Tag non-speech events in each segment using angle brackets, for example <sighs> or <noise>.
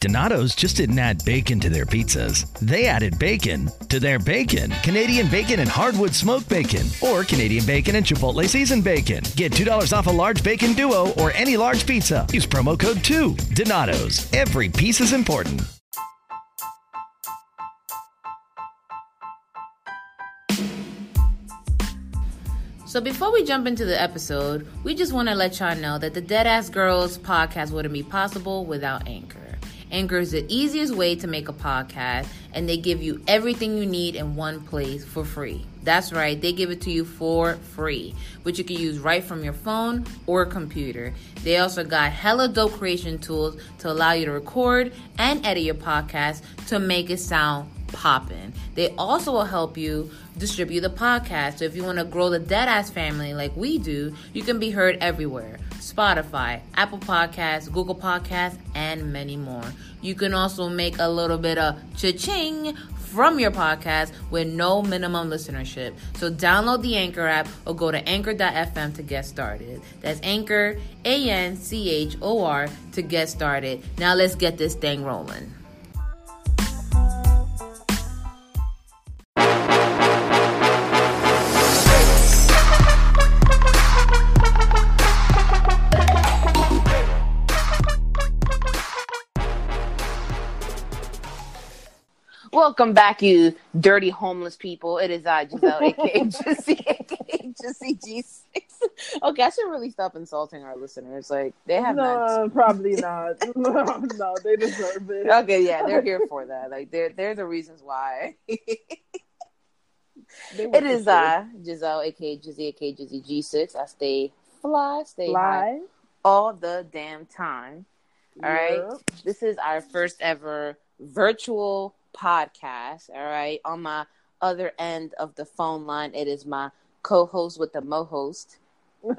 Donato's just didn't add bacon to their pizzas. They added bacon to their bacon. Canadian bacon and hardwood smoked bacon, or Canadian bacon and Chipotle seasoned bacon. Get $2 off a large bacon duo or any large pizza. Use promo code 2. Donato's. Every piece is important. So before we jump into the episode, we just want to let y'all know that the Deadass Girls podcast wouldn't be possible without Anchor. Anchor is the easiest way to make a podcast, and they give you everything you need in one place for free. That's right, they give it to you for free, which you can use right from your phone or computer. They also got hella dope creation tools to allow you to record and edit your podcast to make it sound popping. They also will help you distribute the podcast. So if you want to grow the Deadass family like we do, you can be heard everywhere. Spotify, Apple Podcasts, Google Podcasts, and many more. You can also make a little bit of cha-ching from your podcast with no minimum listenership. So download the Anchor app or go to anchor.fm to get started. That's Anchor, A N C H O R, to get started. Now let's get this thing rolling. Welcome back, you dirty homeless people. It is I, Giselle, <laughs> aka Jissy, aka Jissy G6. Okay, I should really stop insulting our listeners. Like they have no, not. probably not. <laughs> no, they deserve it. Okay, yeah, they're here for that. Like they're they're the reasons why. <laughs> It is I, Giselle, aka Jizzy, aka Jizzy G6. I stay fly, stay high Live. all the damn time. All right. Yep. This is our first ever virtual podcast. All right. On my other end of the phone line, it is my co host with the mo host, <laughs> Gina,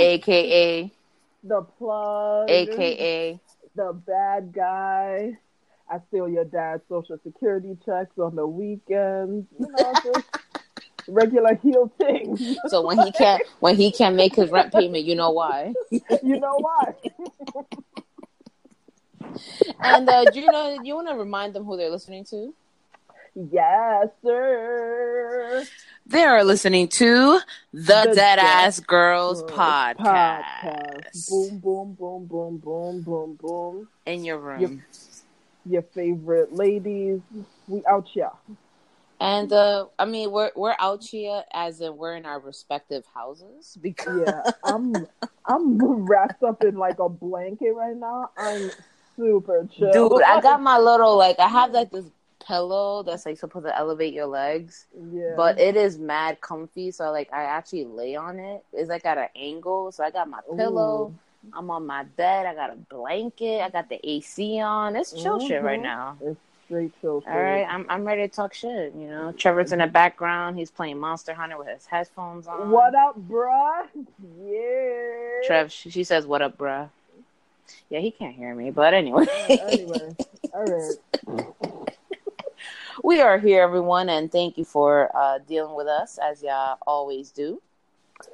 aka, the plug, aka, the bad guy. I steal your dad's social security checks on the weekends. You know, <laughs> just regular heel things. so when he can't when he can't make his rent payment, you know why. <laughs> you know why? And uh do you know you wanna remind them who they're listening to? yes, sir. They are listening to the, The Dead Dead Ass Girls Girls podcast. Podcast. Boom, boom, boom, boom, boom, boom, boom. in your room. Yep. Your favorite ladies. We out here. And uh I mean we're we're out here as in we're in our respective houses because Yeah, I'm I'm wrapped up in like a blanket right now. I'm super chill. dude, I got <laughs> my little like I have like this pillow that's like supposed to elevate your legs. yeah. But it is mad comfy, so like I actually lay on it. It's like at an angle. So I got my pillow. I'm on my bed. I got a blanket. I got the AC on. It's chill shit right Mhm. now. it's straight chill. All right, I'm I'm ready to talk shit. You know, Trevor's in the background. He's playing Monster Hunter with his headphones on. What up, bruh? <laughs> Yeah. Trev, she, she says, "What up, bruh?" Yeah, he can't hear me, but anyway. anyway, all right. <laughs> we are here, everyone, and thank you for uh, dealing with us as y'all always do.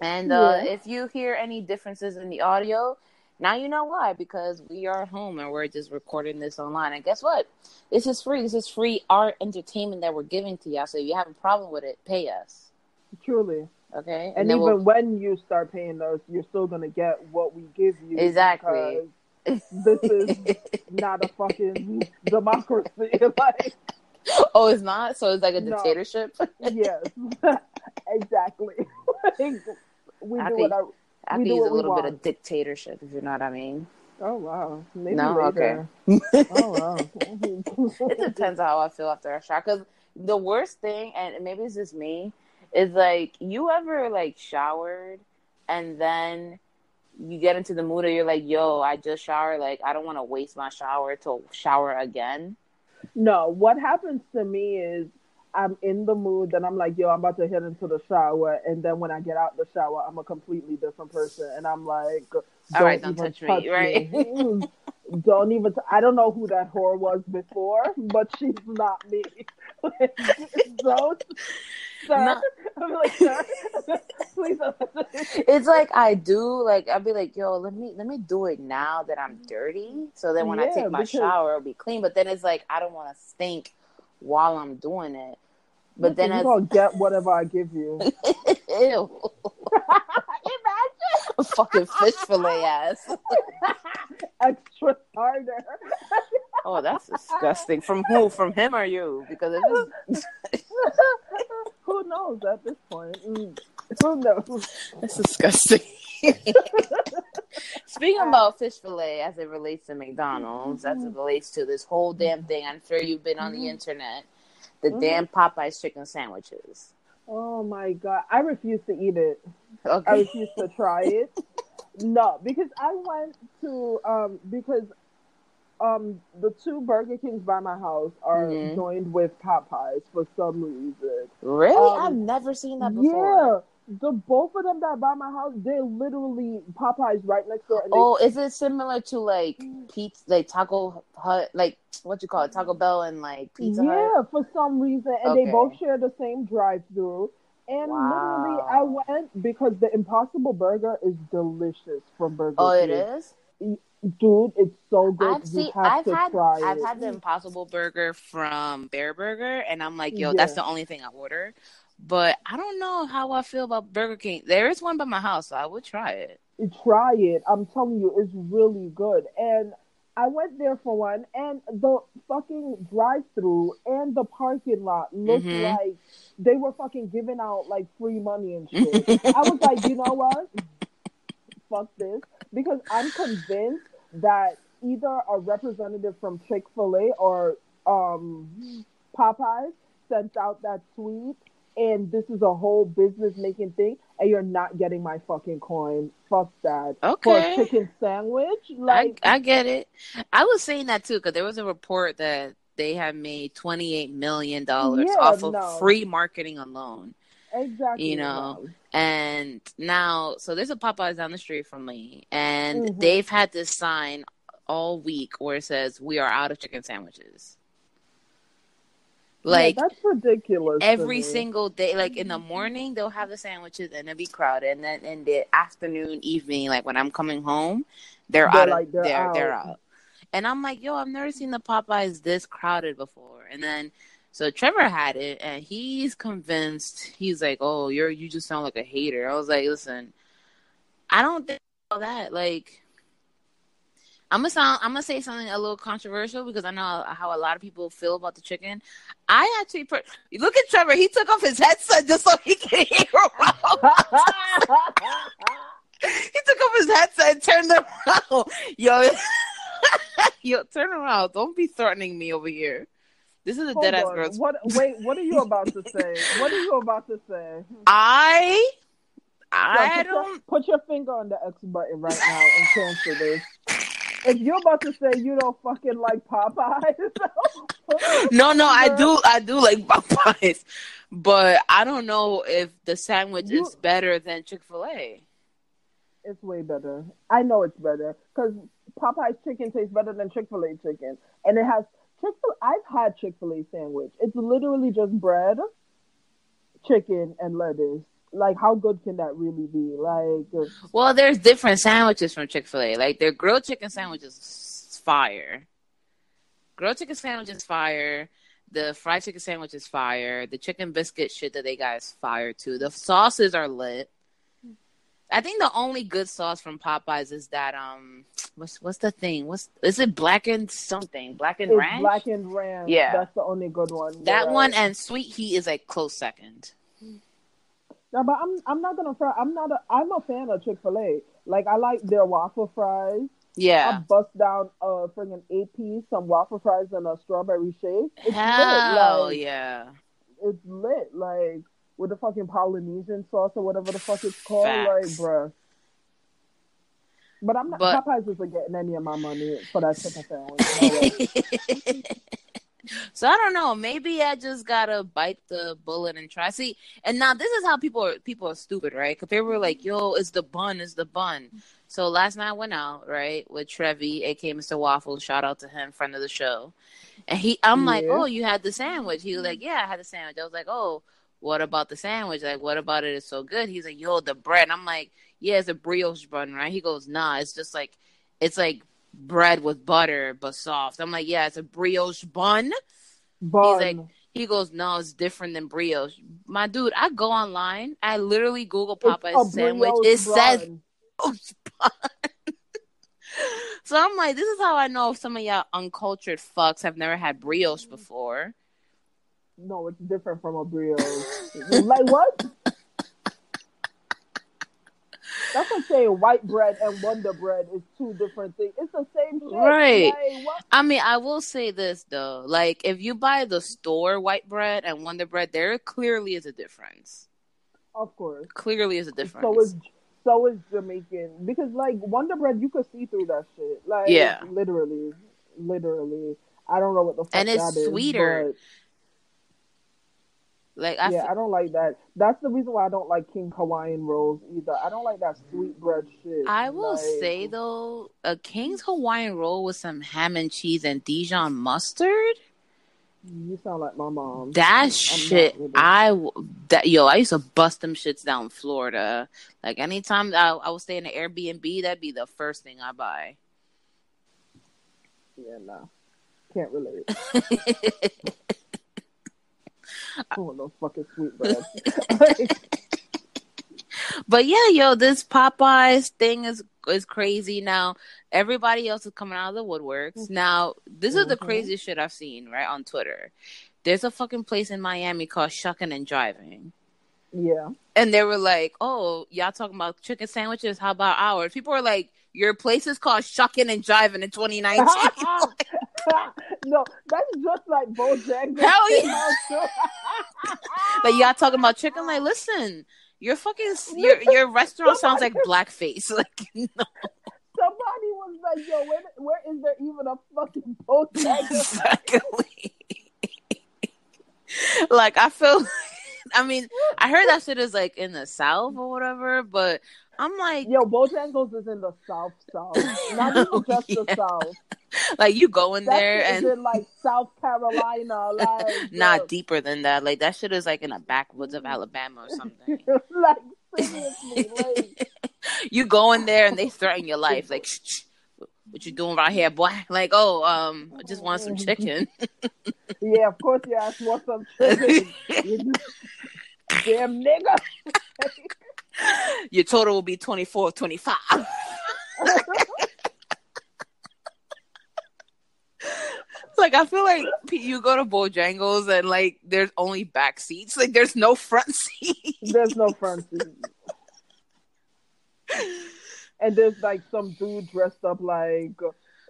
And uh, Yeah. if you hear any differences in the audio, now you know why because we are home and we're just recording this online. And guess what? This is free. This is free art entertainment that we're giving to y'all. So if you have a problem with it, pay us. Truly. Okay. And, then even we'll- when you start paying us, you're still gonna get what we give you. Exactly. This is <laughs> not a fucking democracy. <laughs> like, oh, it's not. So it's like a No. dictatorship. yes, <laughs> exactly. we I do think- what I. I We could do use a little bit of dictatorship, if you know what I mean. Oh wow. Maybe No? later. oh wow. it depends on how I feel after a shower. Because the worst thing, and maybe it's just me, is like you ever like showered and then you get into the mood or you're like, yo, I just showered. Like, I don't want to waste my shower to shower again. No, what happens to me is I'm in the mood, then I'm like, yo, I'm about to head into the shower, and then when I get out the shower, I'm a completely different person, and I'm like, don't, All right, don't even touch me, right? me. <laughs> <laughs> don't even. T- I don't know who that whore was before, but she's not me. <laughs> so, sir, No. <laughs> I'm like, sir, <laughs> please. <laughs> It's like I do. Like I'll be like, yo, let me let me do it now that I'm dirty. So then when I take my because- shower, it'll be clean. But then it's like I don't want to stink while I'm doing it. But then you it's gonna get whatever I give you. ew, fucking fish fillet ass. Extra starter. Oh, that's disgusting. From who? From him or you? Because if it's <laughs> Who knows at this point? Mm. Who knows? That's disgusting. <laughs> Speaking about fish fillet as it relates to McDonald's, as it relates to this whole damn thing, I'm sure you've been on the internet. The damn Popeyes chicken sandwiches. Oh my god, I refuse to eat it. I refuse to try it. <laughs> No, because I went to um because um the two Burger Kings by my house are Mhm. joined with Popeyes for some reason. Really? Um, I've never seen that before. Yeah, the both of them that by my house, they're literally Popeyes right next door. And they Oh, is it similar to like pizza, like Taco Hut, like what you call it, Taco Bell and like Pizza Hut? yeah, for some reason, and Okay. they both share the same drive-through. And literally, I went because the Impossible Burger is delicious from Burger King. Oh, it is. Dude. It's so good. I've you seen. have I've to had. try I've it. had the Impossible Burger from Bareburger, and I'm like, yo, Yeah. that's the only thing I order. But I don't know how I feel about Burger King. There is one by my house, so I would try it. try it. I'm telling you, it's really good. And I went there for one, and the fucking drive-through and the parking lot looked Mhm. like they were fucking giving out like free money and <laughs> shit. I was like, you know what? Fuck this, because I'm convinced that either a representative from Chick Fil A or um, Popeyes sent out that tweet, and this is a whole business making thing, and you're not getting my fucking coin. Fuck that. For Okay. a chicken sandwich, I like I get it. I was saying that too because there was a report that they have made twenty eight million dollars Yeah, off of no. free marketing alone. Exactly, you know. And now, so there's a Popeyes down the street from me, and Mhm. they've had this sign all week where it says, "We are out of chicken sandwiches." Like yeah, that's ridiculous. every single day, like in the morning, they'll have the sandwiches and it'll be crowded, and then in the afternoon, evening, like when I'm coming home, they're, They're out. like, of, they're they're they're out. out. And I'm like, yo, I've never seen the Popeyes this crowded before. And then so Trevor had it, and he's convinced. He's like, oh, you're you just sound like a hater. I was like, listen, I don't think all that. Like, I'm gonna sound, I'm gonna say something a little controversial because I know how a lot of people feel about the chicken. I actually per- look at Trevor. He took off his headset just so he can hear <laughs> he took off his headset and turned around. <laughs> Yo, <laughs> yo, turn around. Don't be threatening me over here. This is a Hold dead ass on. girl's. What? <laughs> Wait, what are you about to say? What are you about to say? I, I put, don't. Your, put your finger on the X button right now and cancel this. If you're about to say you don't fucking like Popeyes, <laughs> No, no, I do. I do like <laughs> Popeyes, but I don't know if the sandwich You- is better than Chick Fil A. It's way better. I know it's better because Popeye's chicken tastes better than Chick Fil A chicken, and it has Chick Fil. I've had Chick Fil A sandwich. It's literally just bread, chicken, and lettuce. Like, how good can that really be? Like, Well, there's different sandwiches from Chick Fil A. Like their grilled chicken sandwich is fire. Grilled chicken sandwich is fire. The fried chicken sandwich is fire. The chicken biscuit shit that they got is fire too. The sauces are lit. I think the only good sauce from Popeyes is that um, what's what's the thing? What's is it? Blackened something? Blackened it's ranch. blackened ranch. Yeah. that's the only good one. that Yeah. one and sweet heat is a close second. No, but I'm I'm not gonna fry. I'm not a I'm a fan of Chick Fil A. Like I like their waffle fries. Yeah, I bust down a friggin' eight piece, some waffle fries, and a strawberry shake. It's Hell lit. Like, yeah. It's lit. Like with the fucking Polynesian sauce or whatever the fuck it's called. Facts. Like, bruh. But I'm not. But- Popeyes isn't getting any of my money for that chicken sandwich. <laughs> So I don't know. Maybe I just gotta bite the bullet and try. See, and now this is how people are. People are stupid, right? Because they were like, "Yo, it's the bun, it's the bun." So last night I went out right with Trevi, aka Mr. Waffle. Shout out to him, friend of the show. And he, I'm like, "Oh, you had the sandwich?" He was like, "Yeah, I had the sandwich." I was like, "Oh, what about the sandwich? Like, what about it is so good?" He's like, "Yo, the bread." I'm like, "Yeah, it's a brioche bun, right?" He goes, "Nah, it's just like, it's like." bread with butter but soft. I'm like, yeah, it's a brioche bun. Bun. like, He goes, no, it's different than brioche. My dude, I go online. I literally Google Popeye's sandwich. It says brioche bun. <laughs> so I'm like, this is how I know if some of y'all uncultured fucks have never had brioche before. No, it's different from a brioche. like what? That's like saying white bread and Wonder Bread is two different things. It's the same shit. Right. Like. I mean, I will say this though. Like, if you buy the store white bread and Wonder Bread, there clearly is a difference. Of course. Clearly is a difference. So is so is Jamaican because like Wonder Bread, you could see through that shit. Like Yeah. literally, literally. I don't know what the fuck And it's that is, sweeter. Like, I yeah, fe- I don't like that. That's the reason why I don't like King Hawaiian rolls either. I don't like that sweet bread shit. I will Like, say mm. though, a King's Hawaiian roll with some ham and cheese and Dijon mustard. you sound like my mom. That shit, with it. I that yo, I used to bust them shits down in Florida. Like anytime I, I would stay in an Airbnb, that'd be the first thing I buy. Yeah, no, can't relate. <laughs> Want no fucking sweet <laughs> bread. <laughs> But yeah, yo, this Popeyes thing is is crazy now. Everybody else is coming out of the woodworks. Now, this is the Mhm. craziest shit I've seen, right, on Twitter. There's a fucking place in Miami called Shucking and Driving. yeah, And they were like, Oh, y'all talking about chicken sandwiches? How about ours? People are like, Your place is called Shucking and Driving in 2019. <laughs> <laughs> no, that's just like Bojangles. Hell yeah. too. <laughs> y'all talking about chicken? Like, listen, your fucking your <laughs> your restaurant sounds like blackface. Like, no. Somebody was like, "Yo, where, where is there even a fucking Bojangles?" exactly. like I feel, I mean, I heard that shit is like in the south or whatever, but I'm like, Yo, Bojangles is in the South South, <laughs> not even oh, just the South. like you go in That there and in like South Carolina, <laughs> like not yo, deeper than that. Like that shit is like in the backwoods of Alabama or something. <laughs> like seriously, like you go in there and they threaten your life. Like, shh, shh, what you doing right here, boy? <laughs> Like, oh, um, I just want some chicken. <laughs> yeah, of course you asked for some chicken. <laughs> Damn nigga. Your total will be 24 25. like I feel like you go to Bojangles and like there's only back seats. Like there's no front seat. There's no front seat. And there's like some dude dressed up like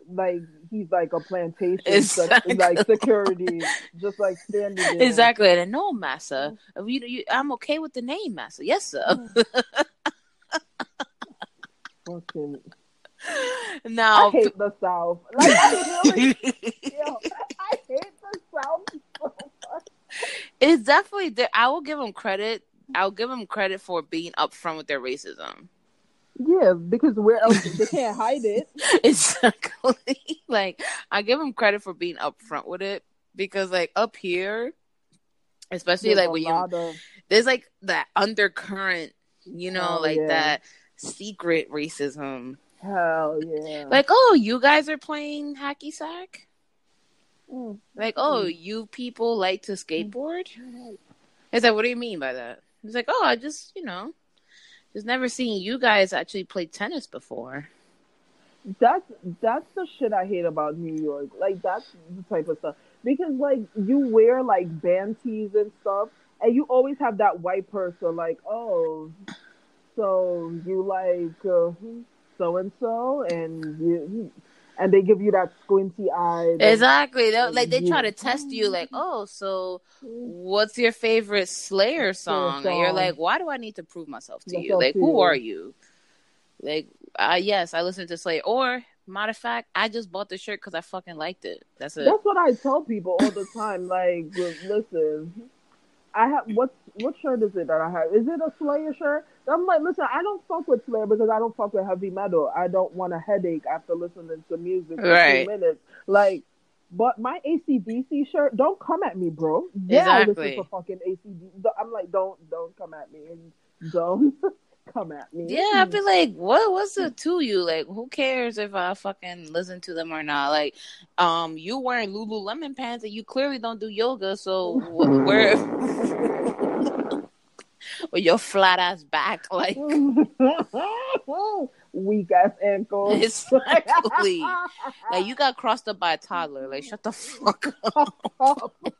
like he's like a plantation Exactly. like security, just like standing there. exactly. And no, massa. You, you, I'm okay with the name, massa. Yes, sir. <laughs> I now, hate the South. Like I really, <laughs> yo, I hate the South so much. it's definitely. I will give them credit. I'll give them credit for being upfront with their racism. Yeah, because where else <laughs> they can't hide it. Exactly. <laughs> like I give them credit for being upfront with it because like up here, especially There's like when you of- there's like that undercurrent, you know, Oh, like yeah. that secret racism. hell yeah. Like, oh, you guys are playing hacky sack? Mm. Like, oh, you people like to skateboard? It's like, what do you mean by that? It's like, oh, I just, you know, just never seen you guys actually play tennis before. That's that's the shit I hate about New York. Like that's the type of stuff because like you wear like band tees and stuff, and you always have that white person like, oh, so you like so and so, and you, and they give you that squinty eye. that- Exactly. Like they try to test you, like, oh, so what's your favorite Slayer song? And you're like, why do I need to prove myself to you? Like, to who you. are you? Like, uh, yes, I listen to Slayer. Or matter of fact, I just bought the shirt because I fucking liked it. That's it. That's what I tell people all the time. Like, <laughs> listen, I have what what shirt is it that I have? Is it a Slayer shirt? I'm like, listen, I don't fuck with Slayer because I don't fuck with heavy metal. I don't want a headache after listening to music for Right. two minutes. Like, but my ACDC shirt, don't come at me, bro. Yeah, I Exactly. listen to fucking ACDC. I'm like, don't don't come at me and don't <laughs> come at me. Yeah, I'd be like, what what's it to you? Like, who cares if I fucking listen to them or not? Like, um, you wearing Lululemon pants and you clearly don't do yoga, so <laughs> where <laughs> with your flat ass back, like <laughs> Weak ass ankles. <laughs> exactly. like you got crossed up by a toddler. Like, shut the fuck up. <laughs>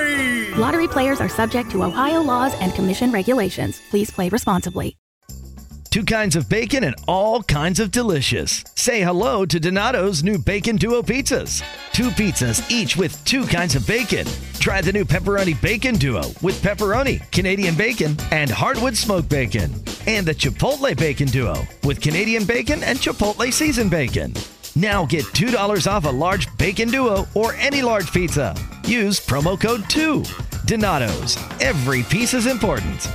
Lottery players are subject to Ohio laws and commission regulations. Please play responsibly. Two kinds of bacon and all kinds of delicious. Say hello to Donato's new Bacon Duo pizzas. Two pizzas, each with two kinds of bacon. Try the new Pepperoni Bacon Duo with pepperoni, Canadian bacon, and hardwood smoked bacon. And the Chipotle Bacon Duo with Canadian bacon and Chipotle seasoned bacon. Now get $2 off a large bacon duo or any large pizza. Use promo code 2. Donato's. Every piece is important.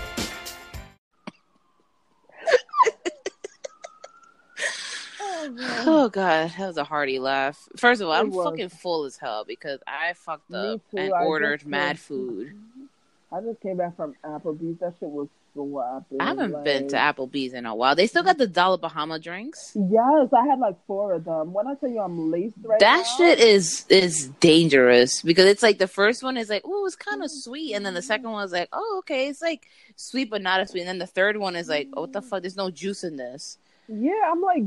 Oh god, that was a hearty laugh. First of all, I'm fucking full as hell because I fucked up too, and I ordered mad went- food. I just came back from Applebee's. That shit was I haven't been to Applebee's in a while. They still got the Dollar Bahama drinks. Yes, I had like four of them. When I tell you I'm laced right that now, shit is is dangerous because it's like the first one is like, oh, it's kind of mm-hmm. sweet, and then the second one is like, oh, okay, it's like sweet but not as sweet, and then the third one is like, oh, what the fuck? There's no juice in this. Yeah, I'm like,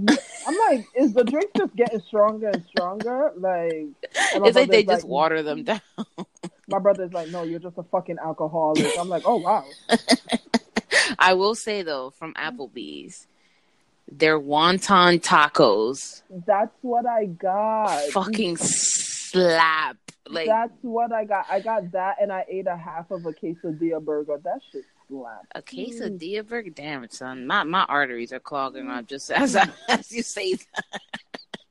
I'm like, <laughs> is the drink just getting stronger and stronger? Like, and It's like they just water them mm. down. My brother's like, no, you're just a fucking alcoholic. I'm like, oh wow. <laughs> I will say though, from Applebee's, their wonton tacos That's what I got. fucking slap. Like That's what I got. I got that, and I ate a half of a quesadilla burger. That shit slapped. a mm. quesadilla burger. Damn it, son. My my arteries are clogging up just as I, <laughs> as you say that.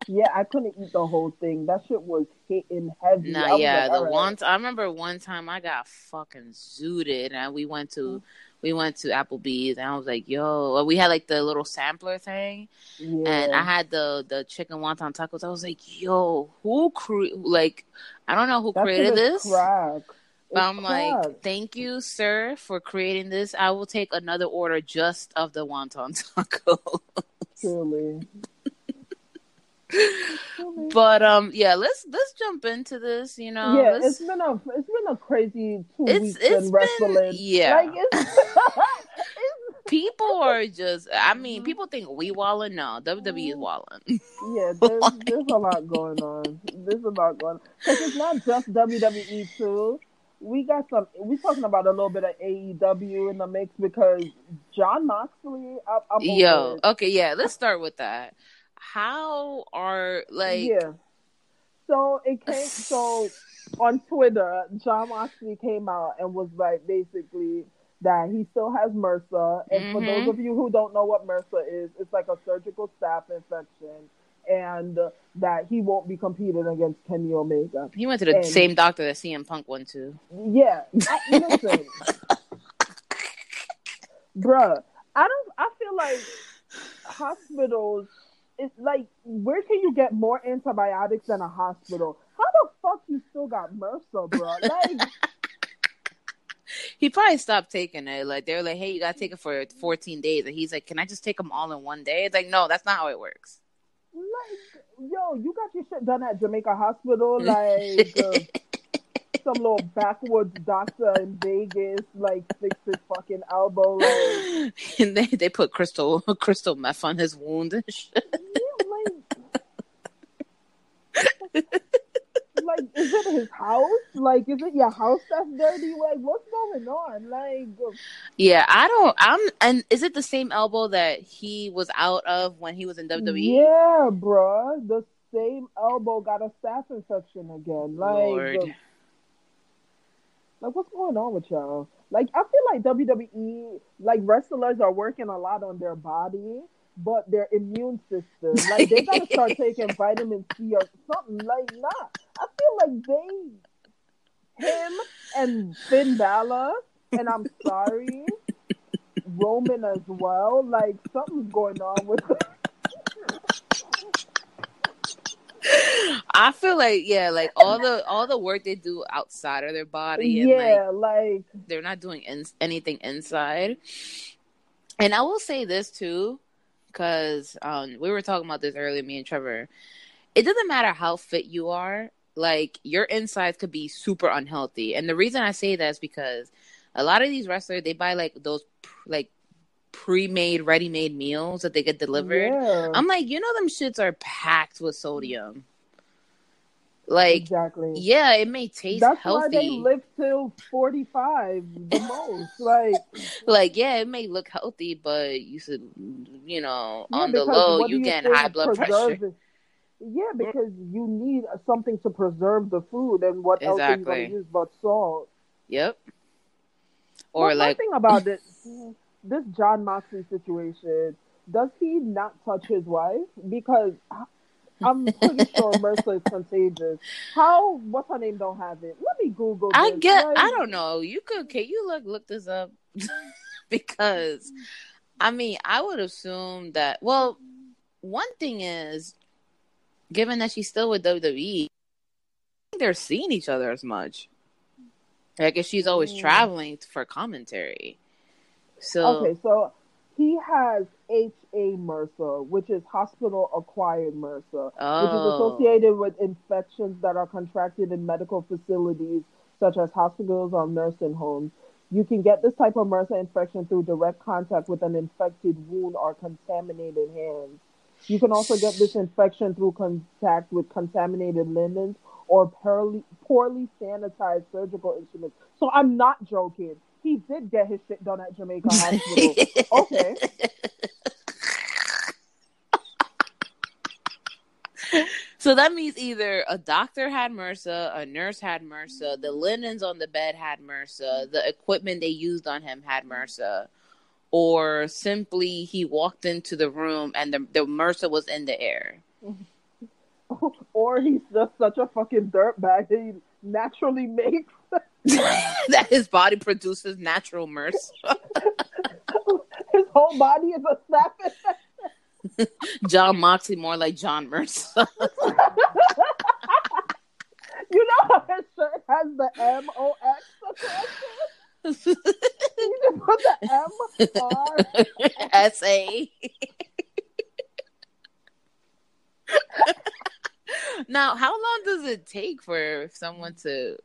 Yeah, I couldn't eat the whole thing. That shit was hitting heavy. Nah, yeah. like, the right. one I remember one time I got fucking zooted, and we went to mm. We went to Applebee's, and I was like, "Yo," we had like the little sampler thing, Yeah. and I had the the chicken wonton tacos. I was like, "Yo, who cre- like I don't know who created this." Crack. But I'm like, thank you, sir, for creating this. I will take another order just of the wonton <laughs> taco. Truly. <laughs> but um, yeah, let's let's jump into this. You know, yeah, let's- it's been a it's been a crazy two It's- weeks it's in been- wrestling. yeah. like it's, <laughs> people are just. I mean, people think we walling. No, WWE is walling. yeah. <laughs> There's, there's a lot going on. There's a lot going on because it's not just WWE too. We got some. We're talking about a little bit of AEW in the mix because Jon Moxley. I, I'm Yo, okay, yeah. Let's start with that. How are like? yeah. So it came. So <laughs> on Twitter, Jon Moxley came out and was like basically that he still has MRSA. And for Mhm. those of you who don't know what MRSA is, it's like a surgical staph infection, and that he won't be competing against Kenny Omega. He went to the And- same doctor that CM Punk went to. Yeah, I, listen, <laughs> bruh. I don't. I feel like hospitals. It's like where can you get more antibiotics than a hospital? How the fuck you still got MRSA, bro? Like, <laughs> He probably stopped taking it. Like they were like, "Hey, you gotta take it for 14 days," and he's like, "Can I just take them all in one day?" It's like, no, that's not how it works. like, yo, you got your shit done at Jamaica Hospital, <laughs> like. Uh, some little backwoods doctor in Vegas, like fix his fucking elbow. Like, <laughs> and they they put crystal crystal meth on his wound and shit. yeah, <laughs> like is it his house? Like, is it your house that's dirty? Like, what's going on? Like, Yeah, I don't. I'm. And is it the same elbow that he was out of when he was in WWE? yeah, bruh, the same elbow got a staph infection again. Like, like what's going on with y'all? Like, I feel like WWE, like wrestlers are working a lot on their body, but their immune system, like they gotta start <laughs> taking vitamin C or something. Like, that. I feel like they, him and Finn Balor, and I'm sorry, Roman as well. Like, something's going on with. Them. I feel like yeah, like all the all the work they do outside of their body, and like yeah, like they're not doing in- anything inside. And I will say this too, because um, we were talking about this earlier, me and Trevor. It doesn't matter how fit you are, like your insides could be super unhealthy. And the reason I say that is because a lot of these wrestlers they buy like those like pre-made, ready-made meals that they get delivered. Yeah. I'm like, you know, them shits are packed with sodium. Like, exactly. yeah, it may taste That's healthy. why they live till forty five the most. Like <laughs> like yeah it may look healthy but you should you know yeah, on the low you get high blood pressure Yeah, mm. because you need something to preserve the food, and what else are you going to use but salt? yep or Well, like thing about <laughs> this, this Jon Moxley situation, does he not touch his wife? Because I'm pretty sure MRSA is contagious. How? What's her name? Don't have it. Let me Google. i this. get Like, i don't know you could can you look look this up <laughs> because i mean i would assume that well one thing is given that she's still with wwe I think they're seeing each other as much like if she's always Mm. traveling for commentary so Okay, so he has HA MRSA, which is hospital acquired MRSA, which is Oh. associated with infections that are contracted in medical facilities such as hospitals or nursing homes. You can get this type of MRSA infection through direct contact with an infected wound or contaminated hands. You can also get this infection through contact with contaminated linens or poorly, poorly sanitized surgical instruments. So I'm not joking. He did get his shit done at Jamaica <laughs> Hospital. okay. So that means either a doctor had MRSA, a nurse had MRSA, the linens on the bed had MRSA, the equipment they used on him had MRSA, or simply he walked into the room and the, the MRSA was in the air. <laughs> or he's just such a fucking dirtbag that he naturally <laughs> makes <laughs> that his body produces natural MRSA. <laughs> his whole body is a snap. <laughs> Jon Moxley more like John MRSA. You know how his shirt has the M O X? You just put the M R. S A. now, how long does it take for someone to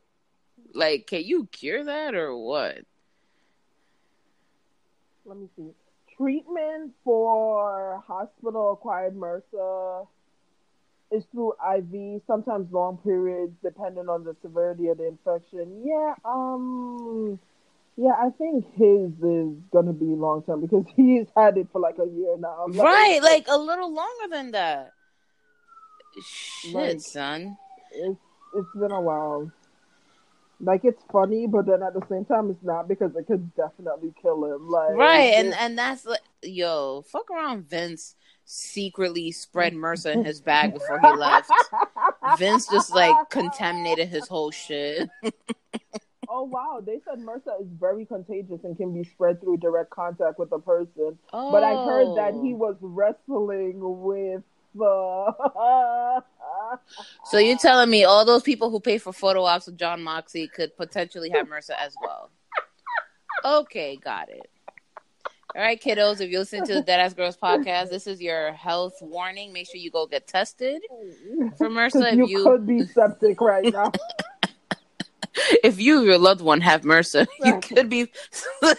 like? Can you cure that or what? Let me see. Treatment for hospital acquired MRSA is through IV, sometimes long periods, depending on the severity of the infection. Yeah, um, yeah, I think his is gonna be long term because <laughs> he's had it for like a year now. Like, Right, like a little longer than that. Shit, Like- son. it's it's been a while. Like it's funny, but then at the same time, it's not because it could definitely kill him. Like Right, and and that's like, yo, fuck around. Vince secretly spread <laughs> MRSA in his bag before he left. Vince just like contaminated his whole shit. <laughs> Oh wow, they said MRSA is very contagious and can be spread through direct contact with a person. Oh. But I heard that he oh. was wrestling with So you're telling me all those people who pay for photo ops with Jon Moxley could potentially have MRSA as well? Okay, got it. All right, kiddos, if you listen to the Deadass Girls podcast, this is your health warning. Make sure you go get tested for MRSA. If you, you could be septic right now. <laughs> if you or your loved one have MRSA, you could be. you <laughs>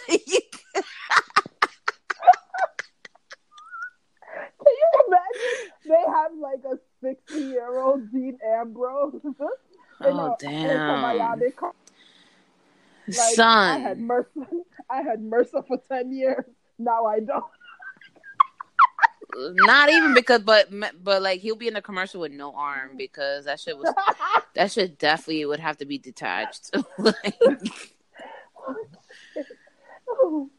Can you imagine? They have like a sixty-year-old Dean Ambrose. <laughs> Oh, uh, a- damn. Like, I Son. had MRSA. <laughs> I had MRSA for ten years. Now I don't. <laughs> Not even because, but but like he'll be in the commercial with no arm because that shit was that shit definitely would have to be detached. like, oh,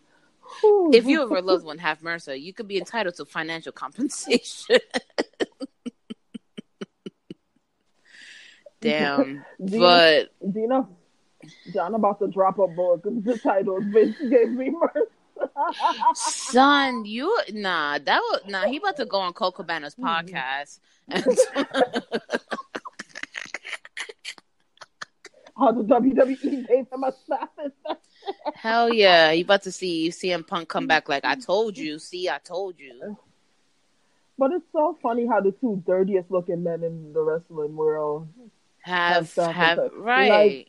if you or a loved one have MRSA, you could be entitled to financial compensation. <laughs> Damn, Do you- but Do you know? John about to drop a book. <laughs> The title "Vince Gave Me MRSA." son, you nah that was nah. He about to go on Colt Cabana's <laughs> mm-hmm. podcast. How the WWE gave him a slap Hell yeah, you about to see CM Punk come back like I told you. See, I told you. But it's so funny how the two dirtiest looking men in the wrestling world Have have it. right.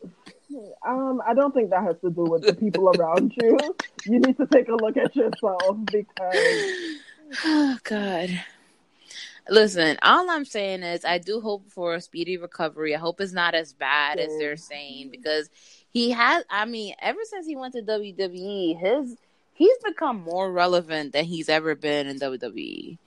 Um, I don't think that has to do with the people around <laughs> you. You need to take a look at yourself because <sighs> Oh God. Listen, all I'm saying is I do hope for a speedy recovery. I hope it's not as bad as they're saying because he has I mean, ever since he went to WWE, his he's become more relevant than he's ever been in. WWE.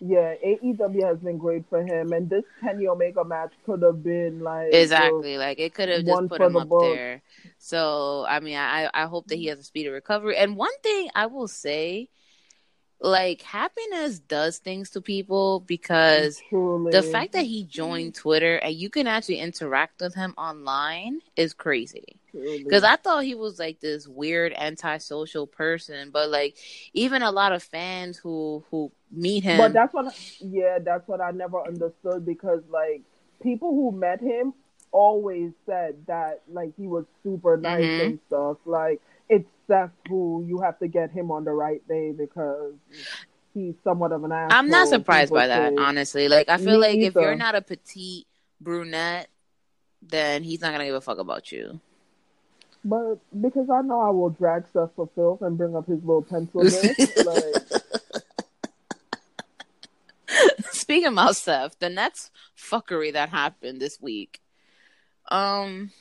yeah, AEW has been great for him, and this Kenny Omega match could have been like Exactly. Like it could have just put him the up books. there. So I mean I I hope that he has a speedy recovery. And one thing I will say, like happiness does things to people because Truly. the fact that he joined Twitter and you can actually interact with him online is crazy. Because I thought he was like this weird antisocial person, but like even a lot of fans who who meet him, But that's what, yeah, that's what I never understood because like people who met him always said that like he was super nice Mhm. and stuff. Like who you have to get him on the right day because he's somewhat of an asshole. I'm not surprised by that, say. honestly. Like I feel Me like if you're not a petite brunette, then he's not gonna give a fuck about you. But because I know I will drag Seth for filth and bring up his little pencil bit, <laughs> like Speaking about Seth, the next fuckery that happened this week. Um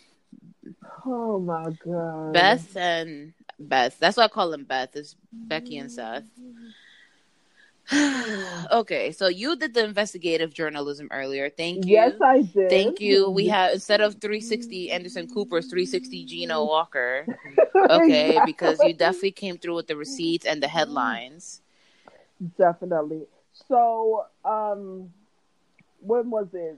oh my god, Beth and Beth. That's why I call them Beth. It's Becky and Seth. <sighs> okay, so you did the investigative journalism earlier. Thank you. Yes, I did. Thank you. We have instead of 360 Anderson Cooper's 360 Gino <laughs> Walker. <laughs> Okay, because you definitely came through with the receipts and the headlines. Definitely. So, um, when was it?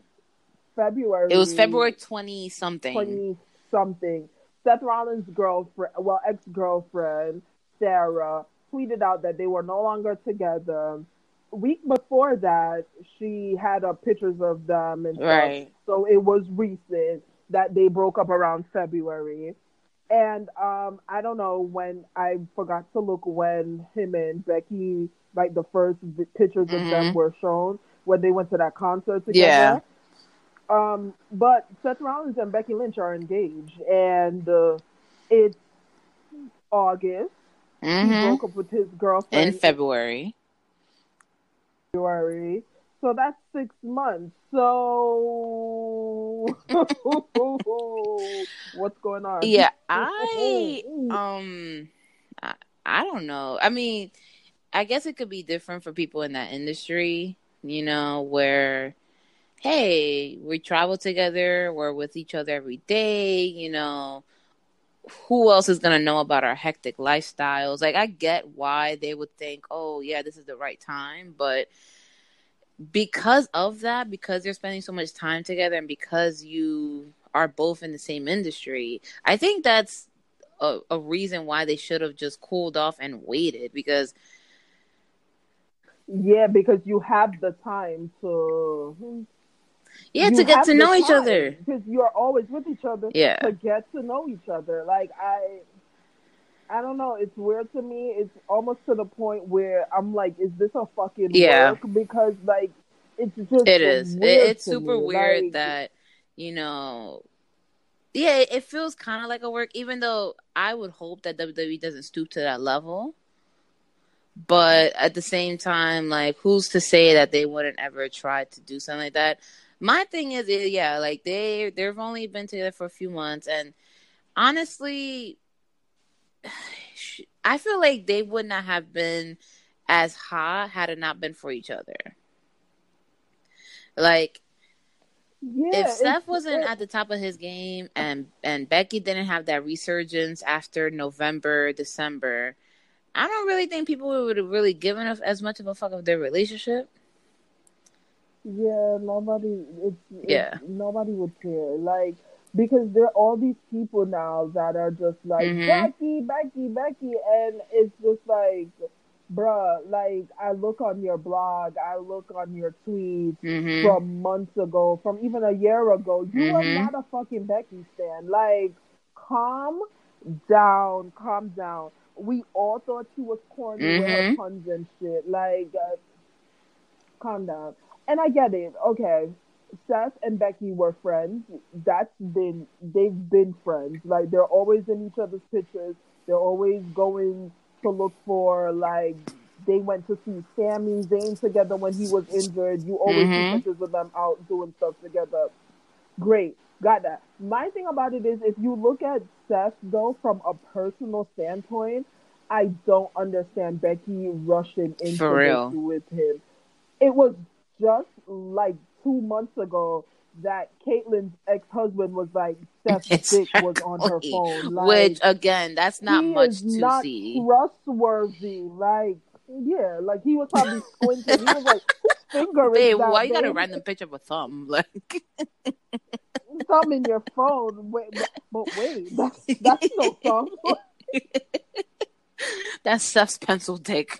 February. It was February 20 something. twenty something. Seth Rollins' girlfriend, well, ex girlfriend Sarah, tweeted out that they were no longer together. Week before that, she had up pictures of them and stuff. Right. So it was recent that they broke up around February. And um, I don't know when I forgot to look when him and Becky, like the first pictures of them Mhm. were shown when they went to that concert together. Yeah. Um, but Seth Rollins and Becky Lynch are engaged, and uh, it's August. He hmm broke up with his girlfriend In February. February. So that's six months. So <laughs> what's going on? Yeah, I um I, I don't know. I mean, I guess it could be different for people in that industry, you know, where hey, we travel together, we're with each other every day, you know, who else is going to know about our hectic lifestyles? Like I get why they would think, "Oh, yeah, this is the right time," but because of that, because you're spending so much time together and because you are both in the same industry, I think that's a, a reason why they should have just cooled off and waited because Yeah, because you have the time to yeah, to get to know each other. because you're always with each other. Yeah. to get to know each other. Like I, I don't know. It's weird to me. It's almost to the point where I'm like, is this a fucking Yeah. work? Because like, it's just It is. It, it's super me. weird Like, that you know. Yeah, it feels kind of like a work, even though I would hope that WWE doesn't stoop to that level. But at the same time, like, who's to say that they wouldn't ever try to do something like that? My thing is, yeah, like they they've only been together for a few months, and honestly, <sighs> I feel like they would not have been as hot had it not been for each other. Like Yeah, if Seth wasn't it- at the top of his game and and Becky didn't have that resurgence after November, December, I don't really think people would have really given as much of a fuck of their relationship. Yeah, nobody. It's, it's Yeah. nobody would care. Like because there are all these people now that are just like Mhm. Becky, Becky, Becky, and it's just like, bruh. Like I look on your blog, I look on your tweets Mhm. from months ago, from even a year ago. You are Mhm. not a fucking Becky stan. Like, calm down, calm down. We all thought she was corny with her Mhm. puns and shit. Like, uh, calm down. And I get it. Okay, Seth and Becky were friends. That's been they've been friends. Like they're always in each other's pictures. They're always going to look for like they went to see Sami Zayn together when he was injured. You always Mhm. see pictures of them out doing stuff together. Great, got that. My thing about it is, if you look at Seth though from a personal standpoint, I don't understand Becky rushing into this with him. It was just like two months ago that Caitlyn's ex-husband was like Seth's <laughs> dick was on her phone. Like, Which again, that's not much is to not see. trustworthy. Like, yeah, like he was probably squinting. He was like, "Whose finger is Babe, that?" why you got a random picture of a thumb? Like, <laughs> thumb in your phone? Wait, but, but wait, that's that's no thumb. <laughs> that's Seth's pencil dick.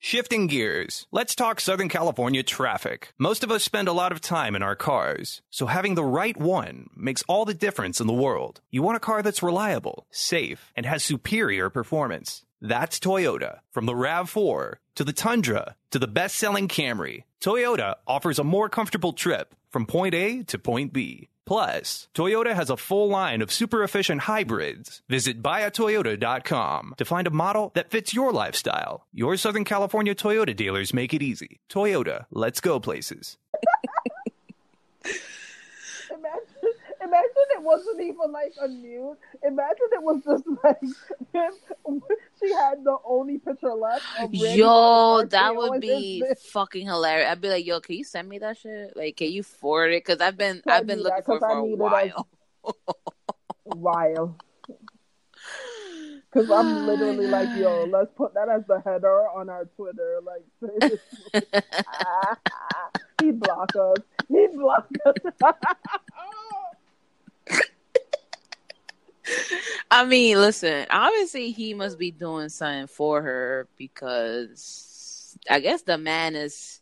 Shifting gears, let's talk Southern California traffic. Most of us spend a lot of time in our cars, so having the right one makes all the difference in the world. You want a car that's reliable, safe, and has superior performance. That's Toyota. From the RAV4 to the Tundra to the best selling Camry, Toyota offers a more comfortable trip from point A to point B. Plus, Toyota has a full line of super efficient hybrids. Visit buyatoyota.com to find a model that fits your lifestyle. Your Southern California Toyota dealers make it easy. Toyota, let's go places. <laughs> It wasn't even like a nude. Imagine it was just like. She had the only picture left. Yo, that would be fucking hilarious. I'd be like, yo, can you send me that shit? Like, can you forward it? Because I've been, I've been looking that, for it I for a need it as- while. <laughs> while. Because I'm literally like, yo, let's put that as the header on our Twitter. Like, <laughs> <laughs> he block us. He block us. <laughs> I mean, listen, obviously he must be doing something for her because I guess the man is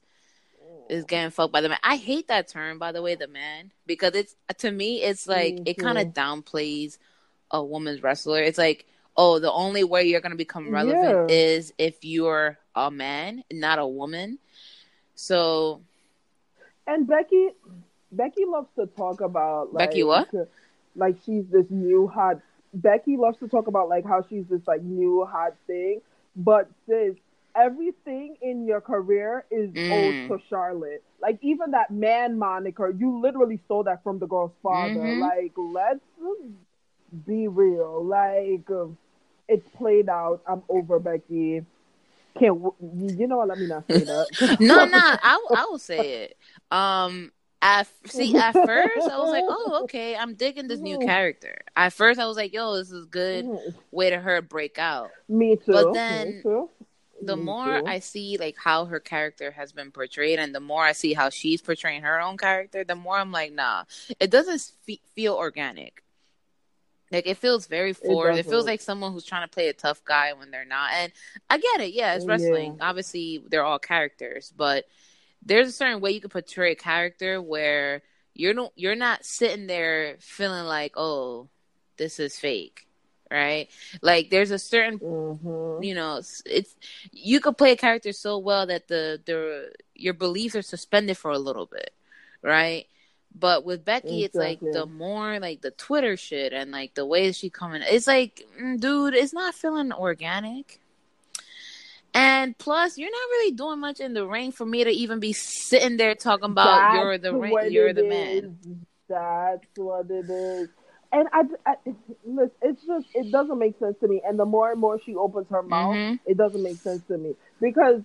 is getting fucked by the man. I hate that term, by the way, the man, because it's to me, it's like Me it kind of mm-hmm. downplays a woman's wrestler. It's like, oh, the only way you're gonna become relevant Yeah. is if you're a man, not a woman. So And Becky, Becky loves to talk about like, Becky what? Like she's this new hot. Becky loves to talk about like how she's this like new hot thing, but sis, everything in your career is Mm. owed to Charlotte. Like even that man moniker, you literally stole that from the girl's father. Mhm. Like let's be real. Like um, it's played out. I'm over Becky. Can't you know what? Let me not say that. <laughs> no, no, I I will say it. Um, at see, at first I was like, <laughs> oh, okay, I'm digging this new character. At first I was like, yo, this is good way to her break out. Me too. But then too. the Me more too. I see like how her character has been portrayed, and the more I see how she's portraying her own character, the more I'm like, nah, it doesn't fe- feel organic. Like it feels very forced. It, feels like someone who's trying to play a tough guy when they're not. And I get it. Yeah, it's Yeah. wrestling. Obviously, they're all characters, but there's a certain way you can portray a character where you're no, you're not sitting there feeling like, oh, this is fake, right? Like there's a certain, Mhm. you know, it's, it's you could play a character so well that the the your beliefs are suspended for a little bit, right? But with Becky, it's like the more like the Twitter shit and like the way she coming, it's like, mm, dude, it's not feeling organic. And plus, you're not really doing much in the ring for me to even be sitting there talking about That's you're the ring, you're the is. man. That's what it is. And I, I listen, it's just it doesn't make sense to me. And the more and more she opens her mouth, Mhm. it doesn't make sense to me because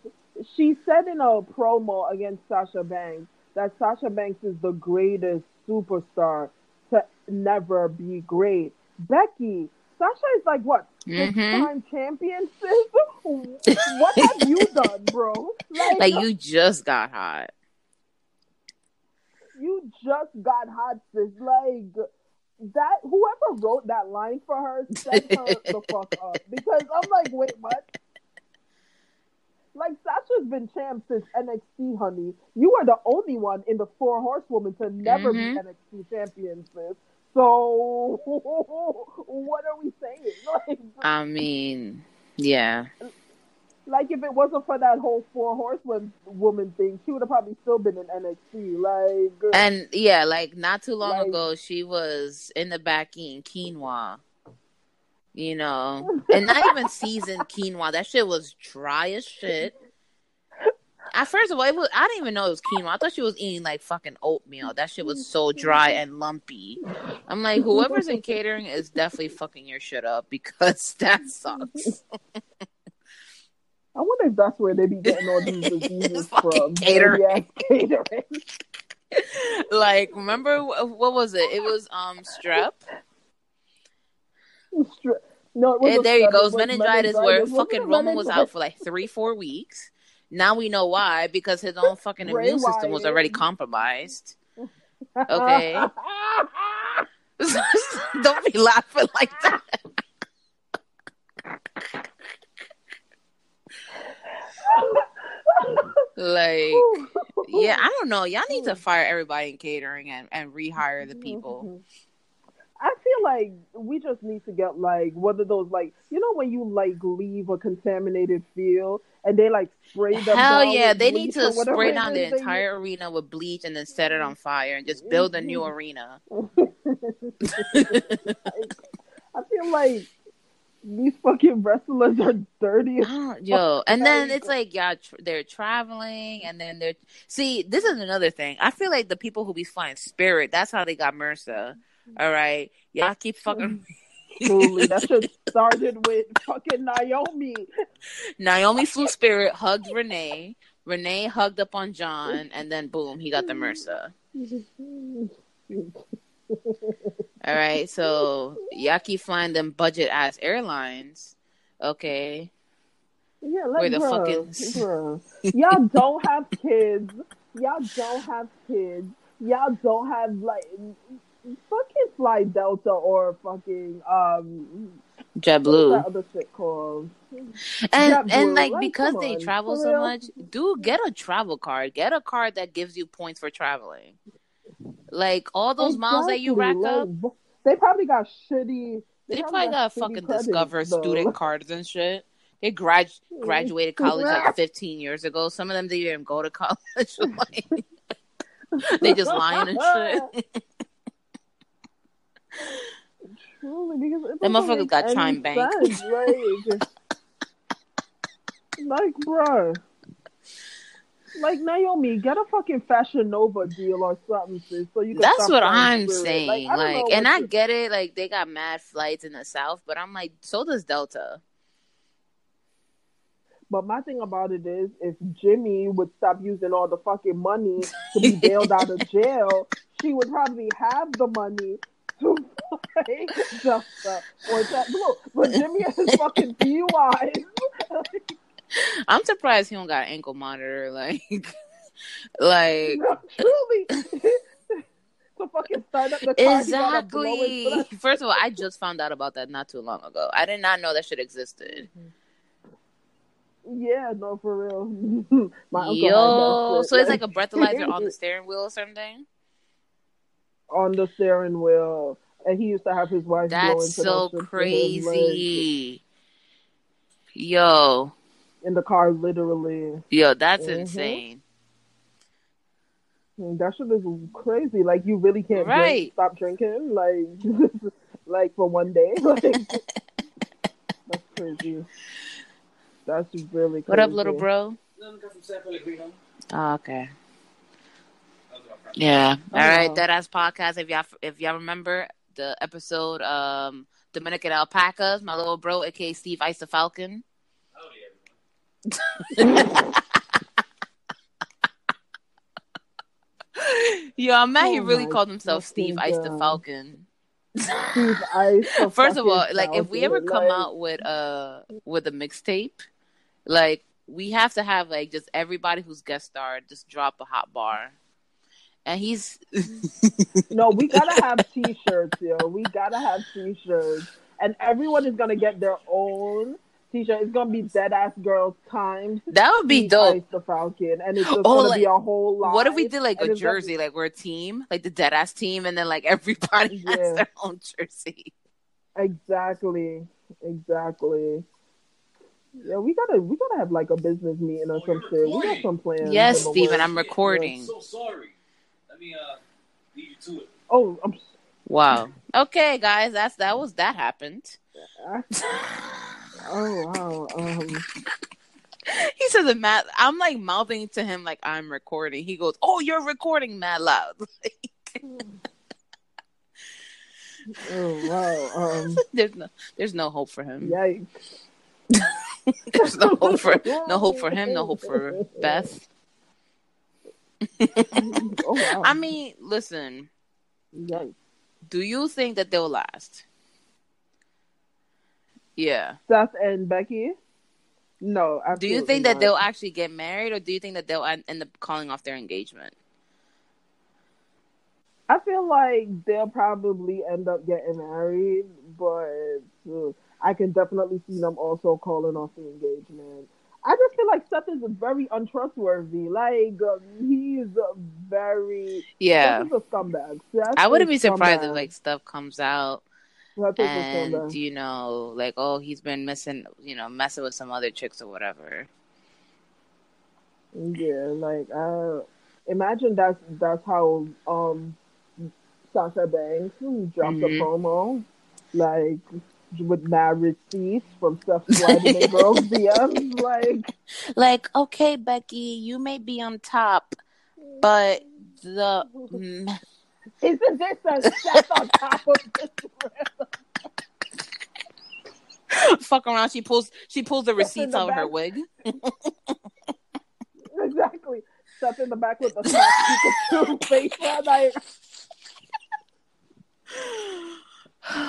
she said in a promo against Sasha Banks that Sasha Banks is the greatest superstar to never be great. Becky, Sasha is like what six time champion, sis? what have you <laughs> done, bro? Like you just got hot. you just got hot, sis. Like that. Whoever wrote that line for her set her the <laughs> fuck up because I'm like, wait, what? Like Sasha's been champ since NXT, honey. You are the only one in the four horsewomen to never Mhm. be NXT champion, sis. So <laughs> what are we saying? <laughs> Like, I mean, yeah. like if it wasn't for that whole four horsewoman woman thing, she would have probably still been in NXT. Like, And yeah, like not too long Like- ago, she was in the back eating quinoa. You know, and not even seasoned quinoa. That shit was dry as shit. At first of all, it was, I didn't even know it was quinoa. I thought she was eating like fucking oatmeal. That shit was so dry and lumpy. I'm like, whoever's in catering is definitely fucking your shit up because <laughs> that sucks. I wonder if that's where they be getting all these <laughs> diseases from. catering. Yeah, catering. <laughs> like, remember what was it? It was um strep. No, there you go. it was Meningitis, where meningitis. fucking Roman was out for like three, four weeks. Now we know why because his own fucking Bray immune system was already compromised. Okay. <laughs> Don't be laughing like that. Like, yeah, I don't know. Y'all need to <laughs> fire everybody in catering and, and rehire the people. Mm-hmm. I feel like we just need to get like one of those like you know when you like leave a contaminated field and they like spray them. Hell yeah, they need to spray down the entire arena with bleach and then set it on fire and just build a new mm-hmm. arena. <laughs> I feel like these fucking wrestlers are dirty. <laughs> Yo, and then it's like yeah, tr- they're traveling, and then they're see. This is another thing. I feel like the people who be flying Spirit, that's how they got MRSA. All right, y'all keep fucking. truly, that shit started with fucking Naomi. Naomi flew Spirit, hugged Renee. Renee hugged up on John, and then boom, he got the MRSA. All right, so y'all keep flying them budget ass airlines. Okay, Yeah, Where like the bruh, fucking- bruh. y'all don't have kids. Y'all don't have kids. Y'all don't have like fucking fly Delta or fucking um JetBlue. that other shit called? and JetBlue. and like Like, because they on, travel so much, dude, get a travel card. Get a card that gives you points for traveling. Like all those miles that you rack up, they probably got shitty. they probably got shitty fucking credits, Discover though. student cards and shit. They grad graduated <laughs> college like 15 years ago. Some of them didn't even go to <laughs> college. like, they just lying and shit. <laughs> Truly, because it motherfuckers got Chime Bank. sense, Like, <laughs> like, bruh. Like Naomi, get a fucking Fashion Nova deal or something, sis, so you. That's what I'm Spirit. saying. Like, I Like, and I get it. Like, they got mad flights in the south, but I'm like, so does Delta. But my thing about it is, if Jimmy would stop using all the fucking money to be bailed out of jail, she would probably have the money to fly Delta or JetBlue. But Jimmy has fucking DUIs. I'm surprised he don't got an ankle monitor. Like, <laughs> like Truly. <laughs> to fucking start up the car, he gotta blow his exactly. First of all, I just found out about that not too long ago. I did not know that shit existed. Yeah, no, for real. <laughs> My uncle Yo, so it's like a breathalyzer on the steering wheel or something. On the steering wheel, and he used to have his wife. blow That's into so that shit to his leg crazy. Yo, in the car, literally. yo, that's Mhm. insane. Mm, That shit is crazy. Like you really can't Right. drink, stop drinking, like, <laughs> like for one day. <laughs> Like that's crazy. That's really crazy. What up, little bro? Oh, okay. Yeah. All right. Oh. That ass podcast. If y'all if y'all remember the episode, um, Dominican alpacas, my little bro, aka Steve Ice the Falcon. Yo, I'm mad he Oh really called himself Steve fucking Ice the Falcon. Steve Ice, the <laughs> First of all, like if we ever come like- out with uh with a mixtape, like we have to have like just everybody who's guest starred just drop a hot bar. And he's <laughs> No, we gotta have t-shirts, yo. We gotta have t-shirts, and everyone is gonna get their own t-shirt. It's gonna be dead ass girls times. that would be dope. The Falcon, and it's just Oh, gonna like, be a whole lot. What if we did like a it's gonna- jersey, like we're a team, like the dead ass team, and then like everybody <laughs> has their own jersey. Exactly, exactly. Yeah, we gotta we gotta have like a business meeting or some shit. We got some plans. Yes, in the Steven, works. I'm recording. So sorry. Let me uh lead you to it. Oh, I'm. Wow. Okay, guys, that's that was that happened. Oh wow. Um. <laughs> He says it mad. I'm like mouthing to him like I'm recording. He goes, "Oh, you're recording mad loud." <laughs> Oh wow. Um. <laughs> there's no, there's no hope for him. Yikes. There's no hope for no hope for him. No hope for Beth. <laughs> Oh wow. I mean, listen. Do you think that they'll last? Yeah. Seth and Becky. No. Do you think that they'll actually get married, or do you think that they'll end up calling off their engagement? I feel like they'll probably end up getting married, but uh, I can definitely see them also calling off the engagement. I just feel like Seth is very untrustworthy. Like uh, he is a very Yeah. Seth is a scumbag. Seth I wouldn't be is surprised scumbag. if like stuff comes out and you know, like oh, he's been missing, you know, messing with some other chicks or whatever. Yeah, like uh, imagine that's that's how um Sasha Banks dropped Mhm. a promo, like with mad receipts from Seth sliding in girls' DMs. Like, Like, okay, Becky, you may be on top, but the mm, isn't this a step on top of this? <laughs> fuck around, she pulls she pulls the receipts out of her wig. <laughs> exactly. Seth in the back with the Pikachu <laughs> face. Like,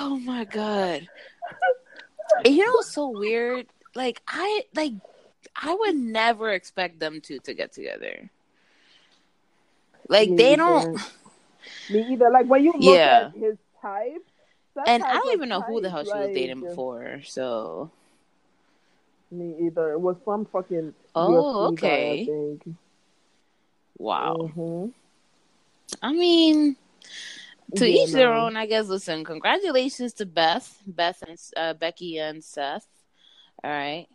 Oh my god. You know what's so weird? Like I like I would never expect them two to get together. Like Me they either. don't me either. Like when you look Yeah. at his type, Seth and I don't even know who the hell type, she was dating before, so Me either. It was some fucking. Oh, UFC guy, okay. I think. wow. Mhm. I mean to Yeah, each their own, I guess. Listen, congratulations to Beth, Beth and uh, Becky and Seth. All right,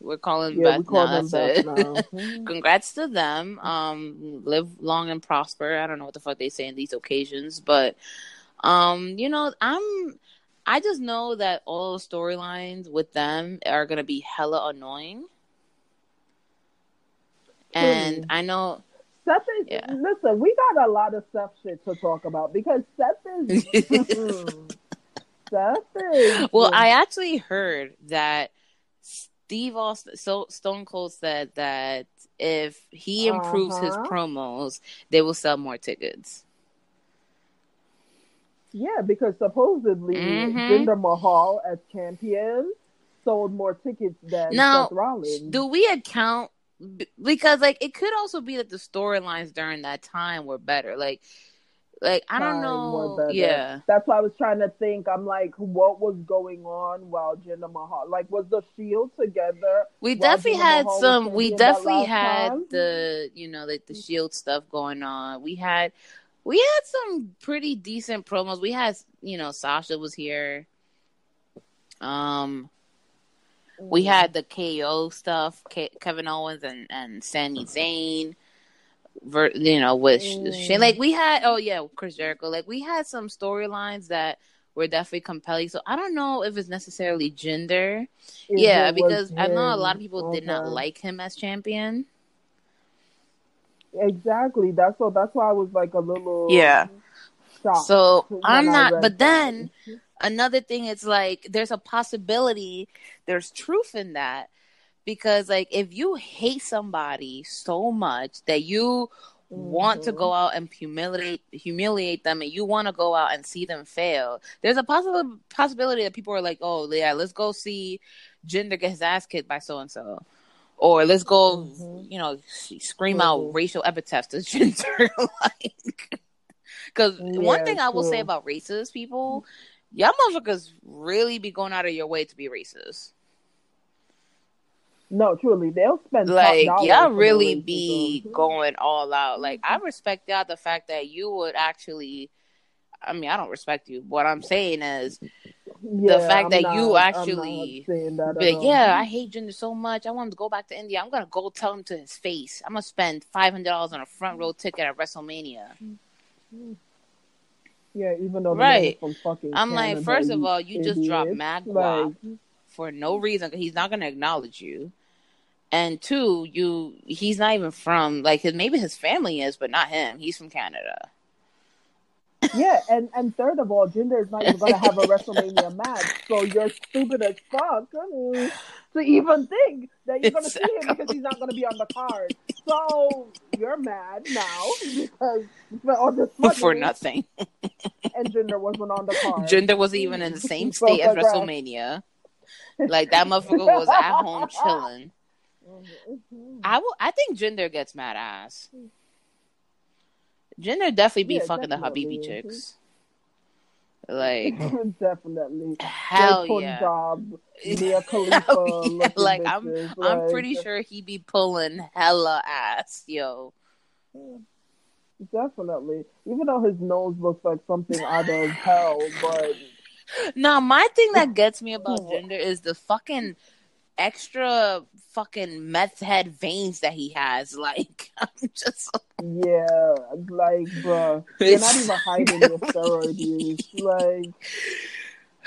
we're calling Yeah, Beth we call now. Beth now. <laughs> Mhm. Congrats to them. Um, live long and prosper. I don't know what the fuck they say in these occasions, but um, you know, I'm. I just know that all the storylines with them are gonna be hella annoying, and Truly. I know. Seth is. Yeah. Listen, we got a lot of Seth shit to talk about because Seth is. <laughs> Seth is. Well, I actually heard that Steve Austin, so Stone Cold said that if he improves his Uh-huh. promos, they will sell more tickets. Yeah, because supposedly Mhm. Jinder Mahal as champion sold more tickets than Now, Seth Rollins. Do we account because like it could also be that the storylines during that time were better. Like Like I don't know. Yeah. That's why I was trying to think. I'm like, what was going on while Jinder Mahal? Like, was the Shield together? We definitely Jinder had Mahal some. We definitely had time? the you know like the Shield stuff going on. We had we had some pretty decent promos. We had you know Sasha was here. Um, we had the KO stuff, Ke- Kevin Owens and and Sami Zayn. Ver, you know, with Mm. Shane, like we had, oh yeah, Chris Jericho. Like we had some storylines that were definitely compelling. So I don't know if it's necessarily Jinder. If yeah, it was because I know a lot of people did not like him as champion. Exactly. That's what. That's why I was like a little. Yeah. Shocked So I'm not. But that. then another thing is like there's a possibility, there's truth in that because like if you hate somebody so much that you want to go mm-hmm. out and humiliate humiliate them and you want to go out and see them fail there's a possible possibility that people are like oh yeah let's go see Jinder get his ass kicked by so and so or let's go mm-hmm. you know scream out mm-hmm. racial epithets to <laughs> Jinder like because one thing I will say about racist people y'all motherfuckers really be going out of your way to be racist No, truly, they'll spend like y'all really be going all out. Like I mm-hmm. respect y'all the fact that you would actually. I mean, I don't respect you. What I'm saying is Yeah, the fact I'm that not- you actually that be like, yeah, I hate Jinder so much. I want him to go back to India. I'm gonna go tell him to his face. I'm gonna spend five hundred dollars on a front row ticket at WrestleMania. Mm-hmm. Yeah, even though Right. from fucking I'm like, first of all, you just dropped mad Like, for no reason. He's not gonna acknowledge you. And two, you he's not even from like his maybe his family is, but not him. He's from Canada. yeah, and and third of all, Jinder is not even gonna have a <laughs> WrestleMania match, so you're stupid as fuck I mean, to even think that you're gonna see him because he's not gonna be on the card. So you're mad now <laughs> because for all this for nothing. <laughs> and Jinder wasn't on the card. Jinder wasn't even in the same <laughs> state as. WrestleMania. Like that motherfucker was at home chilling. Mm-hmm. I will. I think Jinder gets mad ass. Jinder definitely be Yeah, fucking definitely. the Habibi chicks. Like <laughs> Definitely. hell yeah. job. <laughs> Mia Khalifa. Hell yeah. Like I'm. bitches, I'm like, pretty sure he be pulling hella ass, yo. Definitely. Even though his nose looks like something out of hell, but <laughs> Now, my thing that gets me about Jinder is the fucking extra fucking meth head veins that he has. <laughs> Like, I'm just yeah, like, bro, <laughs> you're not even hiding your steroid use. Like,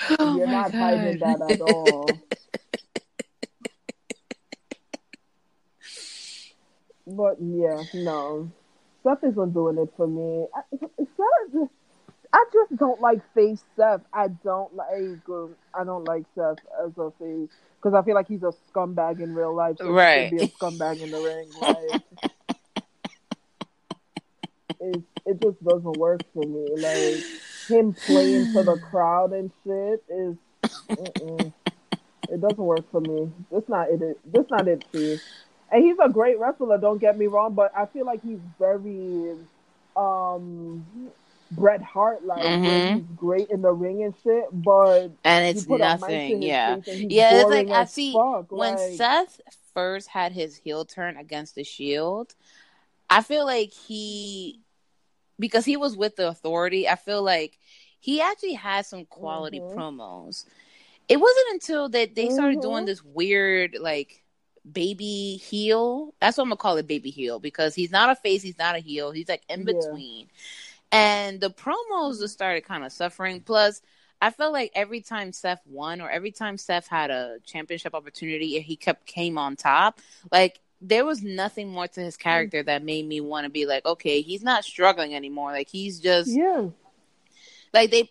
<sighs> Oh you're not hiding that at all. <laughs> But yeah, no. Seth isn't doing it for me. I, Seth, I just don't like face Seth. I don't like. um, I don't like Seth as a face because I feel like he's a scumbag in real life. So Right. Be a scumbag in the ring. <laughs> Like, it, it just doesn't work for me. Like him playing to the crowd and shit is. Mm-mm. It doesn't work for me. That's not it. That's not it, Steve. And he's a great wrestler. Don't get me wrong, but I feel like he's very um Bret Hart like. Mhm. He's great in the ring and shit, but and it's put a mic to nothing. Yeah, face and he's yeah. It's like I see fuck, when like- Seth first had his heel turn against the Shield. I feel like he, because he was with the Authority. I feel like he actually had some quality Mhm. promos. It wasn't until that they started Mhm. doing this weird like baby heel. That's what I'm gonna call it, baby heel, because he's not a face, he's not a heel. He's like in Yeah. And the promos just started kind of suffering. Plus, I felt like every time Seth won or every time Seth had a championship opportunity he kept came on top, like there was nothing more to his character that made me want to be like, okay, he's not struggling anymore. Like he's just yeah. like they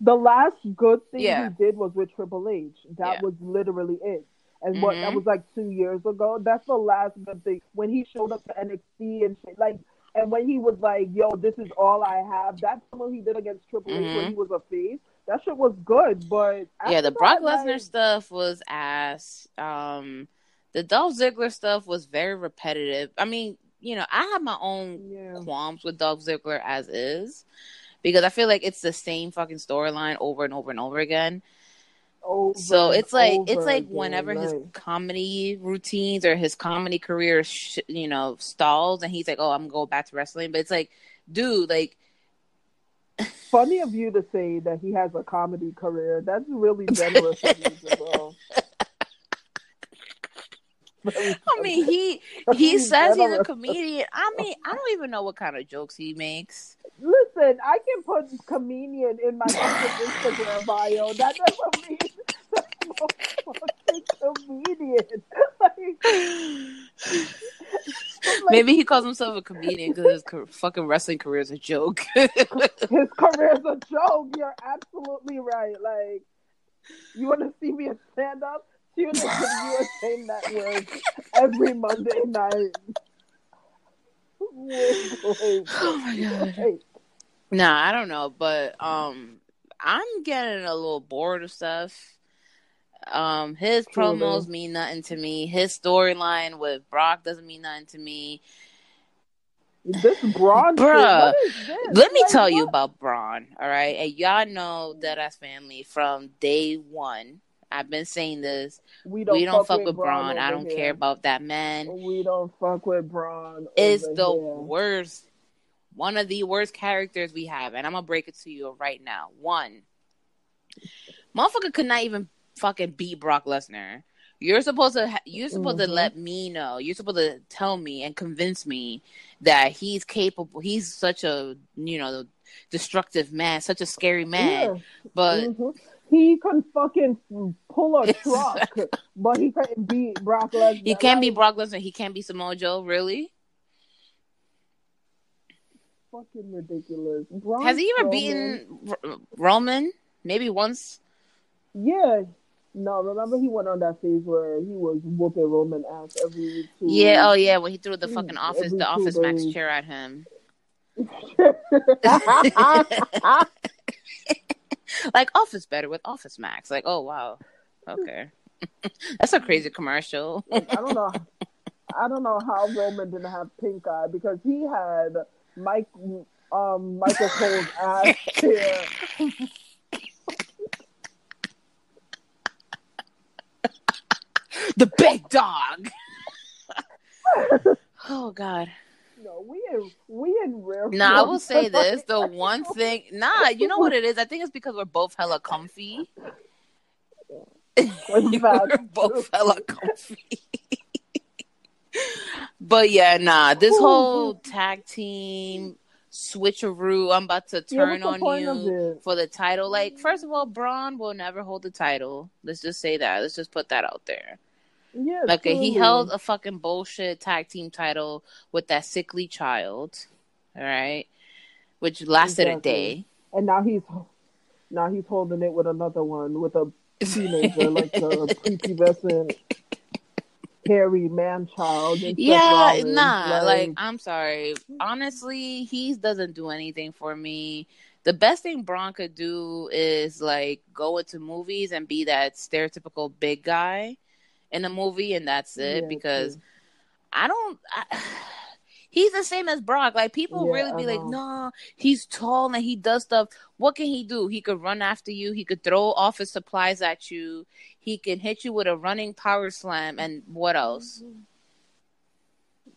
The last good thing Yeah. he did was with Triple H. That Yeah. was literally it. And what that Mhm. was like two years ago. That's the last good thing. When he showed up to NXT and shit, like, and when he was like, "Yo, this is all I have." That's what he did against Triple H when Mhm. he was a face. That shit was good, but yeah, the Brock that, Lesnar like, stuff was ass. Um, the Dolph Ziggler stuff was very repetitive. I mean, you know, I have my own qualms with Dolph Ziggler as is because I feel like it's the same fucking storyline over and over and over again. Over so it's like it's like whenever his comedy routines or his comedy career, sh- you know, stalls, and he's like, "Oh, I'm gonna go back to wrestling," but it's like, dude, like, <laughs> Funny of you to say that he has a comedy career. That's really generous of you, <laughs> <laughs> I mean, he <laughs> he says he's a comedian. I mean, I don't even know what kind of jokes he makes. Listen, I can put comedian in my Instagram bio. That doesn't mean <laughs> comedian. Like, Maybe he calls himself a comedian because his fucking wrestling career is a joke. his career is a joke. You're absolutely right. Like, you want to see me stand up? Tune into the USA Network every Monday night. Wait, wait, Oh my God. wait. Nah, I don't know, but um, I'm getting a little bored of Seth. Um, his Truly. promos mean nothing to me. His storyline with Brock doesn't mean nothing to me. This Braun shit, Bruh, what is this? Let me Like, tell you about Braun, all right? And y'all know that as family from day one. I've been saying this. We don't, we don't fuck, with with Braun. I don't here. care about that man. We don't fuck with Braun. Is over the here. worst, one of the worst characters we have, and I'm gonna break it to you right now. One, motherfucker could not even fucking beat Brock Lesnar. You're supposed to. Ha- you're supposed to Mhm. let me know. You're supposed to tell me and convince me that he's capable. He's such a you know destructive man, such a scary man. Yeah. But Mhm. He can fucking pull a <laughs> truck, but he couldn't beat Brock Lesnar. he can't be Brock Lesnar. He can't be Samoa Joe. Really? fucking ridiculous. Braun Has he ever Strowman- beaten R- Roman? Maybe once. Yeah. No, remember he went on that phase where he was whooping Roman ass every two. Yeah. Oh yeah. When he threw the fucking office, the office max chair at him. <laughs> <laughs> <laughs> like Office better with Office Max. Like, oh wow, okay, <laughs> that's a crazy commercial. I don't know. <laughs> I don't know how Roman didn't have pink eye because he had Mike, um, Michael Cole's ass chair. the big dog. oh god. No, we in we in rare. Nah, I will say this: the one thing, nah, you know what it is? I think it's because we're both hella comfy. <laughs> <laughs> we're both hella comfy. <laughs> but yeah, nah, this whole tag team switcheroo, I'm about to turn point on you for the title. Like, first of all, Braun will never hold the title. Let's just say that. Let's just put that out there. Yeah, Okay, he held a fucking bullshit tag team title with that sickly child. All right. Which lasted a day. and now he's now he's holding it with another one with a teenager, like the <laughs> prepubescent hairy man child. Yeah, Rollins. nah, like, I'm sorry. Honestly, he doesn't do anything for me. The best thing Braun could do is like go into movies and be that stereotypical big guy in a movie, and that's it. Yeah, because I don't. I, <sighs> he's the same as Brock. Like people Yeah, really be like, no, he's tall and he does stuff. What can he do? He could run after you. He could throw office supplies at you. He can hit you with a running power slam. And what else?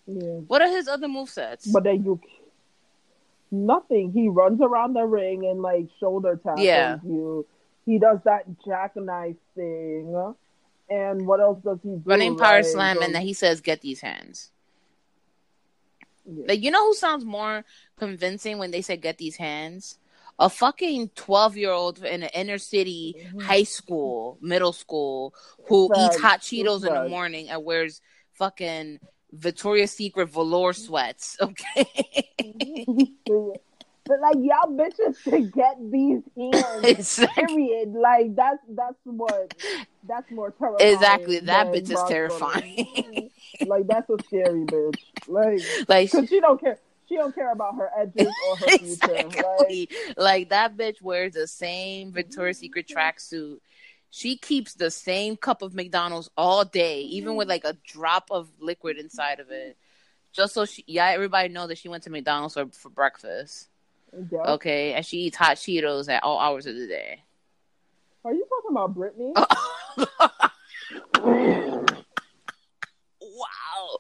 yeah. What are his other movesets? But then you nothing. He runs around the ring and like shoulder tackles Yeah. you. He does that jackknife thing. And what else does he do? running power Like, slam, um, and then he says, "Get these hands." Yeah. Like you know who sounds more convincing when they say "Get these hands"? A fucking twelve-year-old in an inner city high school, middle school, who Right. eats hot Cheetos in the morning and wears fucking Victoria's Secret velour sweats. <laughs> Okay, <laughs> But like y'all bitches <laughs> to get these. <laughs> Exactly. Period. Like that's that's what that's more terrifying. exactly. That bitch is terrifying. <laughs> Like that's a scary bitch. Like Like, because she don't care. She don't care about her edges or her future. Like. Like that bitch wears the same Victoria's Secret tracksuit. She keeps the same cup of McDonald's all day, even with like a drop of liquid inside of it. just so she, yeah, everybody know that she went to McDonald's for, for breakfast. Yeah. Okay, and she eats hot Cheetos at all hours of the day. Are you talking about Brittany? <laughs> wow.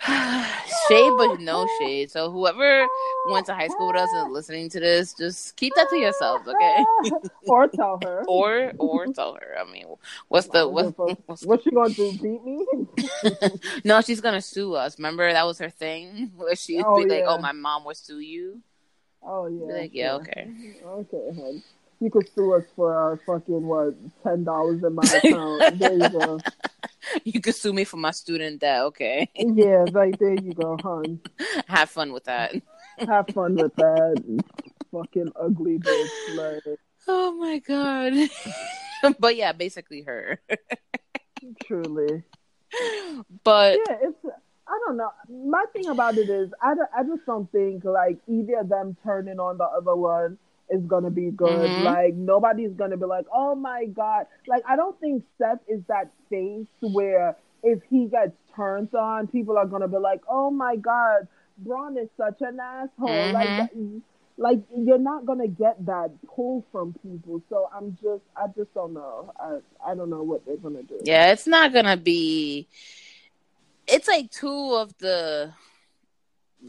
<sighs> shade, but no shade. So whoever went to high school with us and listening to this, just keep that to yourselves, okay? <laughs> or tell her. <laughs> or or tell her. I mean, what's the what? What's, What she gonna do? Beat me? no, she's gonna sue us. Remember that was her thing, where she'd Oh, be like, oh, yeah. "Oh, my mom will sue you." Oh yeah. Like, yeah, okay. Okay, hun. You could sue us for our fucking what ten dollars in my <laughs> account. there you go. You could sue me for my student debt. Okay, Yeah, right there you go, hun. <laughs> have fun with that. Have fun with that. fucking ugly bitch. Like Oh my god. <laughs> but yeah, basically her. truly. But yeah, it's. I don't know. My thing about it is, I, don't- I just don't think like either of them turning on the other one is gonna be good. Mhm. Like nobody's gonna be like, oh my god. Like I don't think Seth is that face where if he gets turned on, people are gonna be like, oh my god, Braun is such an asshole. Like, Mhm. like you're not gonna get that pull from people. So I'm just, I just don't know. I, I don't know what they're gonna do. yeah, it's not gonna be. It's like two of the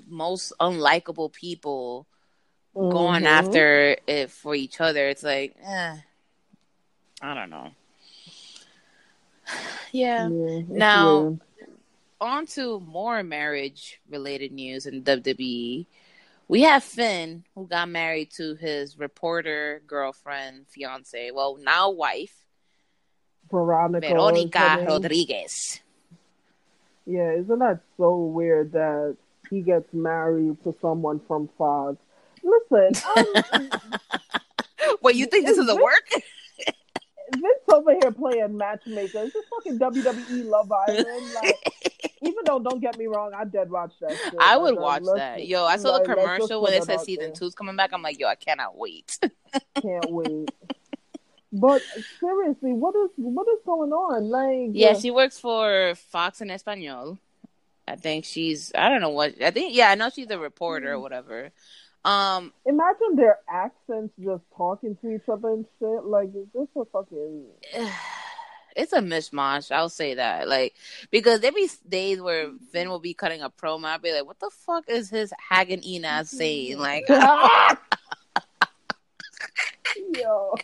most unlikable people going Mhm. after it for each other. It's like, eh, I don't know. <sighs> Yeah. Yeah, Now, weird. on to more marriage related news in WWE. We have Finn, who got married to his reporter girlfriend, fiance, well, now wife, Veronica, Veronica. Rodriguez. Yeah, isn't that so weird that he gets married to someone from Fox? Listen, I'm, um, <laughs> Wait, you think this is a work? <laughs> Vince over here playing matchmaker. It's just fucking WWE Love Island. Like, <laughs> even though, don't get me wrong, I dead watch that. Shit. I would Like, um, watch that. Yo, I saw like, the commercial when it said season there. two's coming back. I'm like, yo, I cannot wait. Can't wait. But seriously, what is what is going on? Like, Yeah, she works for Fox and Espanol. I think she's I don't know what I think yeah, I know she's a reporter or Mm. whatever. Um imagine their accents just talking to each other and shit. Like, is this a fucking? <sighs> it's a mishmash, I'll say that. Like because there be days where Finn will be cutting a promo, I'll be like, What the fuck is his Hagen Enas saying? Like <laughs> <laughs> Yo,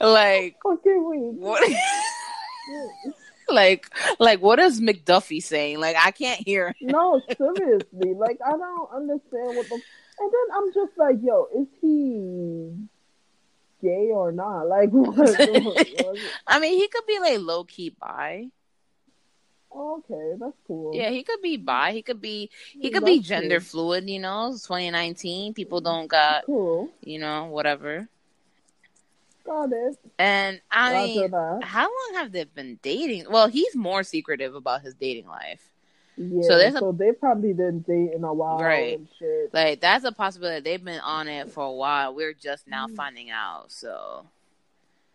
like what <laughs> like like what is McDuffie saying? Like I can't hear him. No, seriously. Like I don't understand what the. And then I'm just like, yo, is he gay or not? Like, <laughs> what? what- <laughs> I mean he could be like low key bi. Okay, that's cool. Yeah, he could be bi. He could be he could be gender cool. fluid. You know, it's 2019. People don't got cool. you know whatever. Got it. And I Roger mean, that. how long have they been dating? Well, he's more secretive about his dating life. Yeah. So So, there's a- they probably didn't date in a while Right. and shit. Like that's a possibility. They've been on it for a while. We're just now Mm. finding out. So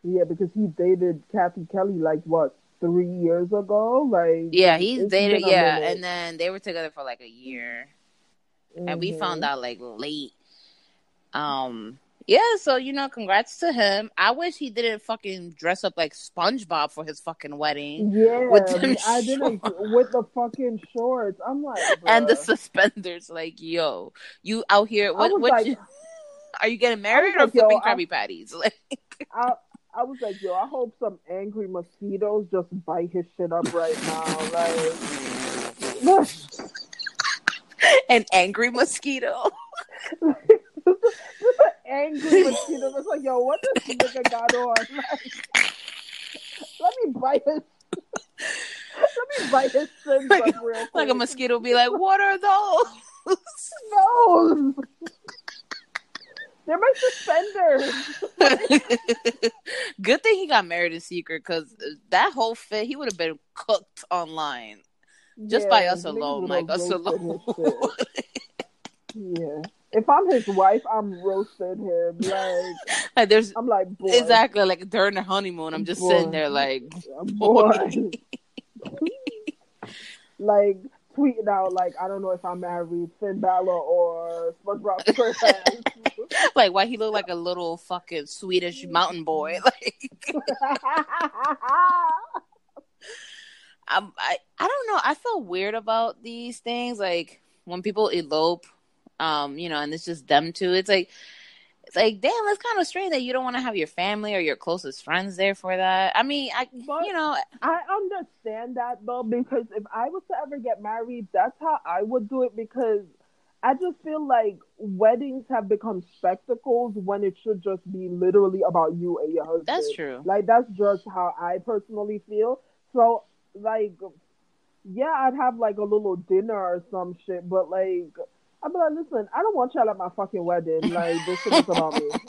Yeah, because he dated Cathy Kelly like what three years ago. Like, yeah, he's dated. Yeah, minute. and then they were together for like a year, and we Mhm. found out like late. Um. Yeah, so you know, congrats to him. I wish he didn't fucking dress up like SpongeBob for his fucking wedding. Yeah, with them I didn't with the fucking shorts. I'm like, <laughs> and the suspenders. Like, yo, you out here? I What? was What? like- you, <laughs> are you getting married like, or flipping Krabby Patties? <laughs> Like, I I was like, yo, I hope some angry mosquitoes just bite his shit up right now. Like, an angry mosquito. just <laughs> an angry mosquito. It's like, yo, what this nigga got on? Like, let me bite his. let me bite his sins Like- up real quick. Like a mosquito be like, what are those? No. They're my suspenders. <laughs> Good thing he got married in secret because that whole fit, he would have been cooked online. Just by us alone, like us alone. yeah. If I'm his wife, I'm roasting him. Like <laughs> Like there's I'm like, boy, exactly like during the honeymoon, I'm just sitting there like, boy. <laughs> like tweeting out like, I don't know if I married Finn Balor or SpongeBob <laughs> like why he looked like a little fucking Swedish mountain boy. <laughs> Like <laughs> I'm, I I don't know. I feel weird about these things. Like when people elope, um, you know, and it's just them two. It's like it's like damn, that's kind of strange that you don't want to have your family or your closest friends there for that. I mean, I But you know, I understand that though because if I was to ever get married, that's how I would do it because I just feel like weddings have become spectacles when it should just be literally about you and your husband. That's true. Like that's just how I personally feel. So like yeah, I'd have like a little dinner or some shit, but like Be like, listen, I don't want y'all at my fucking wedding. Like this shit is about me. <laughs>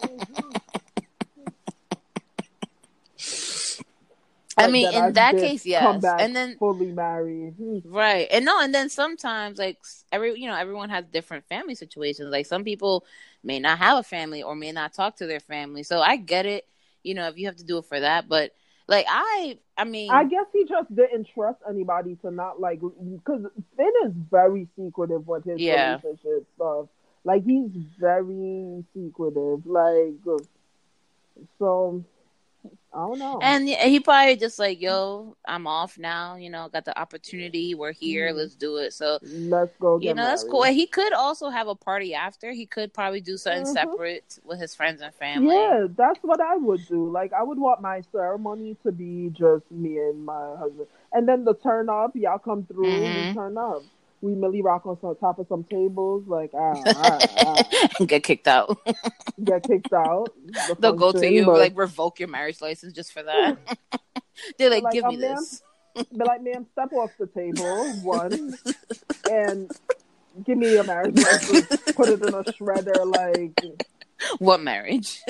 I Like, mean, that in I that case, come yes, back and then fully married. Hmm. Right. And no, and then sometimes like every you know, everyone has different family situations. Like some people may not have a family or may not talk to their family. So I get it, you know, if you have to do it for that, but like I I mean I guess he just didn't trust anybody to not like because Finn is very secretive with his Yeah. relationship stuff. Like he's very secretive. Like so, I don't and he probably just like, yo, I'm off now, you know, got the opportunity, we're here, Mhm. let's do it. So let's go. you know, that's cool. And He could also have a party after. He could probably do something Mhm. separate with his friends and family. Yeah, that's what I would do. Like I would want my ceremony to be just me and my husband, and then the turn up, y'all come through, Mhm. we turn up. We Millie rock on some top of some tables, like ah, ah, ah, <laughs> Get kicked out. get kicked out. The They'll go to you but- like revoke your marriage license just for that. <laughs> They're like, Like, give me um, ma'am, this. Be like, ma'am, step off the table, one, <laughs> and give me your marriage license. Put it in a shredder, like. What marriage?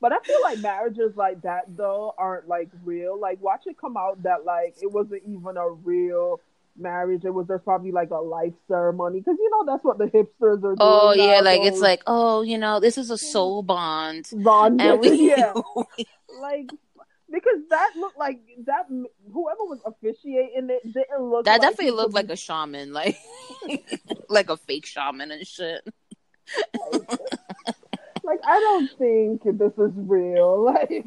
But I feel like marriages like that though aren't like real. Like, watch it come out that like it wasn't even a real marriage. It was just probably like a life ceremony because you know that's what the hipsters are doing. oh yeah, now, like it's like, oh, you know, this is a soul bond. bond- And we <laughs> yeah, <laughs> like because that looked like that. Whoever was officiating it didn't look. that like definitely looked like a shaman, like <laughs> like a fake shaman and shit. like I don't think this is real. Like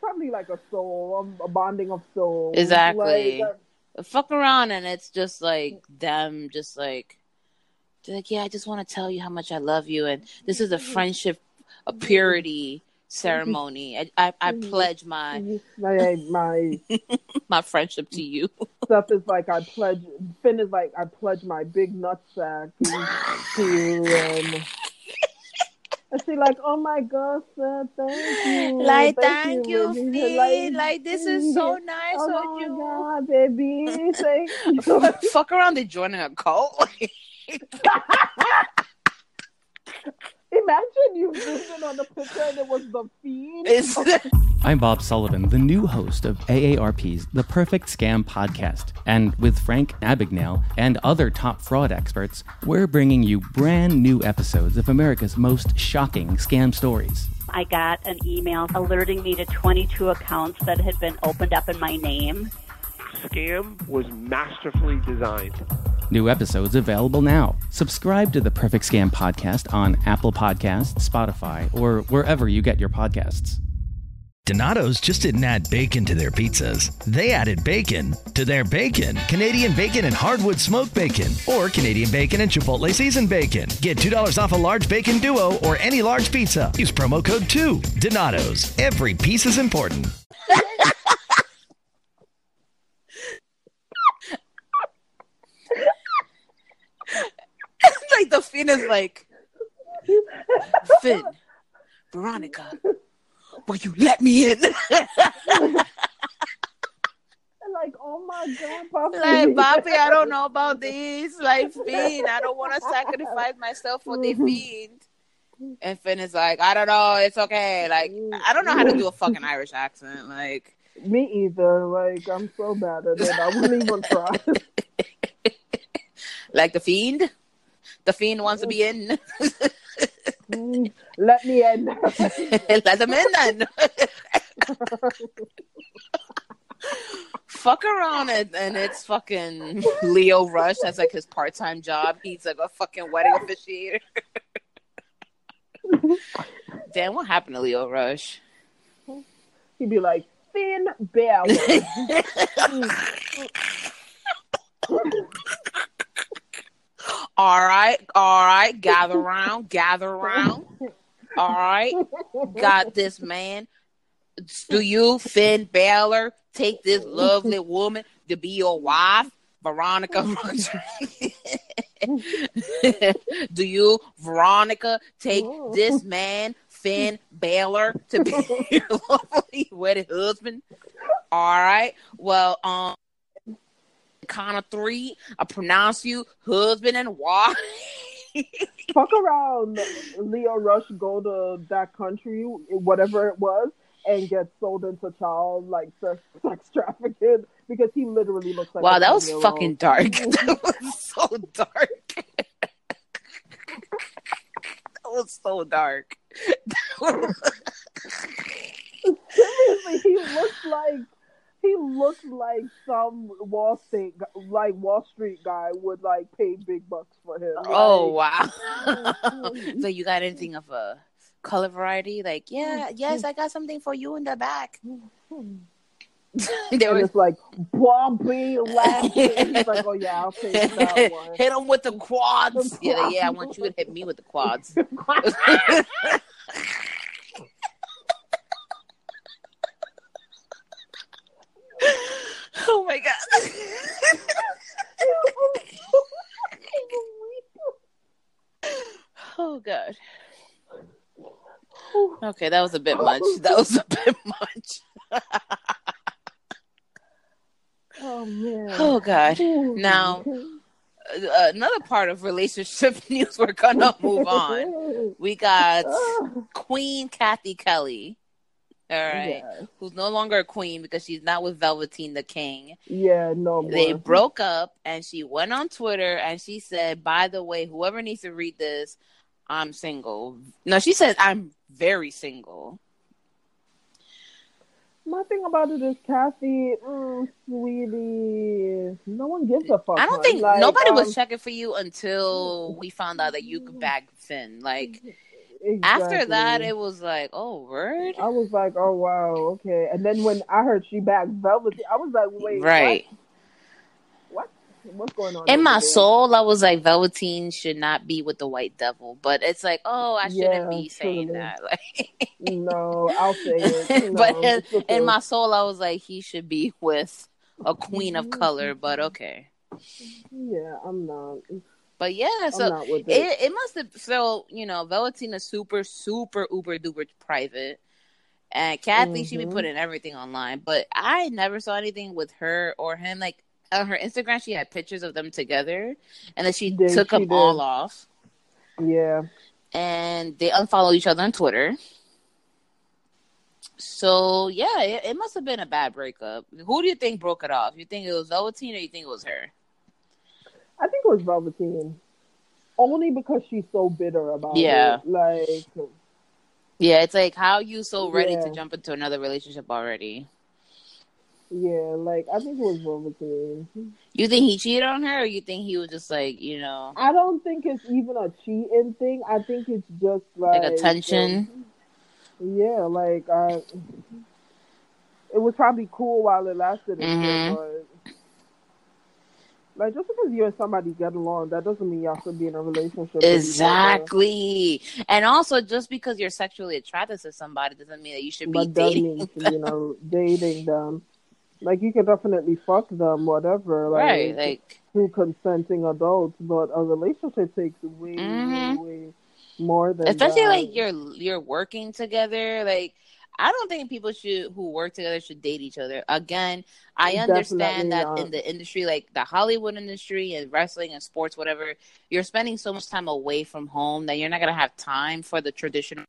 probably like a soul, a bonding of souls. Exactly. Like, Fuck around and it's just like them just like they're like, Yeah, I just want to tell you how much I love you and this is a mm-hmm. friendship a purity ceremony. I I, I mm-hmm. pledge my mm-hmm. my my <laughs> my friendship to you. stuff is like I pledge. Finn is like I pledge my big nutsack to you, and and she like, oh my god, sir, thank you, Like, thank you, baby." Finn. Like, this is <laughs> so nice oh of my you. god, baby, <laughs> thank you. Fuck around, they joining a cult. <laughs> Imagine you zooming on the picture and it was the fiend. <laughs> It's- I'm Bob Sullivan, the new host of AARP's The Perfect Scam podcast. And with Frank Abagnale and other top fraud experts, we're bringing you brand new episodes of America's most shocking scam stories. I got an email alerting me to 22 accounts that had been opened up in my name. Scam was masterfully designed. New episodes available now. Subscribe to the Perfect Scam podcast on Apple Podcasts, Spotify, or wherever you get your podcasts. Donato's just didn't add bacon to their pizzas. They added bacon to their bacon. Canadian bacon and hardwood smoked bacon, or Canadian bacon and Chipotle seasoned bacon. Get $2 off a large bacon duo or any large pizza. Use promo code 2. Donato's. Every piece is important. <laughs> like the Finn is like Finn, Veronica, will you let me in? <laughs> like, oh my god, Poppy. like, Bobby, I don't know about <laughs> this. Like, Finn, I don't want to sacrifice myself for the mm-hmm. Fiend. And Finn is like, I don't know, it's okay. Like, I don't know how to do a fucking Irish accent. Like, Me either. Like, I'm so bad at it. I wouldn't even try. <laughs> like the Fiend. The Fiend wants to be in. <laughs> Let me in. <laughs> Let them in then. fuck around and, and it's fucking Lio Rush. That's like his part time job. He's like a fucking wedding officiator. Damn, what happened to Lio Rush? He'd be like, Finn Balor. <laughs> All right, all right, gather around, gather around. All right, got this man. Do you, Finn Balor, take this lovely woman to be your wife, Veronica <laughs> Do you, Veronica, take this man, Finn Balor, to be <laughs> your lovely wedded husband? All right. Well, um, of three, I pronounce you husband and wife. <laughs> Fuck around, Lio Rush go to that country, whatever it was, and get sold into child like sex, sex trafficking because he literally looks like. Wow, that was fucking dark. <laughs> that <laughs> was so dark. that was so dark. Seriously, he looks like he looks like some Wall Street like Wall Street guy would like pay big bucks for him. Oh wow! <laughs> so you got anything of a color variety? Like, yeah, mm-hmm. yes, I got something for you in the back. Mm-hmm. <laughs> there was like bumpy laughing. He's like, "Oh yeah, I'll take <laughs> that one." Hit him with the quads. The yeah, yeah. I want you to hit me with the quads. Oh my god. <laughs> oh god. Okay, that was a bit much. That was a bit much. oh man. Oh god. Now, uh, another part of relationship <laughs> news. We're gonna move on. We got <laughs> Queen Cathy Kelly. All right, Yeah. who's no longer a queen because she's not with Velveteen the King. Yeah, no more. They broke up, and she went on Twitter and she said, "By the way, whoever needs to read this, I'm single." No, she said, "I'm very single." My thing about it is, Cathy, mm, sweetie, no one gives a fuck. I don't think Like, nobody um, was checking for you until we found out that you could bag Finn. Like after that, it was like, oh, word. I was like, oh wow, okay. And then when I heard she backed Velvet, I was like, wait, right. What? what? What's going on? In my soul, I was like, Velveteen should not be with the White Devil, but it's like, oh, I shouldn't Yeah, be saying truly. that. <laughs> Like, No, I'll say it. <laughs> No, but in, okay. in my soul, I was like, he should be <laughs> with a queen of color. But okay. yeah, I'm not. But yeah, so I'm not with it. it, it must have so you know Velveteen super super uber duper private, and Cathy she be Mhm. putting everything online. But I never saw anything with her or him. Like on her Instagram, she had pictures of them together, and then she Did- took she them all off, Yeah, and they unfollowed each other on Twitter. So yeah, it, it must have been a bad breakup. Who do you think broke it off? You think it was Velveteen or you think it was her? I think it was Velveteen. Only because she's so bitter about Yeah. it. Like, Yeah, it's like how you so ready to jump into another relationship already? yeah, like I think it was Velveteen. You think he cheated on her, or you think he was just like, you know, I don't think it's even a cheating thing. I think it's just like, like attention? um, yeah, like I. It was probably cool while it lasted, Mhm. but like just because you and somebody get along, that doesn't mean y'all should be in a relationship. with each other. Exactly. And also, just because you're sexually attracted to somebody doesn't mean that you should be But dating. means you know dating them. Like you can definitely fuck them, whatever. <laughs> Like, right. Like, through consenting adults, but a relationship takes way, Mhm. way, way more than especially that. like you're you're working together. Like, I don't think people should who work together should date each other. Again, I Definitely understand that not. in the industry, like the Hollywood industry and wrestling and sports, whatever, you're spending so much time away from home that you're not gonna have time for the traditional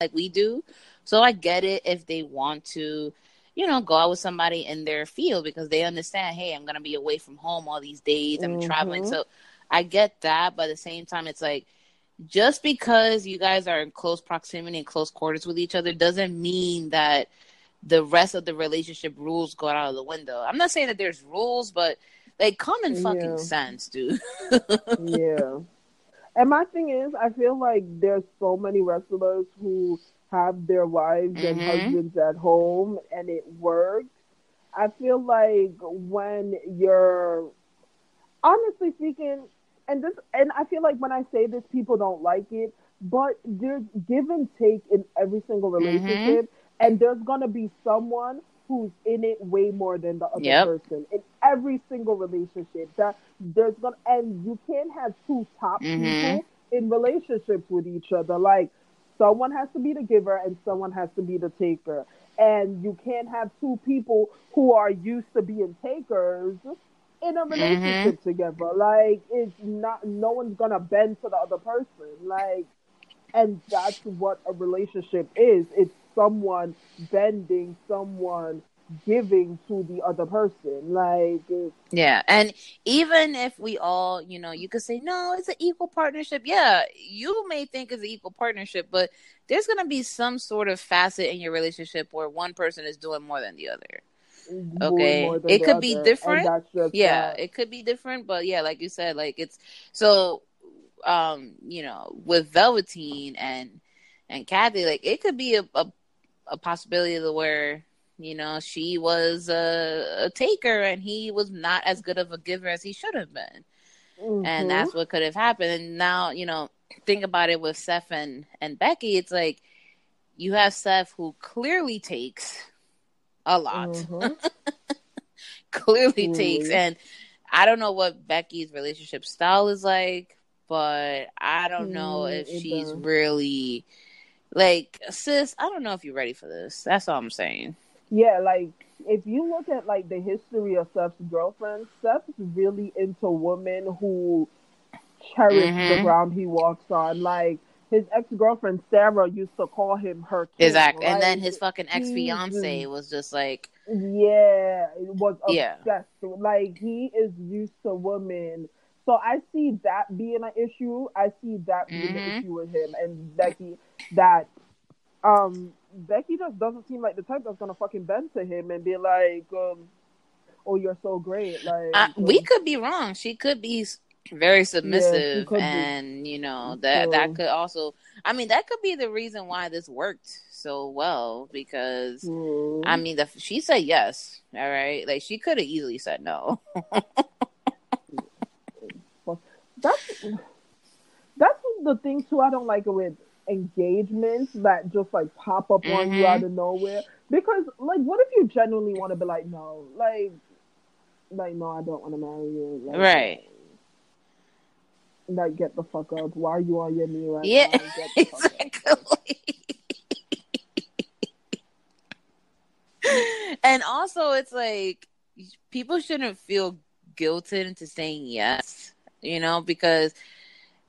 like we do. So I get it if they want to, you know, go out with somebody in their field because they understand, hey, I'm gonna be away from home all these days. I'm traveling. Mhm. So I get that, but at the same time it's like just because you guys are in close proximity and close quarters with each other doesn't mean that the rest of the relationship rules go out of the window. I'm not saying that there's rules, but like common fucking Yeah. sense, dude. <laughs> yeah. And my thing is, I feel like there's so many wrestlers who have their wives and Mhm. husbands at home and it works. I feel like when you're honestly speaking, and this, and I feel like when I say this, people don't like it, but there's give and take in every single relationship, and there's gonna be someone who's in it way more than the other Yep. person in every single relationship. That there's gonna, and you can't have two top Mhm. people in relationships with each other. Like someone has to be the giver and someone has to be the taker. And you can't have two people who are used to being takers in a mm-hmm. relationship together. Like it's not no one's gonna bend to the other person. Like and that's what a relationship is. It's someone bending, someone giving to the other person. Like Yeah, and even if we all, you know, you could say no, it's an equal partnership. Yeah, you may think it's an equal partnership, but there's to be some sort of facet in your relationship where one person is doing more than the other. Okay, it could be other, different. Yeah, that. it could be different, but yeah, like you said, like it's so, um, you know, with Velveteen and and Cathy, like it could be a a, a possibility to where you know she was a, a taker and he was not as good of a giver as he should have been Mhm. and that's what could have happened. And now, you know, think about it with Seth and, and Becky. It's like you have Seth who clearly takes a lot, Mhm. <laughs> clearly takes. And I don't know what Becky's relationship style is like, but I don't know Mm, if it she's does. really like, sis, I don't know if you're ready for this. That's all I'm saying. Yeah, like if you look at like the history of Seth's girlfriend, Seth's really into women who cherish the Mhm. ground he walks on. Like his ex girlfriend Sarah used to call him her king, Exactly. And then his fucking ex fiance was just like, Yeah, it was Yeah. obsessed. Like he is used to women. So I see that being an issue. I see that being Mhm. an issue with him and Becky. That um Becky just doesn't seem like the type that's gonna fucking bend to him and be like, um, "Oh, you're so great." Like Uh, we um, could be wrong. She could be very submissive, be. and you know that that could also. I mean, that could be the reason why this worked so well because mm, I mean, the she said yes. All right, like she could have easily said no. <laughs> that's that's the thing too. I don't like it with engagements that just like pop up on you Mhm. out of nowhere. Because like, what if you genuinely want to be like, no, like, like no, I don't want to marry you. Like, right? Like, get the fuck up. Why are you on your knee right Yeah, now? Get the fuck up. exactly. <laughs> and also, it's like people shouldn't feel guilted into saying yes, you know, because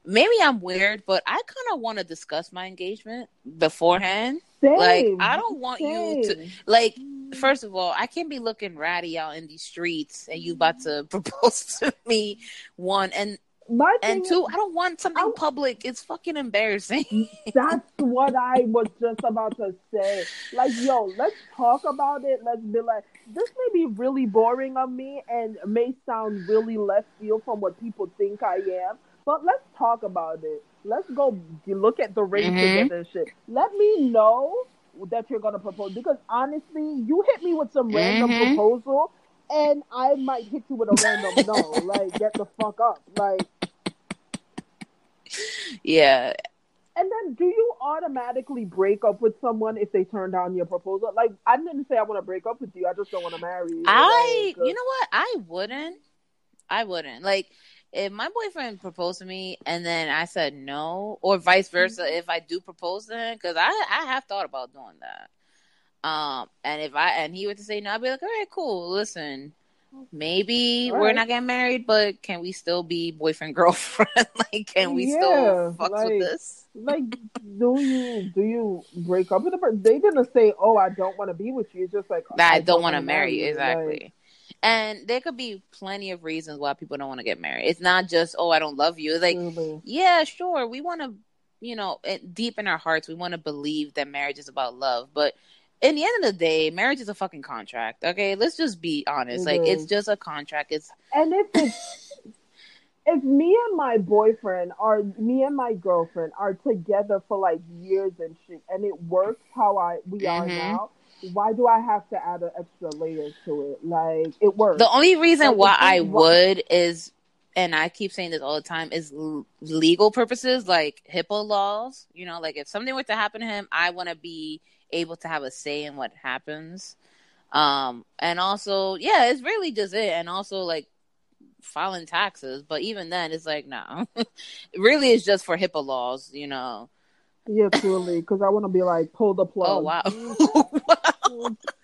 maybe I'm weird, but I kind of want to discuss my engagement beforehand. Same, Like, I don't want you to, like, mm. first of all, I can't be looking ratty out in these streets and you about to <laughs> propose to me, one, and My and two, is- I don't want something public. It's fucking embarrassing. <laughs> That's what I was just about to say. Like, yo, let's talk about it. Let's be like, this may be really boring of me and may sound really left field from what people think I am, but let's talk about it. Let's go look at the ring Mhm. together and shit. Let me know that you're gonna propose because honestly, you hit me with some random Mhm. proposal. And I might hit you with a random no. Like, get the fuck up. Like, <laughs> yeah, And then, do you automatically break up with someone if they turn down your proposal? Like, I didn't say I want to break up with you. I just don't want to marry you. I, Like, uh, you know what? I wouldn't. I wouldn't. Like, if my boyfriend proposed to me and then I said no, or vice versa, Mm-hmm. if I do propose to him, because I, I have thought about doing that. Um, and if I and he were to say no, I'd be like, all right, cool. Listen, maybe All we're not getting married, but can we still be boyfriend <laughs> girlfriend? like, can we Yeah, still fuck like- with this? like, <laughs> do you do you break up with a person? They didn't say, "Oh, I don't want to be with you." It's just like that I don't want to marry you. Like, Exactly. and there could be plenty of reasons why people don't want to get married. It's not just, oh, I don't love you. It's like, really. yeah, sure, we want to, you know, it- deep in our hearts, we want to believe that marriage is about love. But in the end of the day, marriage is a fucking contract. Okay, let's just be honest. It like it's just a contract. It's And if it's <laughs> if me and my boyfriend are me and my girlfriend are together for like years and shit, and it works how I we are Mhm. now, why do I have to add an extra layer to it? Like it works. the only reason Like, why I would is, and I keep saying this all the time, is l- legal purposes, like HIPAA laws. You know, like if something were to happen to him, I want to be able to have a say in what happens. Um, and also, yeah, it's really just it. And also, like filing taxes, but even then, it's like no, <laughs> really, it's just for HIPAA laws. You know. Yeah, truly, because I want to be like pull the plug. Oh wow. <laughs> <laughs>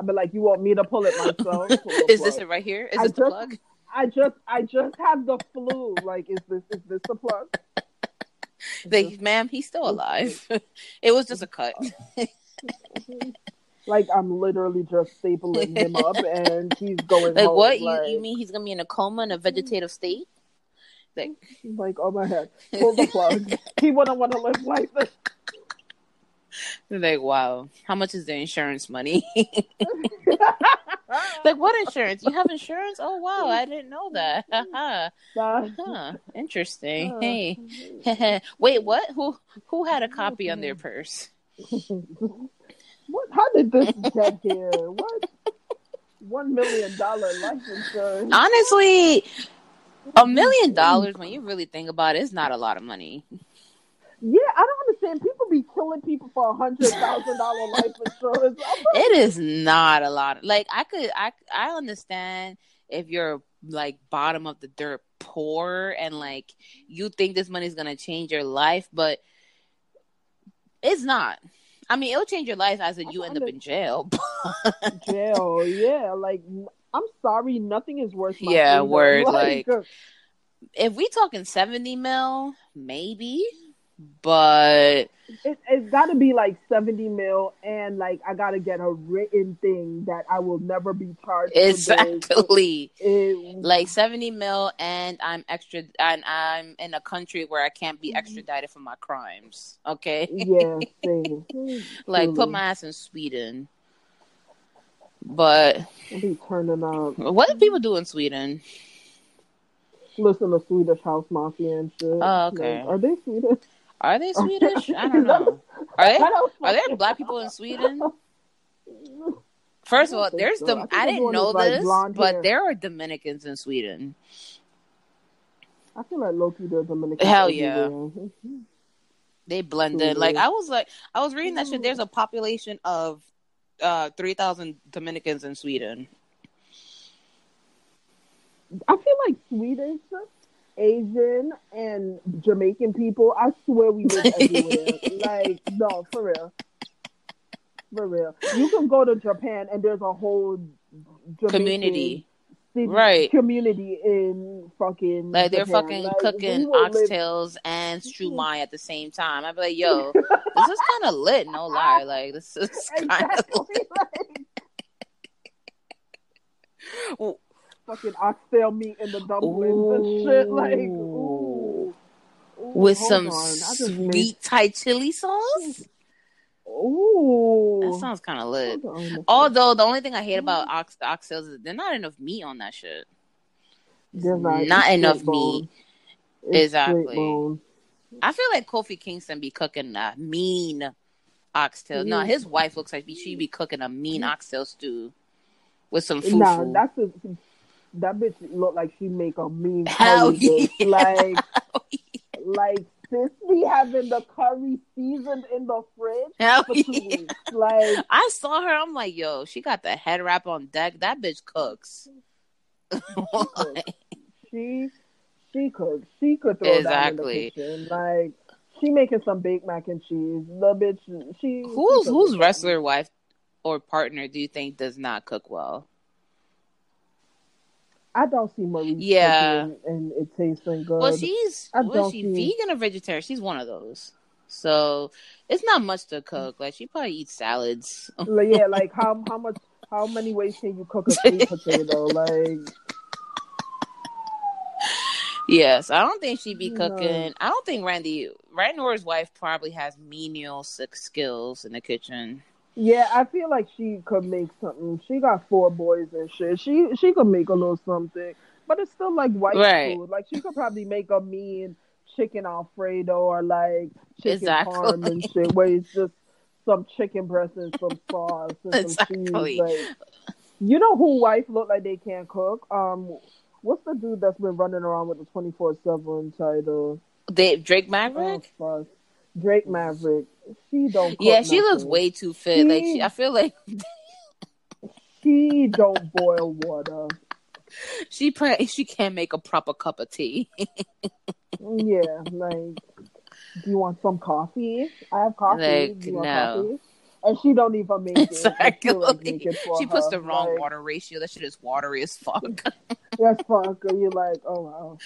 I'd be like, you want me to pull it myself? <laughs> Pull Is this it right here? Is I this the plug? I just I just have the flu. Like, is this is this the plug? Like, ma'am, he's still alive. <laughs> it was just a cut. <laughs> Like I'm literally just stapling him up, and he's going. Like home, what? Like, you you mean he's gonna be in a coma in a vegetative state? Like like oh my head, pull the plug. he wouldn't want to live like this. Like wow, how much is the insurance money? <laughs> like what insurance? You have insurance? Oh wow, I didn't know that. <laughs> Uh-huh. Haha. huh, interesting. Hey, <laughs> wait, what? Who who had a copy on their purse? What? How did this get here? What? One million dollar life insurance. Honestly, a million dollars when you really think about it, it's not a lot of money. Yeah, I don't understand. People be killing people for a hundred thousand dollar life insurance. <laughs> It is not a lot. Like I could, I I understand if you're like bottom of the dirt poor and like you think this money is gonna change your life, but it's not. I mean, it'll change your life as in you end up in jail. <laughs> jail. Yeah, like I'm sorry, nothing is worth. My Yeah, word, <laughs> Like, if we talking seventy mil, maybe, but it, it's got to be like seventy mil, and like I got to get a written thing that I will never be charged. exactly <laughs> It- like 70 mil and i'm extra and i'm in a country where i can't be mm-hmm. extradited for my crimes okay yeah, same. <laughs> like put my ass in sweden but be turning up. what do people do in sweden Listen to Swedish House Mafia and shit. Oh, okay. Like, are they Swedish? Are they swedish i don't <laughs> know are they are there black people in sweden <laughs> First of all, there's so. the I I didn't know like, this, but hair. there are Dominicans in Sweden. I feel like Loki does Dominican. Hell yeah. They blend in. Like I was like, I was reading that shit. There's a population of uh three thousand Dominicans in Sweden. I feel like Swedish, Asian, and Jamaican people. I swear we live everywhere. <laughs> like no, for real, for real. You can go to Japan and there's a whole Jamaican Community. city- Right. community in fucking Like they're Japan. fucking Like, cooking will live- oxtails and mm-hmm. shumai at the same time. I'd be like, yo, <laughs> this is kind of lit. No lie, like this is <laughs> kind of Exactly, like, fucking oxtail meat in the dumplings and shit. Like, ooh. Ooh, with some on. I made- sweet Thai chili sauce. Ooh. That sounds kind of lit. Although the only thing I hate about mm. ox oxtails is there's not enough meat on that shit. There's Not, it's enough bone. meat. It's Exactly. I feel like Kofi Kingston be cooking a mean oxtail. No, his wife looks like she be cooking a mean oxtail stew with some fufu. Nah, that's a, that bitch look like she make a mean Hell curry yeah. Like, <laughs> like sis be having the curry seasoned in the fridge Hell for two yeah. weeks. Like, <laughs> I saw her. I'm like, yo, she got the head wrap on deck. That bitch cooks. she <laughs> she could she could throw Exactly. down in the kitchen. Like she making some baked mac and cheese. The bitch she who's she do wrestler wife or partner do you think does not cook well? I don't see Marie Yeah. and it tasting good. Well, she's I don't she see- vegan or vegetarian? She's one of those. So it's not much to cook. Like she probably eats salads. Yeah, <laughs> like how how much how many ways can you cook a sweet <laughs> potato? Like Yes, I don't think she'd be No. cooking. I don't think Randy Randy Orton's wife probably has menial skills in the kitchen. Yeah, I feel like she could make something. She got four boys and shit. She she could make a little something, but it's still like white Right. food. Like she could probably make a mean chicken alfredo or like chicken Exactly. parm and shit, where it's just some chicken breast and some sauce and Exactly. some cheese. Like, you know who wife look like they can't cook? Um, what's the dude that's been running around with the twenty four seven title? Dave Drake Maverick. Oh, fuck. Drake Maverick. She don't. Yeah, she looks way too fit. Like She- she, I feel like <laughs> She don't boil water. she pre- she can't make a proper cup of tea. <laughs> Yeah, like, do you want some coffee? I have coffee. Like, do you want no. coffee? And she don't even make it. Exactly. like, make it she puts her. the wrong Like, water ratio. That shit is watery as fuck. <laughs> That's fuck. And you're like, oh wow.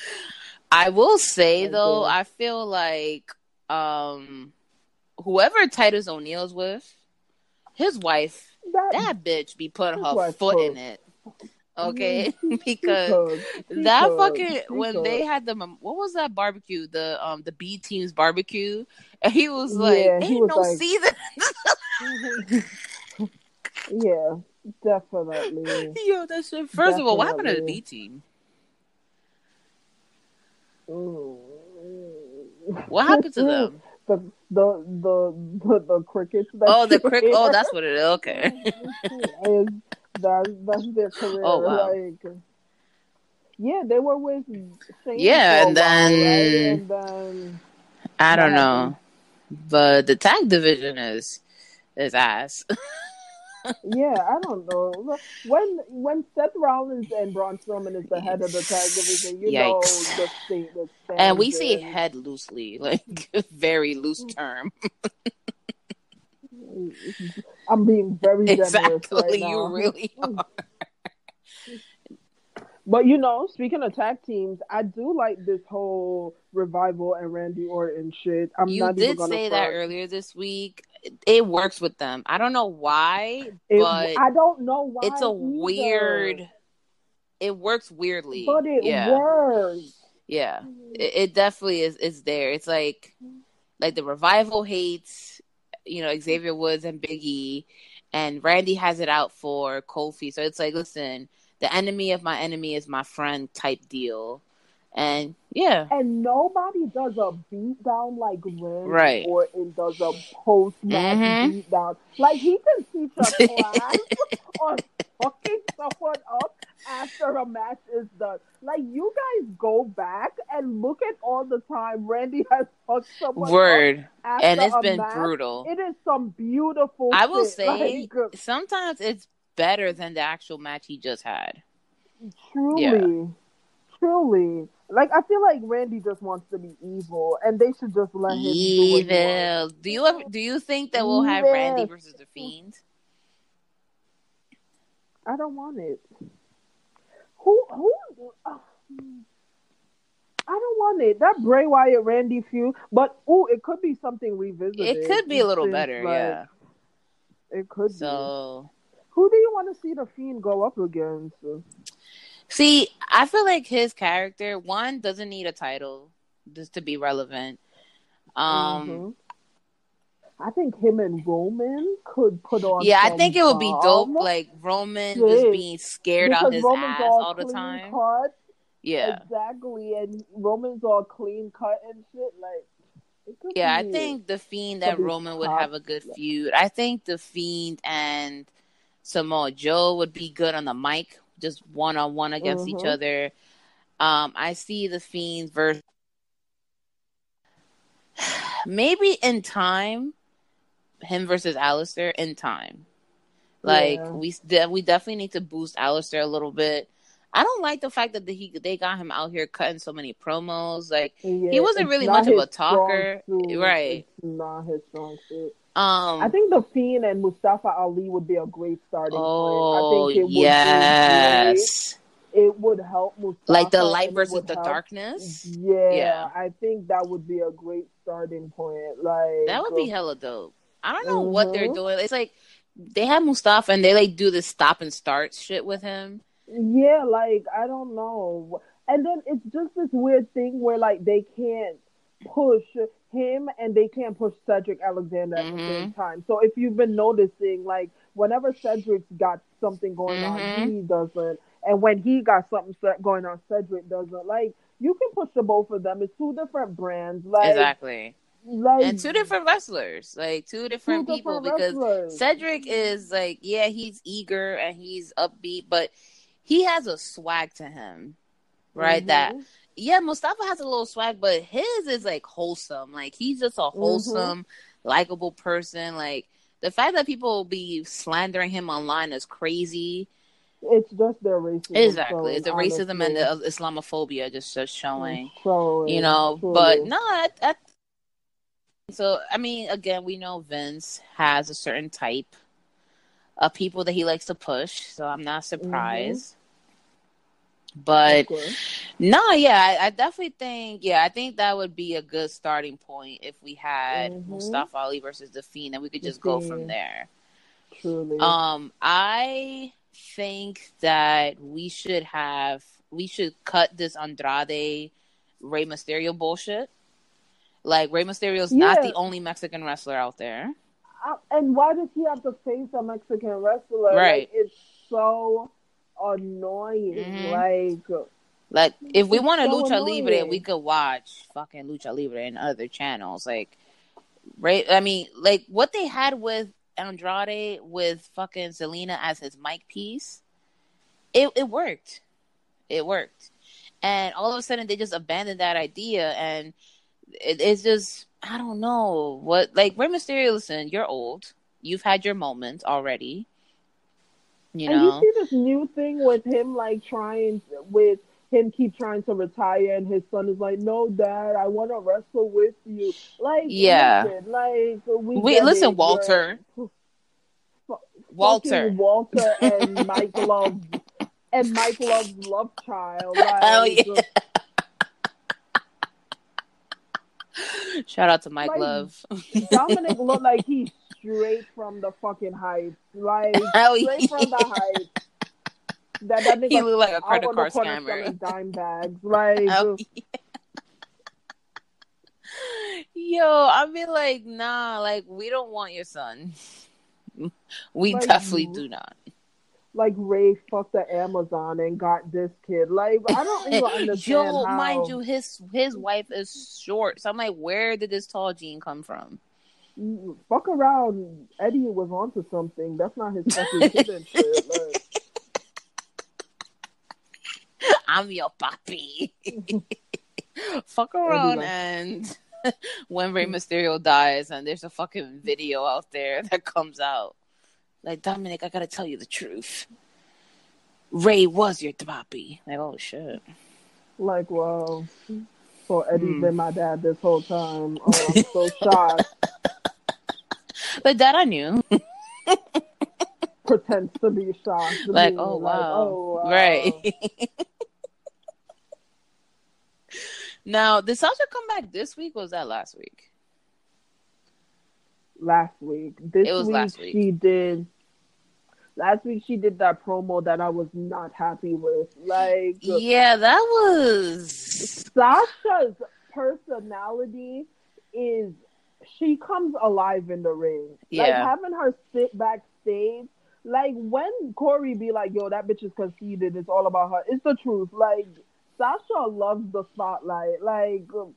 I will say though. I feel like um whoever Titus O'Neil's with, his wife, That, that bitch be putting her foot in it. Okay, <laughs> because. She that fucking She when they had the what was that barbecue? The um the B team's barbecue? <laughs> And he was like Yeah, ain't was no like- season. <laughs> Yeah, definitely. yo that shit first of all what happened to the B team? Mm. What happened to them <laughs> The the the the, the crickets. That oh the crick oh that's what it is okay <laughs> is that's that's their career. Oh, wow. Like, yeah, they were with Shane Yeah, and while, then- right? and then I don't know but the tag division is is ass <laughs> yeah, I don't know. When when Seth Rollins and Braun Strowman is the head of the tag division, you know the state that and we see head loosely like <laughs> very loose term <laughs> I'm being very generous right exactly now. you really are <laughs> But you know, speaking of tag teams, I do like this whole revival and Randy Orton shit. I'm you not even gonna say that earlier this week. It works with them. I don't know why, It- but I don't know why. it's a either, weird. It works weirdly, but it yeah, works. yeah. It, it definitely is. Is there? It's like, like the revival hates, you know, Xavier Woods and Biggie, and Randy has it out for Kofi. So it's like, listen, the enemy of my enemy is my friend type deal, and yeah, And nobody does a beat down like Randy Right. Orton does a post match Mhm. beat down. Like he can teach a <laughs> class on fucking someone up after a match is done. Like you guys go back and look at all the time Randy has fucked someone up word. after And it's been match. brutal. It is some beautiful. I will shit. say Like, sometimes it's better than the actual match he just had. truly, Yeah. Truly. Like I feel like Randy just wants to be evil, and they should just let him do what he wants. Evil. Do you ever do you think that we'll have Randy versus the Fiend? I don't want it. Who who? Uh, I don't want it. That Bray Wyatt Randy feud, but oh, it could be something revisited. It could be a little better, like, yeah. It could be. So Who do you want to see the Fiend go up against? See, I feel like his character one doesn't need a title just to be relevant. Um Mhm. I think him and Roman could put on. yeah, I think it would be dope like Roman Shit. just being scared out his Roman's ass all all the time. Cut. Yeah. exactly. And Roman's all clean cut and shit. Like, Yeah, I think the Fiend and Roman would have a good feud. I think the Fiend and Samoa Joe would be good on the mic, just one on one against each Mhm. other. Um, I see the Fiend versus <sighs> maybe in time, him versus Aleister in time. Like Yeah. we de- we definitely need to boost Aleister a little bit. I don't like the fact that the, he they got him out here cutting so many promos. Like Yeah, he wasn't really much of a talker, right? It's not his strong suit. Um, I think the Fiend and Mustafa Ali would be a great starting Oh point. I think it would be yes. It would help Mustafa. like the light versus the help- darkness. Yeah, Yeah. I think that would be a great starting point. Like That would be hella dope. I don't know what they're Mhm. doing. It's like they have Mustafa and they like do this stop and start shit with him. Yeah, like I don't know. And then it's just this weird thing where like they can't push him and they can't push Cedric Alexander at the Mm-hmm. same time. So if you've been noticing, like whenever Cedric's got something going on, Mhm. he doesn't, and when he got something set- going on, Cedric doesn't. Like you can push the both of them. It's two different brands. Like exactly. like and two different wrestlers, like two different Two people. different because. Cedric is like, yeah, he's eager and he's upbeat, but he has a swag to him, right? Mhm. That yeah, Mustafa has a little swag, but his is like wholesome. Like he's just a Mm-hmm. wholesome, likable person. Like the fact that people be slandering him online is crazy. It's just their racism. Exactly, it's the racism and the Islamophobia just just showing. Showing, you know but no I, I, so i mean again we know vince has a certain type of people that he likes to push so i'm not surprised but no yeah I, I definitely think yeah i think that would be a good starting point if we had Mhm. mustafa ali versus the fiend and we could just go from there truly. um, I think that we should have we should cut this Andrade Rey Mysterio bullshit. Like Rey Mysterio's not Yeah. the only Mexican wrestler out there. Uh, and why does he have to face a Mexican wrestler? Right. Like, it's so annoying. Mhm. Like, Like if we want wanted so Lucha Libre, we could watch fucking Lucha Libre and other channels. Like right? I mean, like what they had with Andrade with fucking Zelina as his mic piece, it it worked. It worked. And all of a sudden they just abandoned that idea and it, it's just I don't know what like Rey Mysterio. Listen, you're old. You've had your moment already. You and know, you see this new thing with him, like trying with him keep trying to retire, and his son is like, "No, Dad, I want to wrestle with you." Like, Yeah. listen, like we Wait, get listen, it, Walter. Walter. Walter <laughs> and Mike Love and Mike Love's love child. <laughs> Like, Hell yeah. Shout out to Mike Like, Love. Dominik looked like he's straight from the fucking heights. Like <laughs> Hell straight yeah. from the heights. That, that nigga He looked like a credit card scammer. Dime bags. Like Oh, <laughs> Yo, I mean, like, nah, like, we don't want your son. <laughs> We Like, definitely do not. like Rey fucked the Amazon and got this kid. Like I don't even understand Yo, how. mind you, his his wife is short, so I'm like, where did this tall gene come from? Fuck around. Eddie was onto something. That's not his fucking <laughs> kid shit. Like, <laughs> I'm your papi. <laughs> Fuck around like- and when Rey Mysterio dies and there's a fucking video out there that comes out. Like, Dominik, I gotta tell you the truth. Rey was your papi. Like, oh shit. like well, So Eddie's Hmm. been my dad this whole time. Oh, I'm so shocked. But that I knew. Pretends to be shocked. to like, me, oh like, wow. oh, wow. Right. <laughs> now, did Sasha come back this week or was that last week? last week. This It was week, last week. she did. Last week she did that promo that I was not happy with. Like Yeah, that was Sasha's personality is she comes alive in the ring. Like Yeah. having her sit backstage. Like when Corey be like, "Yo, that bitch is conceited. It's all about her." It's the truth. Like Sasha loves the spotlight. Like um,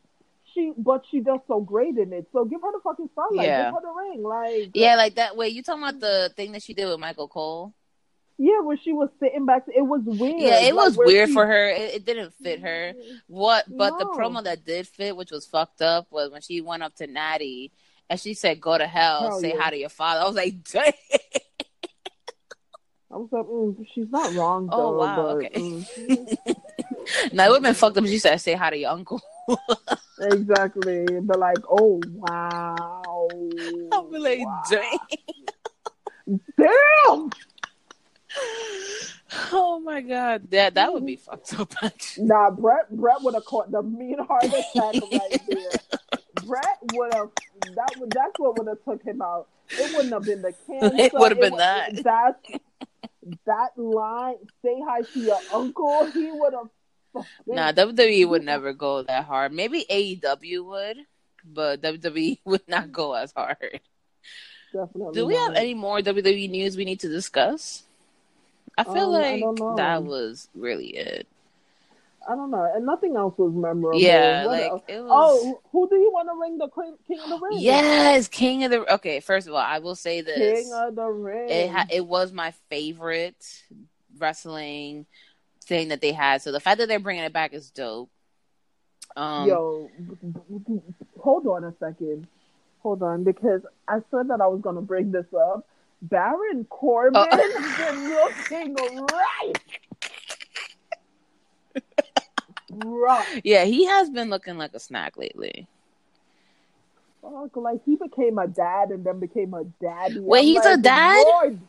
she, but she does so great in it. So give her the fucking spotlight. Yeah. Give her the ring. Like Yeah, like that way. You talking about the thing that she did with Michael Cole? Yeah, where she was sitting back, it was weird. Yeah, it Like, was weird she- for her. It, it didn't fit her. What? But the No. promo that did fit, which was fucked up, was when she went up to Natty and she said, "Go to hell, Hell say yeah. hi to your father." <laughs> I was like, "Damn." I was like, mm, she's not wrong Though, Oh, though. wow, but, okay. mm, <laughs> Now it would have been fucked up if she said, "Say hi to your uncle." <laughs> exactly. But like, oh wow. I'm be like, "Damn." Damn. <laughs> Oh my god, that that would be fucked up. Nah, Bret. Bret would have caught the mean heart attack <laughs> right there. Bret would have. That would. That's what would have took him out. It wouldn't have been the <laughs> cancer. It would've been that. That that line. Say hi to your uncle. He would have Nah, WWE would never go that hard. Maybe AEW would, but WWE would not go as hard. Definitely. Do we have any more WWE news we need to discuss? I feel Um, like don't that was really it. I don't know, and nothing else was memorable. Yeah, What like else? it was. Oh, who do you want to ring the queen, king of the ring? Yes, King of the. Okay, first of all, I will say this: king of the ring. it ha- it was my favorite wrestling thing that they had. So the fact that they're bringing it back is dope. Um, Yo, hold on a second. Hold on, because I said that I was going to bring this up. Baron uh, Corbin <laughs> Oh. been looking right. right. yeah, he has been looking like a snack lately. Fuck, like he became a dad and then became a daddy. Wait, I'm he's a dad? Lord.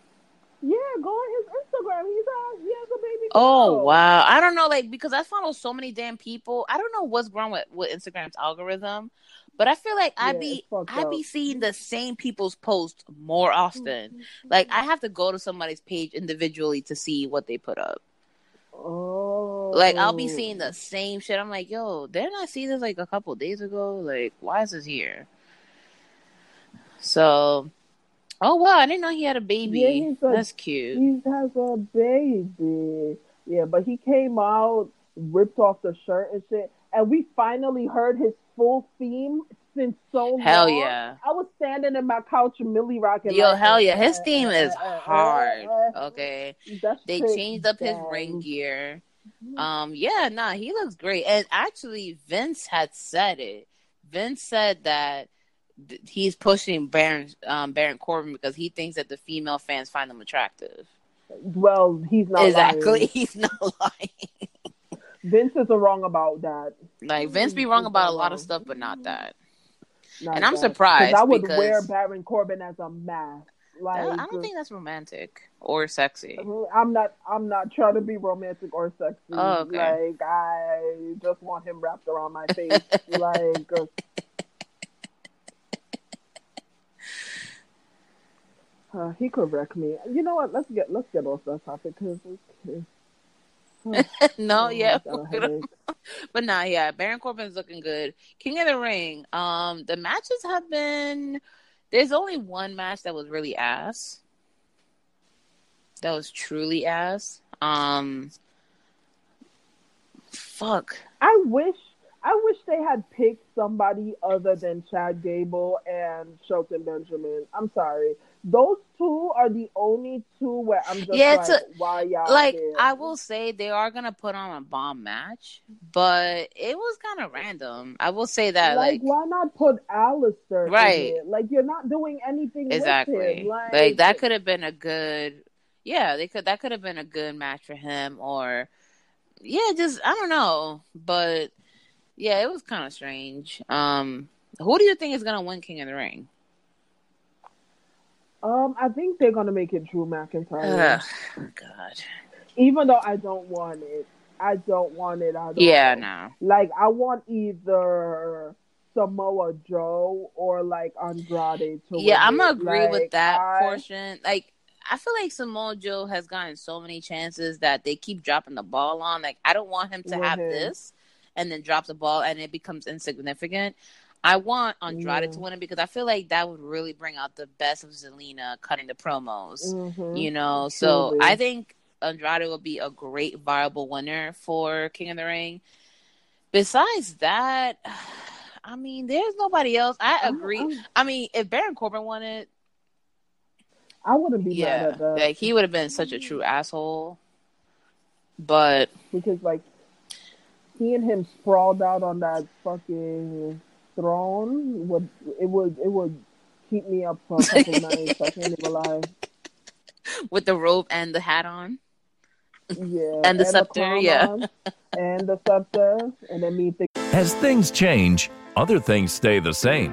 Yeah, go on his Instagram. He's a he has a baby. Oh wow! I don't know, like because I follow so many damn people. I don't know what's wrong with with Instagram's algorithm, but I feel like I Yeah, be I be seeing the same people's posts more often. Like I mm-hmm. have to go to somebody's page individually to see what they put up. Oh. Like I'll be seeing the oh. same shit. I'm like, yo, didn't I see this like a couple days ago? Like, why is this here? So, oh wow, I didn't know he had a baby. Yeah, he's a- That's cute. He has a baby. Yeah, but he came out, ripped off the shirt and shit, and we finally heard his full theme since so long. Hell yeah. I was standing in my couch, Millie rocking. Yo, like, hell yeah, his theme is hard. Okay. that They changed up his ring gear. Um, yeah, nah, he looks great. And actually, Vince had said it. Vince said that th- he's pushing Baron um, Baron Corbin because he thinks that the female fans find him attractive. Well, he's not exactly, lying. <laughs> he's not lying. Vince is wrong about that. Like Vince be wrong about a lot of stuff, but not that. Not And I'm that. surprised I would because- wear Baron Corbin as a mask. Like I don't think that's romantic or sexy. I'm not. I'm not trying to be romantic or sexy. Oh, okay. Like I just want him wrapped around my face. <laughs> like uh, he could wreck me. You know what? Let's get let's get off that topic because <laughs> no, yeah, <laughs> got a headache. but nah, yeah, Baron Corbin's looking good. King of the Ring. Um, the matches have been. There's only one match that was really ass. That was truly ass. Um, fuck. I wish I wish they had picked somebody other than Chad Gable and Shelton Benjamin. I'm sorry. Those two are the only two where I'm just Yeah, like, a- why y'all Like there? I will say, they are gonna put on a bomb match, but it was kind of random. I will say that, like, like, why not put Aleister Right. Like you're not doing anything with exactly, him. like, Like, that could have been a good, yeah, they could that could have been a good match for him, or yeah, just I don't know, but yeah, it was kind of strange. Um, who do you think is gonna win King of the Ring? Um, I think they're gonna make it Drew McIntyre. Ugh, God, Even though I don't want it. I don't want it. I don't yeah, no. Like I want either Samoa Joe or like Andrade to Yeah, I'm gonna it. agree Like, with that I- portion. Like, I feel like Samoa Joe has gotten so many chances that they keep dropping the ball on. Like, I don't want him to have him. this and then drop the ball and it becomes insignificant. I want Andrade to win it because I feel like that would really bring out the best of Zelina cutting the promos. Mhm. You know, so Truly. I think Andrade will be a great viable winner for King of the Ring. Besides that, <sighs> I mean, there's nobody else. I agree. I'm- I mean, if Baron Corbin won it, I wouldn't be mad yeah, at that like he would have been such a true asshole. But because like he and him sprawled out on that fucking throne would it would it would keep me up for a couple <laughs> nights. I can't even lie. with the robe and the hat on, Yeah, And the scepter, crown yeah. and the scepter, and then me think. As things change, other things stay the same.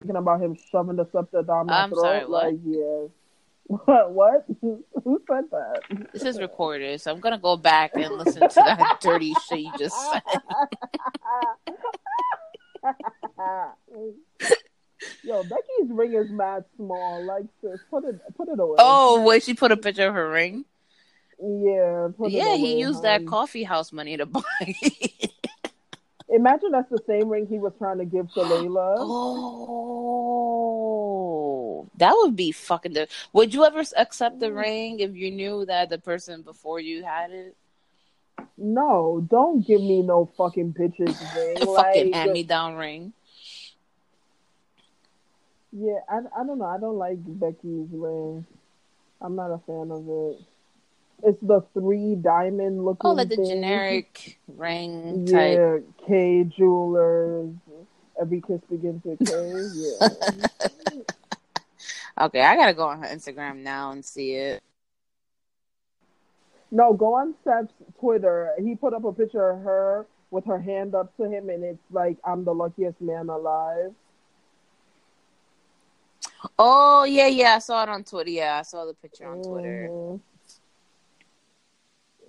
Thinking about him shoving the scepter down my I'm throat. sorry, what? Like, yeah. <laughs> What? What? <laughs> Who said that? This is recorded, so I'm gonna go back and listen to that <laughs> dirty shit you just said. Yo, Becky's ring is mad small. Like, sis, put it, put it away. Oh, wait, she put a picture of her ring. yeah. Put it Yeah, he away, used that coffee house money to buy. Imagine that's the same ring he was trying to give to Layla. <gasps> oh, that would be fucking. The- would you ever accept the mm. ring if you knew that the person before you had it? No, don't give me no fucking bitches <laughs> ring. The fucking Like, hand me down ring. Yeah, I, I don't know. I don't like Becky's ring. I'm not a fan of it. It's the three diamond looking. Oh, like the thing. generic ring type. Yeah, K Jewelers. Every kiss begins with K. Yeah. <laughs> Okay, I gotta go on her Instagram now and see it. no, go on Seth's Twitter. He put up a picture of her with her hand up to him, and it's like, "I'm the luckiest man alive." Oh yeah, yeah, I saw it on Twitter. Yeah, I saw the picture on Twitter. Mm-hmm.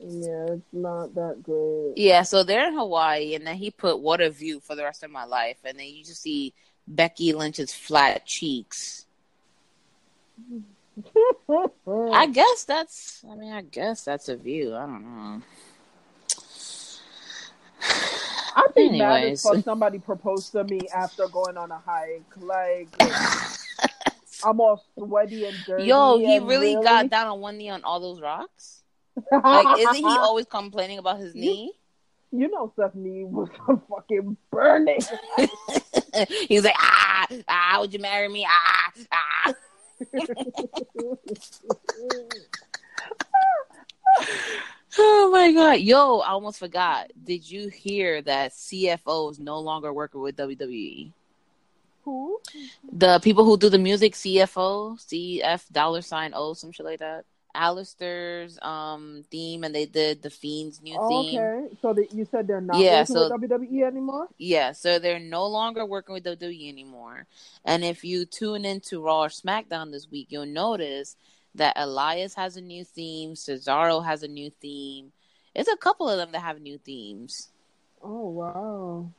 Yeah, it's not that great. Yeah, so they're in Hawaii, and then he put "What a view" for the rest of my life, and then you just see Becky Lynch's flat cheeks. <laughs> I guess that's. I mean, I guess that's a view. I don't know. I'd be mad as Anyways. somebody proposed to me after going on a hike. Like, <laughs> I'm all sweaty and dirty. Yo, he and really, got down on one knee on all those rocks. Like, <laughs> isn't he always complaining about his knee? You know, Stephanie was fucking burning. <laughs> he was like, ah, ah, would you marry me? Ah, ah. <laughs> oh my god, yo, I almost forgot. Did you hear that CFO is no longer working with WWE? Who? The people who do the music, CFO, CF dollar sign O, some shit like that. Aleister's um theme, and they did the Fiend's new theme. okay, so the, you said they're not Yeah, working so- with WWE anymore? Yeah, so they're no longer working with WWE anymore. And if you tune into Raw or SmackDown this week, you'll notice that Elias has a new theme, Cesaro has a new theme. It's a couple of them that have new themes. Oh wow.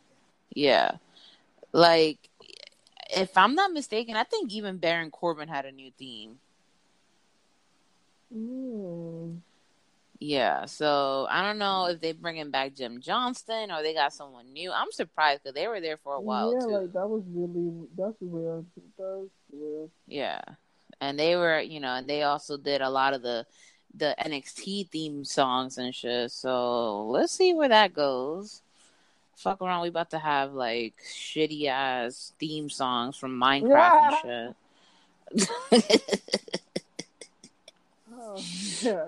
Yeah. Like if I'm not mistaken, I think even Baron Corbin had a new theme. Mm. Yeah, so I don't know if they're bringing back Jim Johnston or they got someone new. I'm surprised because they were there for a while yeah, too. like that was really that's weird. That's weird. Yeah. And they were, you know, and they also did a lot of the the NXT theme songs and shit. So let's see where that goes. Fuck around, we about to have like shitty ass theme songs from Minecraft and <laughs> shit. <laughs> Oh yeah.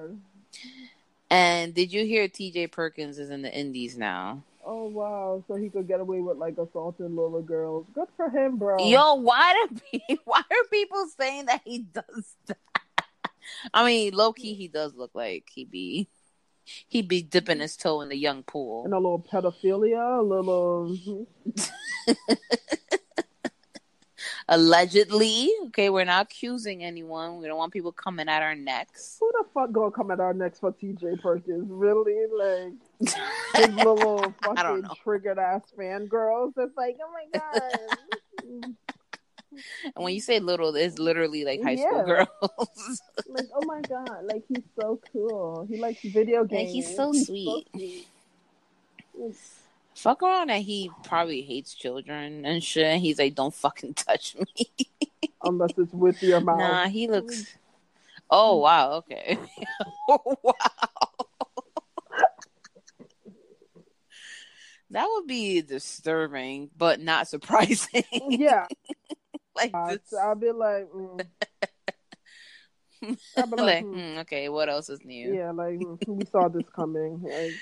<laughs> and did you hear TJ Perkins is in the indies now? Oh wow. So he could get away with like assaulting little girls. Good for him, bro. Yo, why do pe- <laughs> why are people saying that he does that? <laughs> I mean, low key, he does look like he be he be dipping his toe in the young pool. And a little pedophilia, a little hmm? Allegedly, okay, we're not accusing anyone. We don't want people coming at our necks. who the fuck gonna come at our next for TJ Perkins? Really? Like <laughs> his little fucking triggered ass fangirls. It's like, oh my god. <laughs> And when you say little, it's literally like high Yeah. school girls. like, oh my god, like he's so cool. He likes video games. Like, he's so sweet. sweet. Fuck around and he probably hates children and shit. He's like, don't fucking <laughs> touch me. Unless it's with your mouth. Nah, he looks. Oh wow, okay. <laughs> wow. That would be disturbing, but not surprising. <laughs> Yeah. like Uh, this, I'll be like, mm. I'll be like, like, hmm. hmm, okay, what else is new? yeah, like mm, we saw this coming. Like,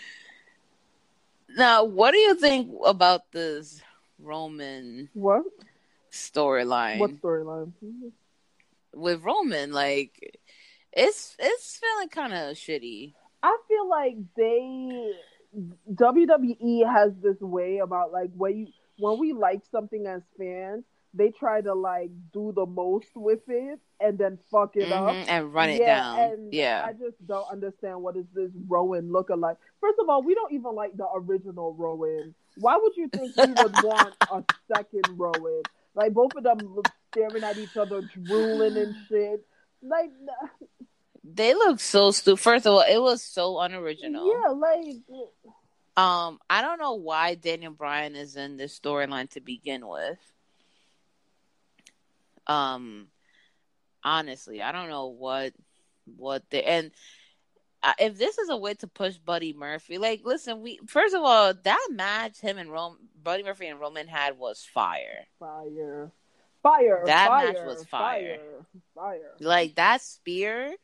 Now, what do you think about this Roman what? storyline? What storyline? with Roman, like it's it's feeling kind of shitty. I feel like they WWE has this way about like when you when we like something as fans, they try to like do the most with it and then fuck it up Mhm, and run it yeah, down. And Yeah. I just don't understand what is this Rowan looking like. First of all, we don't even like the original Rowan. Why would you think we would <laughs> want a second Rowan? Like both of them look staring at each other, drooling and shit. Like, They look so stupid. First of all, it was so unoriginal. yeah, like Um, I don't know why Daniel Bryan is in this storyline to begin with. Um, honestly, I don't know what what the and uh, if this is a way to push Buddy Murphy, like, listen, we first of all that match him and Rome, Buddy Murphy and Roman had was fire. fire, fire. That fire, match was fire. Fire. Like that spear,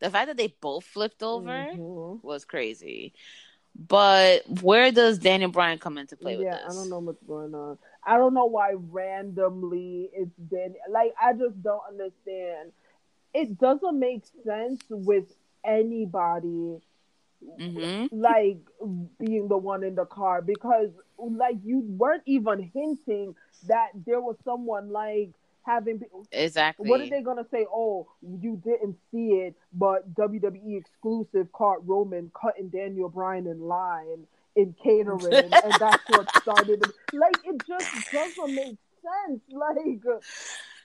the fact that they both flipped over Mhm. was crazy. But where does Daniel Bryan come into play with this? yeah, this? I don't know what's going on. I don't know why randomly it's been like I just don't understand. It doesn't make sense with anybody hmm like being the one in the car because like you weren't even hinting that there was someone like having Exactly. what are they gonna say? Oh, you didn't see it, but WWE exclusive caught Roman cutting Daniel Bryan in line in catering, and that's what started. it. Like it just doesn't make sense. <laughs> Like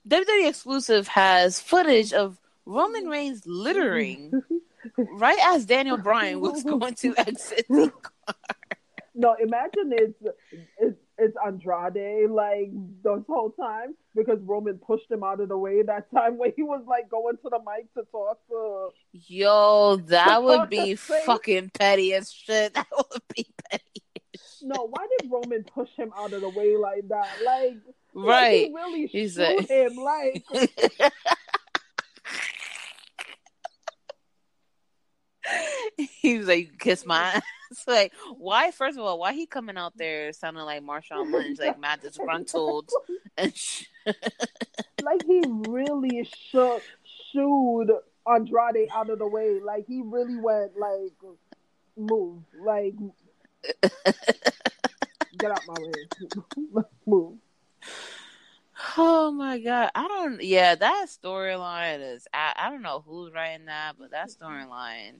WWE exclusive has footage of Roman mm-hmm. Reigns littering mm-hmm. right as Daniel Bryan was <laughs> going to exit. the- car. <laughs> no, imagine it's it's it's Andrade like this whole time because Roman pushed him out of the way that time when he was like going to the mic to talk to. Yo, that would be fucking petty as shit. <laughs> That would be petty. No, why did Roman push him out of the way like that? Like, like, Right. he really He's shoot like- him. Like, <laughs> <laughs> he was like, "Kiss my ass." <laughs> <laughs> like, why? First of all, why he coming out there sounding like Marshawn Lynch, like mad disgruntled and sh- like he really shook, shooed Andrade out of the way. Like he really went like, move, like, get out my way, move. Oh my god, I don't. Yeah, that storyline is. I, I don't know who's writing that, but that storyline,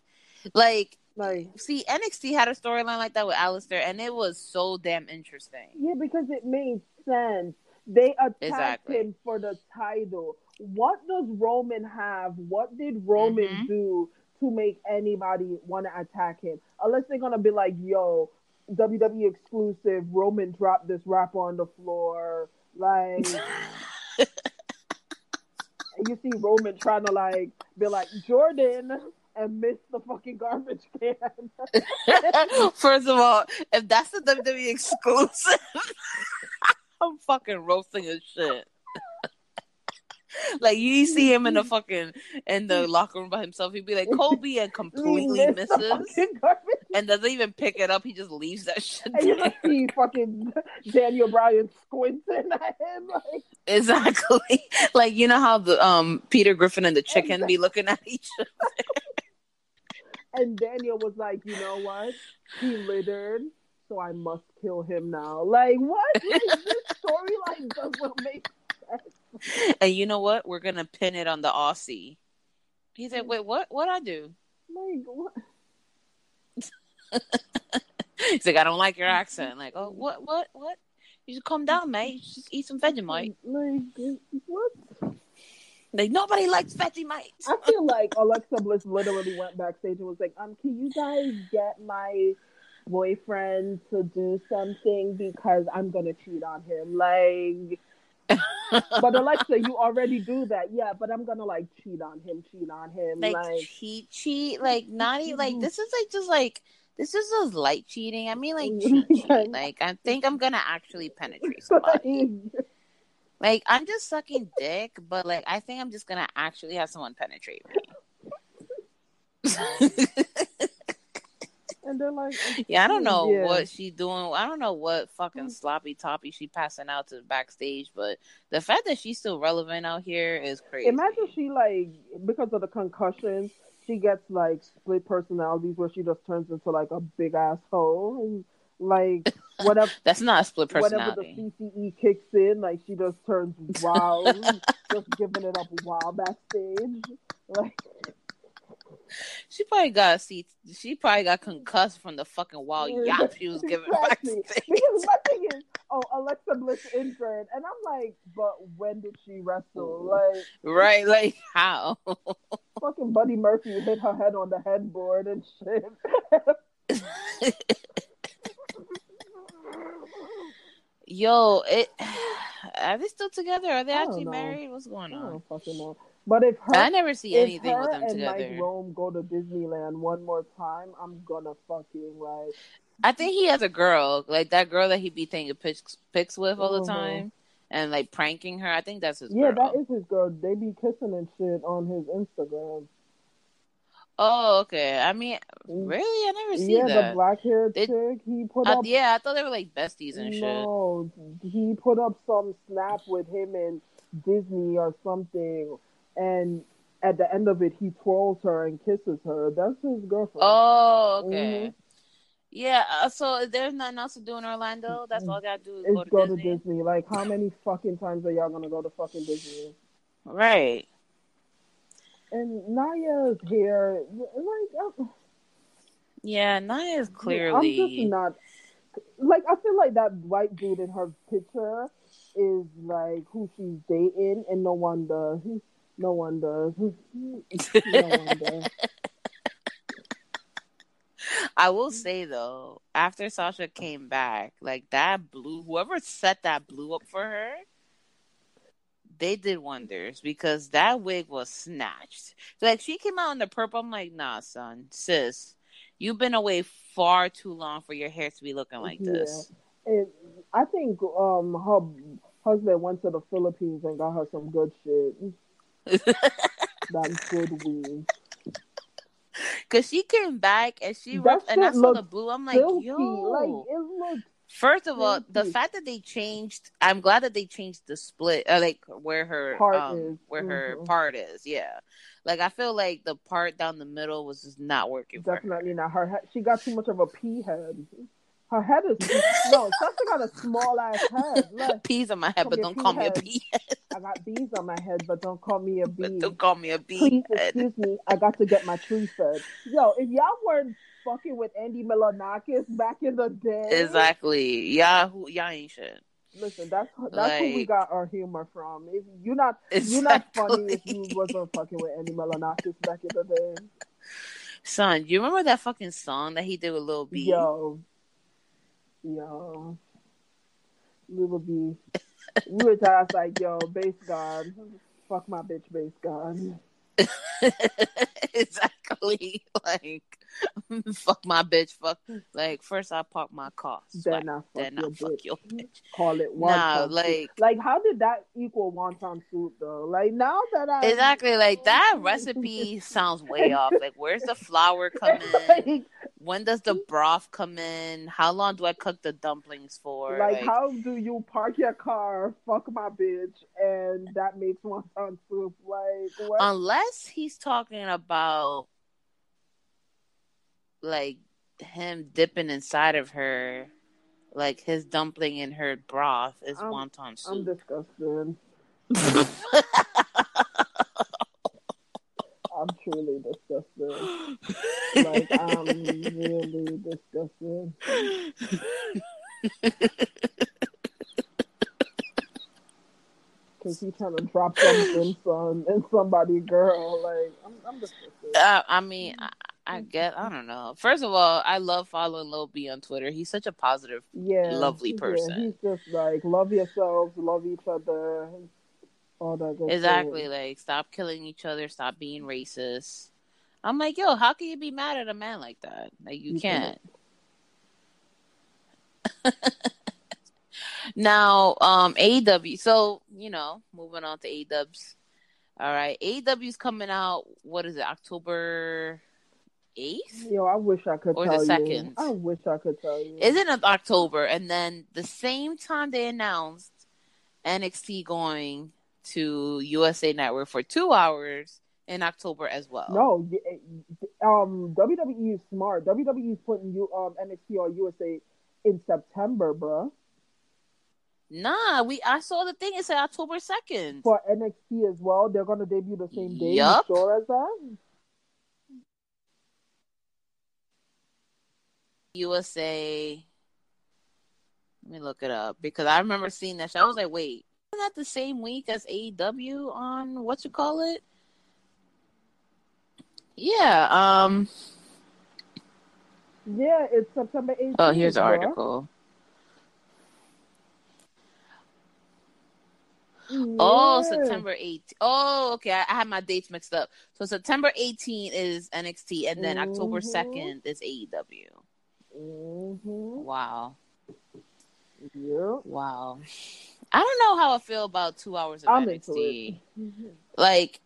like, like, see, NXT had a storyline like that with Aleister, and it was so damn interesting. Yeah, because it made sense. They attacked Exactly. him for the title. What does Roman have? What did Roman Mhm. do to make anybody want to attack him? Unless they're gonna be like, "Yo, WWE exclusive, Roman dropped this rapper on the floor." Like, <laughs> you see Roman trying to like be like Jordan and miss the fucking garbage can. <laughs> First of all, if that's the WWE exclusive, <laughs> I'm fucking roasting his shit. <laughs> like you see him in the fucking in the locker room by himself, he'd be like Kobe and completely misses and doesn't even pick it up. He just leaves that shit And you just see fucking Daniel Bryan squinting at him like Exactly. Like you know how the um Peter Griffin and the chicken be looking at each other. And Daniel was like, you know what? He littered, so I must kill him now. Like what? Like, this <laughs> storyline doesn't make sense. And you know what? We're gonna pin it on the Aussie. He said, "Wait, what? What I do?" Like what? <laughs> He's like, "I don't like your accent." Like, "Oh, what? What? What?" You should calm down, mate. Just eat some Vegemite. Like what? Like nobody likes Vegemite. I feel like Alexa Bliss literally went backstage and was like, "Um, can you guys get my boyfriend to do something because I'm gonna cheat on him?" Like, <laughs> but Alexa, you already do that, yeah. But I'm gonna like cheat on him, cheat on him, Like, like, cheat, cheat. Like not even like this is like just like this is just light cheating. I mean like <laughs> cheat, cheat. Like I think I'm gonna actually penetrate <laughs> somebody. Like I'm just sucking dick, but like I think I'm just gonna actually have someone penetrate me. and they're like, <laughs> Yeah, I don't know Yeah. what she doing. I don't know what fucking mm. sloppy toppy she passing out to the backstage, but the fact that she's still relevant out here is crazy. Imagine she like because of the concussion, she gets like split personalities where she just turns into like a big asshole. Like whatever <laughs> That's not a split whenever personality. the CTE kicks in, like she just turns wild, <laughs> just giving it up wild backstage. Like <laughs> She probably got see. She probably got concussed from the fucking wild yap she was giving Exactly. backstage. Because my thing is, oh, Alexa Bliss injured, and I'm like, but when did she wrestle? Like, Right? Like how? fucking Buddy Murphy hit her head on the headboard and shit. Yo, it. <sighs> Are they still together? Are they actually know. married? What's going on? fucking know. But if her, I never see anything with them and together. Mike Rome go to Disneyland one more time, I'm gonna fucking like. I think he has a girl, like that girl that he be taking pics pics with all the Mhm. time, and like pranking her. I think that's his Yeah, girl. that is his girl. They be kissing and shit on his Instagram. Oh, okay. I mean, really, I never see yeah, that. the black haired chick. He put I- up. yeah, I thought they were like besties and shit. No, he put up some snap with him and Disney or something, and at the end of it, he twirls her and kisses her. That's his girlfriend. Oh, okay. Mhm. Yeah. Uh, so there's nothing else to do in Orlando. That's all I gotta do is It's go to go Disney. to Disney. Like, how many fucking times are y'all gonna go to fucking Disney? Right. And Naya's hair, like, I'm, Yeah, Naya is I'm just not. Like, I feel like that white dude in her picture is like who she's dating, and no one does. No one does. No one does. I will say though, after Sasha came back, like that blew whoever set that blew up for her, they did wonders because that wig was snatched. Like she came out in the purple. I'm like, nah, son, sis, you've been away far too long for your hair to be looking like this. And I think um her husband went to the Philippines and got her some good shit. <laughs> that good weed. Cause she came back and she That ripped, and I saw the blue. I'm like, silky. yo, Like it looked First of all, the fact that they changed, I'm glad that they changed the split, uh, like where her Part um, is. where her Mhm. part is. Yeah, like I feel like the part down the middle was just not working for her. definitely not her. Head. She got too much of a pea head. Her head is no. Sasha got a small ass head. <laughs> Look, Peas on my head, but don't call me a pea <laughs> bee. I got bees on my head, but don't call me a bee. don't call me a bee. Please head. excuse me. I got to get my tree fed. Yo, if y'all weren't fucking with Andy Milonakis back in the day, Exactly. Who y'all ain't shit. Listen, that's that's who we got our humor from. If you're not you're not funny if you wasn't fucking with Andy Milonakis back in the day. Son, you remember that fucking song that he did with Lil B? Yo, yo, Lil B. We were just like, yo, Based God, fuck my bitch, Based God. <laughs> <laughs> exactly. Like, <laughs> fuck my bitch. Fuck. Like, first I park my car. Then I fuck Then I fuck bitch. your bitch. Call it one. Nah, soup. like- like how did that equal wonton soup though? Like now that I Exactly. Like that recipe sounds way <laughs> off. Like, where's the flour come in? like, When does the broth come in? How long do I cook the dumplings for? like how do you park your car, fuck my bitch, and that makes wonton soup? Like what? unless he's talking about like him dipping inside of her, like his dumpling in her broth is I'm- wonton I'm soup. disgusted. <laughs> I'm truly disgusted. <laughs> like I'm really disgusted. <laughs> because he's trying to drop something son and somebody girl. Like I'm, I'm just. Uh, I mean, I, I get. I don't know. First of all, I love following Lil B on Twitter. He's such a positive, Yeah, lovely yeah, person. he's just like love yourselves, love each other, all that good Exactly. shit. Like, stop killing each other. Stop being racist. I'm like, yo, how can you be mad at a man like that? Like, you, You can't. <laughs> now, um, AEW. So, you know, moving on to AEWs. All right. AEW's coming out, what is it, October 8th? Yo, I wish I could Or tell the you. second. I wish I could tell you. Isn't it October? And then the same time they announced NXT going to USA Network for two hours in October as well. No, eh, um, WWE is smart. WWE is putting you um NXT on USA in September, bruh. Nah, we I saw the thing. It said October second. For NXT as well, they're gonna debut the same day. Yup. You sure as that? USA. Let me look it up because I remember seeing that. Show. I was like, wait, isn't that the same week as AEW on what you call it? Yeah. Um. Yeah, it's September 18th. Oh, here's the bruh. Article. Oh, September 8th. Oh, okay. I, I had my dates mixed up. So September 18th is NXT, and then October Mhm. 2nd is AEW. Mm-hmm. Wow. Yeah. Wow. I don't know how I feel about two hours of I'm NXT. Like,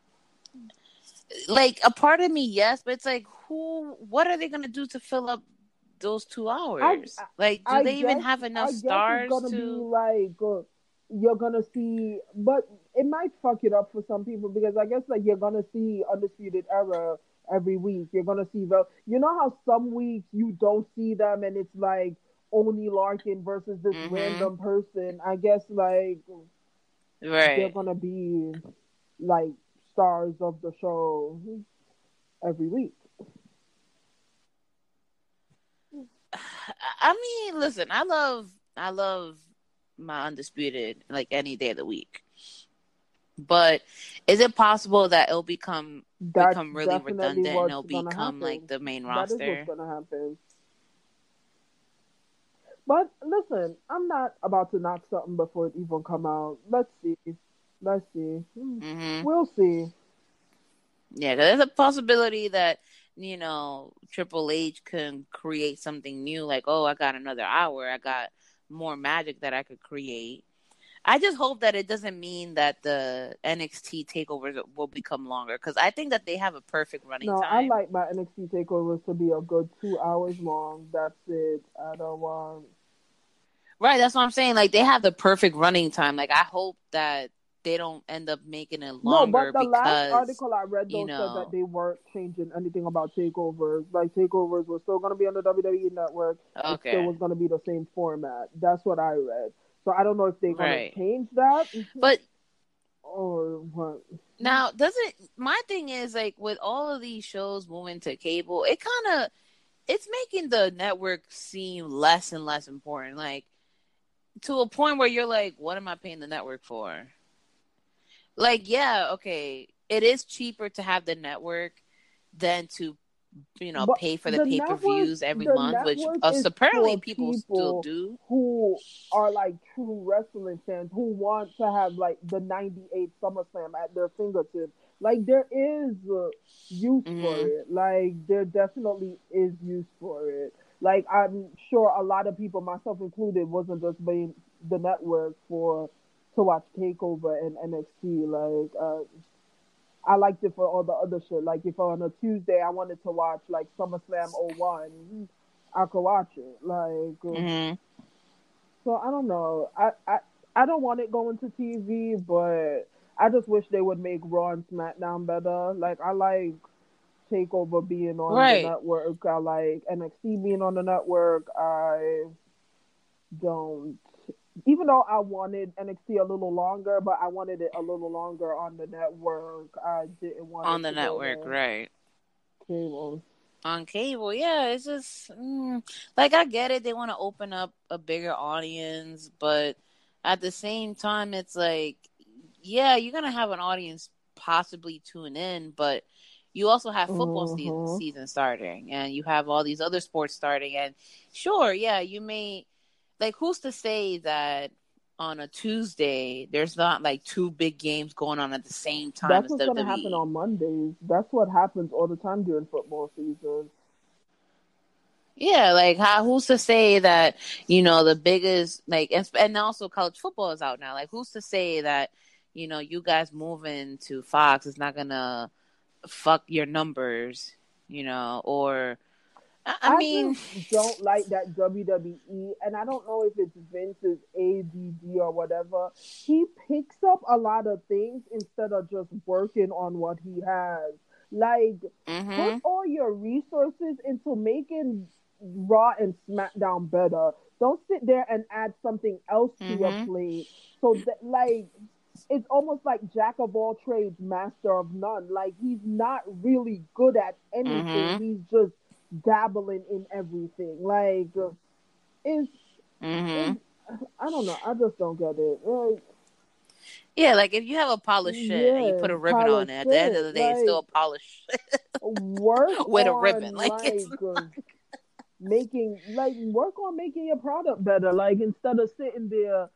like a part of me, yes, but it's like, who? What are they gonna do to fill up those two hours? like, do I they even guess- have I enough stars to? like uh, you're gonna see, but it might fuck it up for some people because I guess like you're gonna see undisputed era every week. You're gonna see the, you know how some weeks you don't see them and it's like only Lorcan versus this Mhm. random person. I guess like they're gonna be like stars of the show every week. <sighs> I mean, listen, I love, I love my undisputed like any day of the week. But is it possible that it'll become That's become really redundant and it'll become like the main That roster? is what's gonna happen. But listen, I'm not about to knock something before it even come out. Let's see. Let's see. Hmm. Mhm. We'll see. Yeah, there's a possibility that you know Triple H can create something new. Like, oh, I got another hour. I got more magic that I could create. I just hope that it doesn't mean that the NXT takeovers will become longer because I think that they have a perfect running No, time. I like my NXT takeovers to be a good two hours long. That's it. I don't want. Right, that's what I'm saying. Like they have the perfect running time. Like I hope that they don't end up making it longer. No, but the because last article I read though you know- said that they weren't changing anything about takeovers. Like takeovers were still going to be on the WWE network. It Okay. still was going to be the same format. That's what I read. So I don't know if they're going Right. to change that but or what. Now, doesn't my thing is like with all of these shows moving to cable, it kind of it's making the network seem less and less important. Like to a point where you're like, what am I paying the network for? Like, yeah, okay, it is cheaper to have the network than to you know But pay for the, the pay per views every month, which uh, apparently for people, still do. Who are like true wrestling fans who want to have like the '98 SummerSlam at their fingertips. Like there is uh, use for Mhm. it. Like there definitely is use for it. Like I'm sure a lot of people, myself included, wasn't just being the network for to watch Takeover and NXT. Like uh, I liked it for all the other shit. Like if on a Tuesday I wanted to watch like SummerSlam 01, I could watch it. Like uh, Mhm. so I don't know. I, I I don't want it going to TV, but I just wish they would make Raw and SmackDown better. Like I like Takeover being on Right. the network. I like NXT being on the network. I don't. Even though I wanted NXT a little longer, but I wanted it a little longer on the network. I didn't want on the network, right? Cable. on cable yeah it's just mm, like i get it they want to open up a bigger audience but at the same time it's like yeah, you're gonna have an audience possibly tune in, but you also have football Mhm. season season starting, and you have all these other sports starting. And sure, yeah, you may like who's to say that on a Tuesday there's not like two big games going on at the same time That's what's gonna happen on Mondays. That's what happens all the time during football season. Yeah, like how who's to say that you know the biggest like and, and also college football is out now. Like who's to say that you know you guys moving to Fox is not gonna fuck your numbers, you know, or I, mean just don't like that WWE, and I don't know if it's Vince's ADD or whatever. He picks up a lot of things instead of just working on what he has. Like, Mhm. put all your resources into making Raw and SmackDown better. Don't sit there and add something else to your Mhm. plate. So that, like, it's almost like jack of all trades, master of none. Like he's not really good at anything. Mhm. He's just dabbling in everything. Like it's, Mhm. it's I don't know. I just don't get it. Like, yeah, like if you have a polished shit and you put a ribbon on it, at the end of the day, it's still a like- polished work <laughs> with a ribbon. Like, like, it's making like work on making your product better. Like instead of sitting there,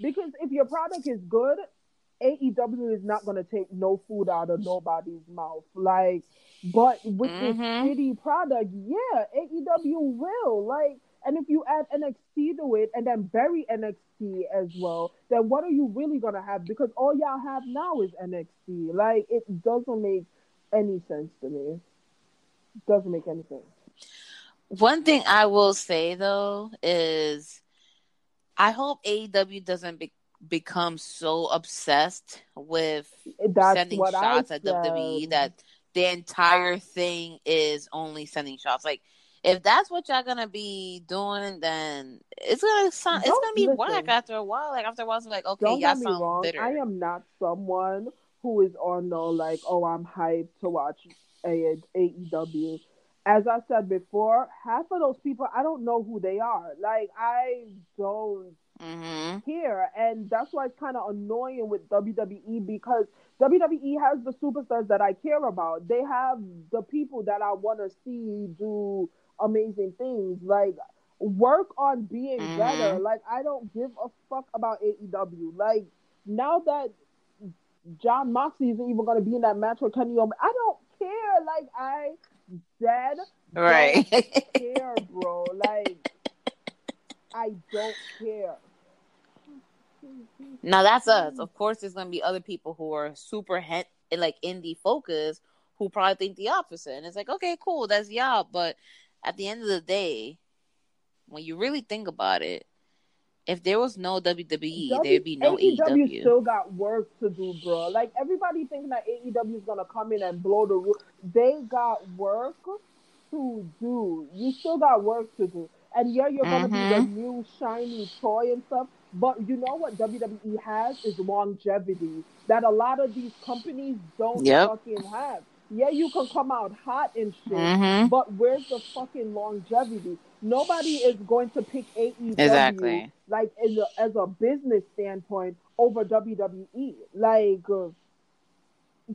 because if your product is good, AEW is not gonna take no food out of nobody's mouth. Like, but with this Mhm. shitty product, yeah, AEW will like. And if you add NXT to it and then bury NXT as well, then what are you really gonna have? Because all y'all have now is NXT. Like it doesn't make any sense to me. Doesn't make any sense. One thing I will say though is, I hope AEW doesn't be- become so obsessed with That's sending what I shots at WWE that the entire thing is only sending shots. Like, if that's what y'all gonna be doing, then it's gonna sound, it's gonna be listen. whack after a while. Like after a while, it's like okay, Don't y'all sound wrong. bitter. I am not someone who is on no like, oh, I'm hyped to watch AEW. As I said before, half of those people I don't know who they are. Like I don't Mm-hmm. care, and that's why it's kind of annoying with WWE because WWE has the superstars that I care about. They have the people that I want to see do amazing things. Like work on being Mhm. better. Like I don't give a fuck about AEW. Like now that Jon Moxley isn't even going to be in that match with Kenny Omega, I don't care. Like I dead Right. <laughs> care, bro. Like I don't care. Now that's us. Of course, there's gonna be other people who are super he- like indie focused who probably think the opposite, and it's like, okay, cool, that's y'all. But at the end of the day, when you really think about it, if there was no WWE, there'd be no AEW AEW. still got work to do, bro. Like everybody thinking that AEW is gonna come in and blow the roof. They got work to do. You still got work to do. And yeah, you're gonna be the Mhm. new shiny toy and stuff. But you know what WWE has is longevity that a lot of these companies don't Yep. fucking have. Yeah, you can come out hot and shit, Mhm. but where's the fucking longevity? Nobody is going to pick AEW Exactly. like as a, as a business standpoint over WWE. Like uh,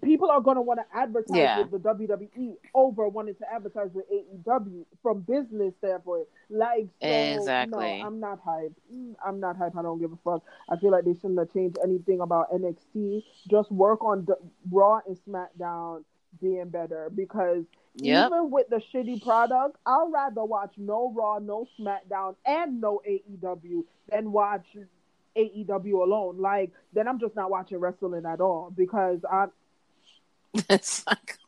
people are going to want to advertise Yeah. with the WWE over wanting to advertise with AEW from business standpoint. Like so, Exactly. no, I'm not hype. Mm, I'm not hype. I don't give a fuck. I feel like they shouldn't have changed anything about NXT. Just work on the Raw and SmackDown being better because Yep. even with the shitty product, I'll rather watch no Raw, no SmackDown, and no AEW than watch AEW alone. Like then I'm just not watching wrestling at all because I like <laughs>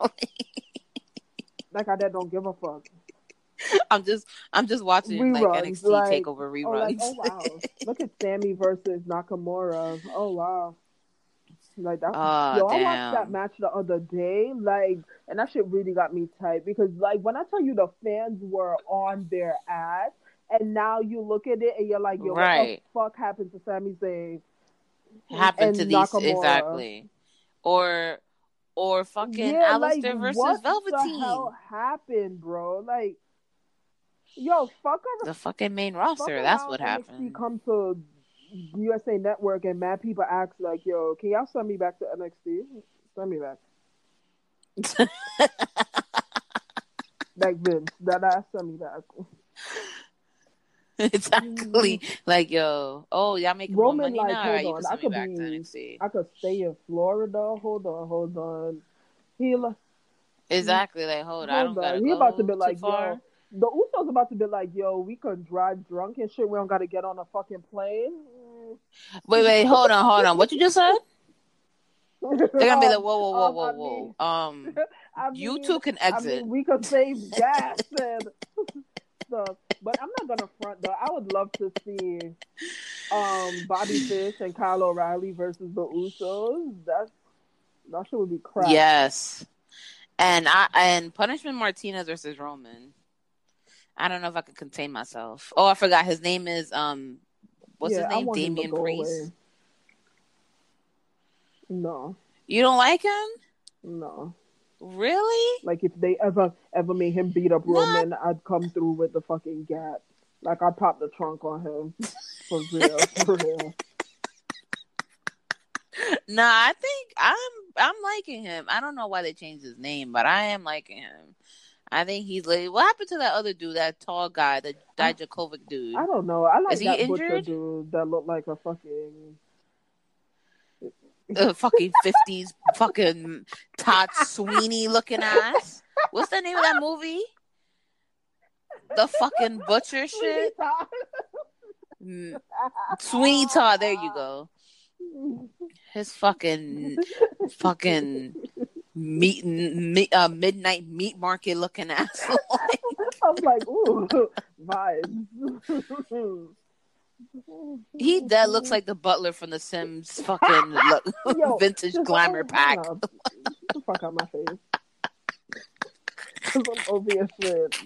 like I that don't give a fuck. I'm just, I'm just watching like NXT like- Takeover oh, reruns. Oh, like, oh wow! <laughs> Look at Sami versus Nakamura. Oh wow! Like that. Oh, yo, I watched that match the other day. Like, and that shit really got me tight because, like, when I tell you the fans were on their ass, and now you look at it and you're like, yo, Right. what the fuck happened to Sami Zayn? happened and to these Nakamura? exactly, or or fucking yeah, Aleister like, versus what Velveteen, the hell happened, bro? Like, yo, fuck the fucking main roster. That's what NXT happened. Come to USA Network and mad people ask like, "Yo, can y'all send me back to NXT? Send me back." <laughs> like Vince, that ass send me back. <laughs> exactly. Like, yo, oh, y'all making more money like, now? All right, you hold can on, I could back to be, NXT. I could stay in Florida. Hold on, hold on. He, Exactly. Like, hold, I don't gotta on. He go about to be like, far. yo, the Usos about to be like, yo, we could drive drunk and shit. We don't got to get on a fucking plane. Wait, wait, hold on, hold on. What you just said? They're gonna be like, whoa, whoa, whoa, <laughs> Um, whoa, I whoa. Um, <laughs> I you two can I exit. mean, we could save gas and stuff. But I'm not gonna front though. I would love to see um Bobby Fish and Kyle O'Reilly versus the Usos. That's that shit would be crap. Yes. And I and Punishment Martinez versus Roman. I don't know if I could contain myself. Oh, I forgot his name is um what's Yeah, his name? Damian Priest. away. No, You don't like him? no. Really? Like if they ever ever made him beat up Roman, I'd come through with the fucking gap. Like I'd pop the trunk on him. <laughs> For real, for real. No, I think I'm I'm liking him. I don't know why they changed his name, but I am liking him. I think he's like what happened to that other dude, that tall guy, the Dijakovic dude? I don't know. I like Is he that butcher injured? dude that looked like a fucking uh, fucking fifties, fucking Todd Sweeney looking ass. What's the name of that movie? The fucking butcher <laughs> shit. Mm, Sweeney Todd. There you go. His fucking fucking meat, meat uh, midnight meat market looking ass. <laughs> <laughs> I'm like, ooh, vibes. He that looks like the butler from the Sims fucking <laughs> Yo, <laughs> vintage glamour oh, pack. nah. The fuck out my face. Cause I'm over shit.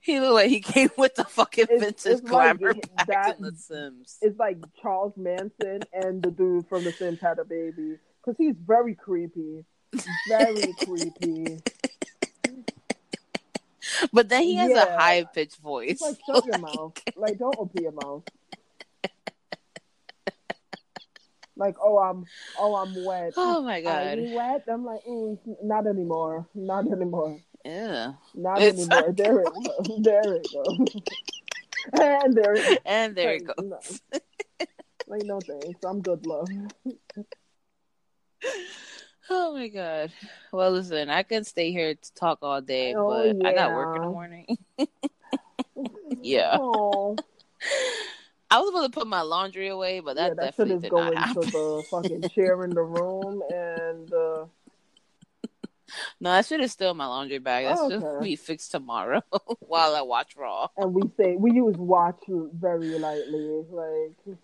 He looked like he came with the fucking It's- vintage it's glamour it- pack that- in the Sims. It's like Charles Manson and the dude from The Sims had a baby. Cause he's very creepy. Very <laughs> creepy. <laughs> But then he has a high pitched voice. It's like shut <laughs> your mouth. Like don't open your mouth. <laughs> Like oh I'm oh I'm wet. Oh, my God. Are you wet? I'm like mm, not anymore. Not anymore. Yeah. Not It's anymore. There it goes. There it goes. and there it And there it goes. No. Like no thanks. I'm good love. Oh my god. Well, listen, I can stay here to talk all day, Oh, but I got work in the morning. <laughs> yeah. Oh, I was going to put my laundry away, but that yeah, that shit definitely is did going not to happen. the fucking chair in the room and uh <laughs> No, that shit is still in my laundry bag. That's just Okay. be fixed tomorrow <laughs> while I watch Raw. and we say we use watch very lightly. Like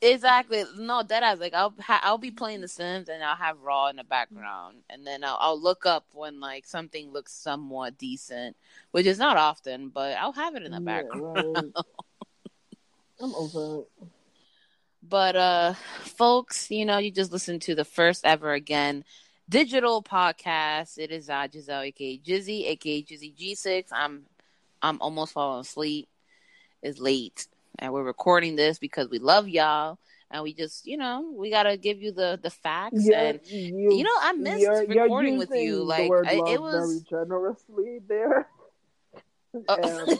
Exactly. No, that I like. I'll ha- I'll be playing The Sims and I'll have Raw in the background, and then I'll, I'll look up when like something looks somewhat decent, which is not often, but I'll have it in the yeah, background. like, <laughs> I'm over it. But uh folks, you know, you just listened to the first ever again digital podcast. It is uh Giselle aka Jizzy, aka Jizzy G6. I'm I'm almost falling asleep. It's late. And we're recording this because we love y'all. And we just, you know, we gotta give you the the facts. You're- and you, you know, I missed you're, you're recording with using you. Like I- it was very generously there. <laughs> And-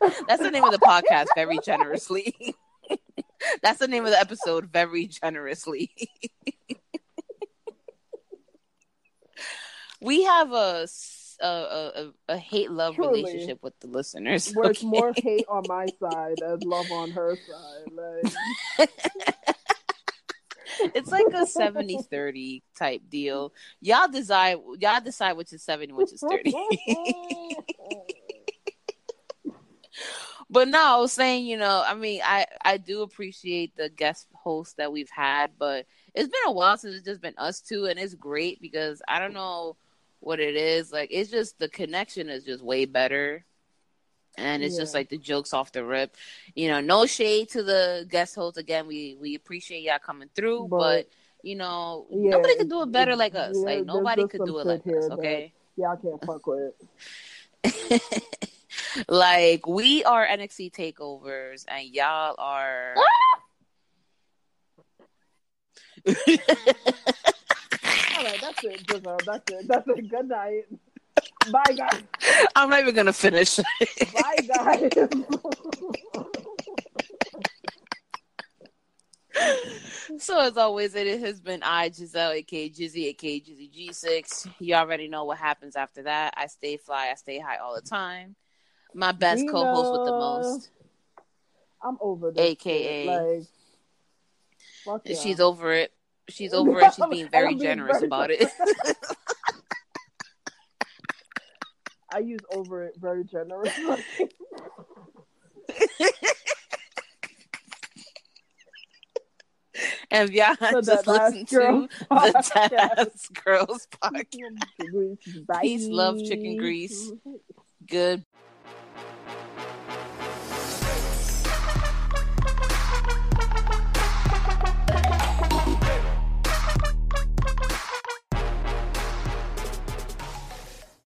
<laughs> That's the name of the podcast, very generously. <laughs> That's the name of the episode, very generously. we have a a, a, a hate love relationship with the listeners. where it's more hate on my <laughs> side and love on her side. Like <laughs> it's like a 70 30 type deal. Y'all decide y'all decide which is 70, which is 30. <laughs> but no, I was saying, you know, I mean, I I do appreciate the guest hosts that we've had, but it's been a while since it's just been us two, and it's great because I don't know what it is. Like, it's just the connection is just way better, and it's just like the jokes off the rip. You know, no shade to the guest hosts. Again, we we appreciate y'all coming through, but, But- you know, Yeah, nobody can do it better like us. yeah, like nobody could do it like us. Okay. yeah, I can't fuck with it. <laughs> like we are NXT takeovers, and y'all are. Ah! <laughs> All right, that's it, Giselle. That's it. That's it. Good night. Bye, guys. I'm not even gonna finish. Bye, guys. <laughs> so as always, it has been I, Giselle, aka Jizzy, aka Jizzy G6. You already know what happens after that. I stay fly, I stay high all the time. My best Nina. co-host with the most, I'm over this. aka. shit. Like, fuck yeah. She's over it. She's <laughs> over it. She's being very being generous very- about it. <laughs> I use over it very generously. <laughs> and y'all So just listen to the Dead Girls podcast. Peace, love, chicken grease. Good.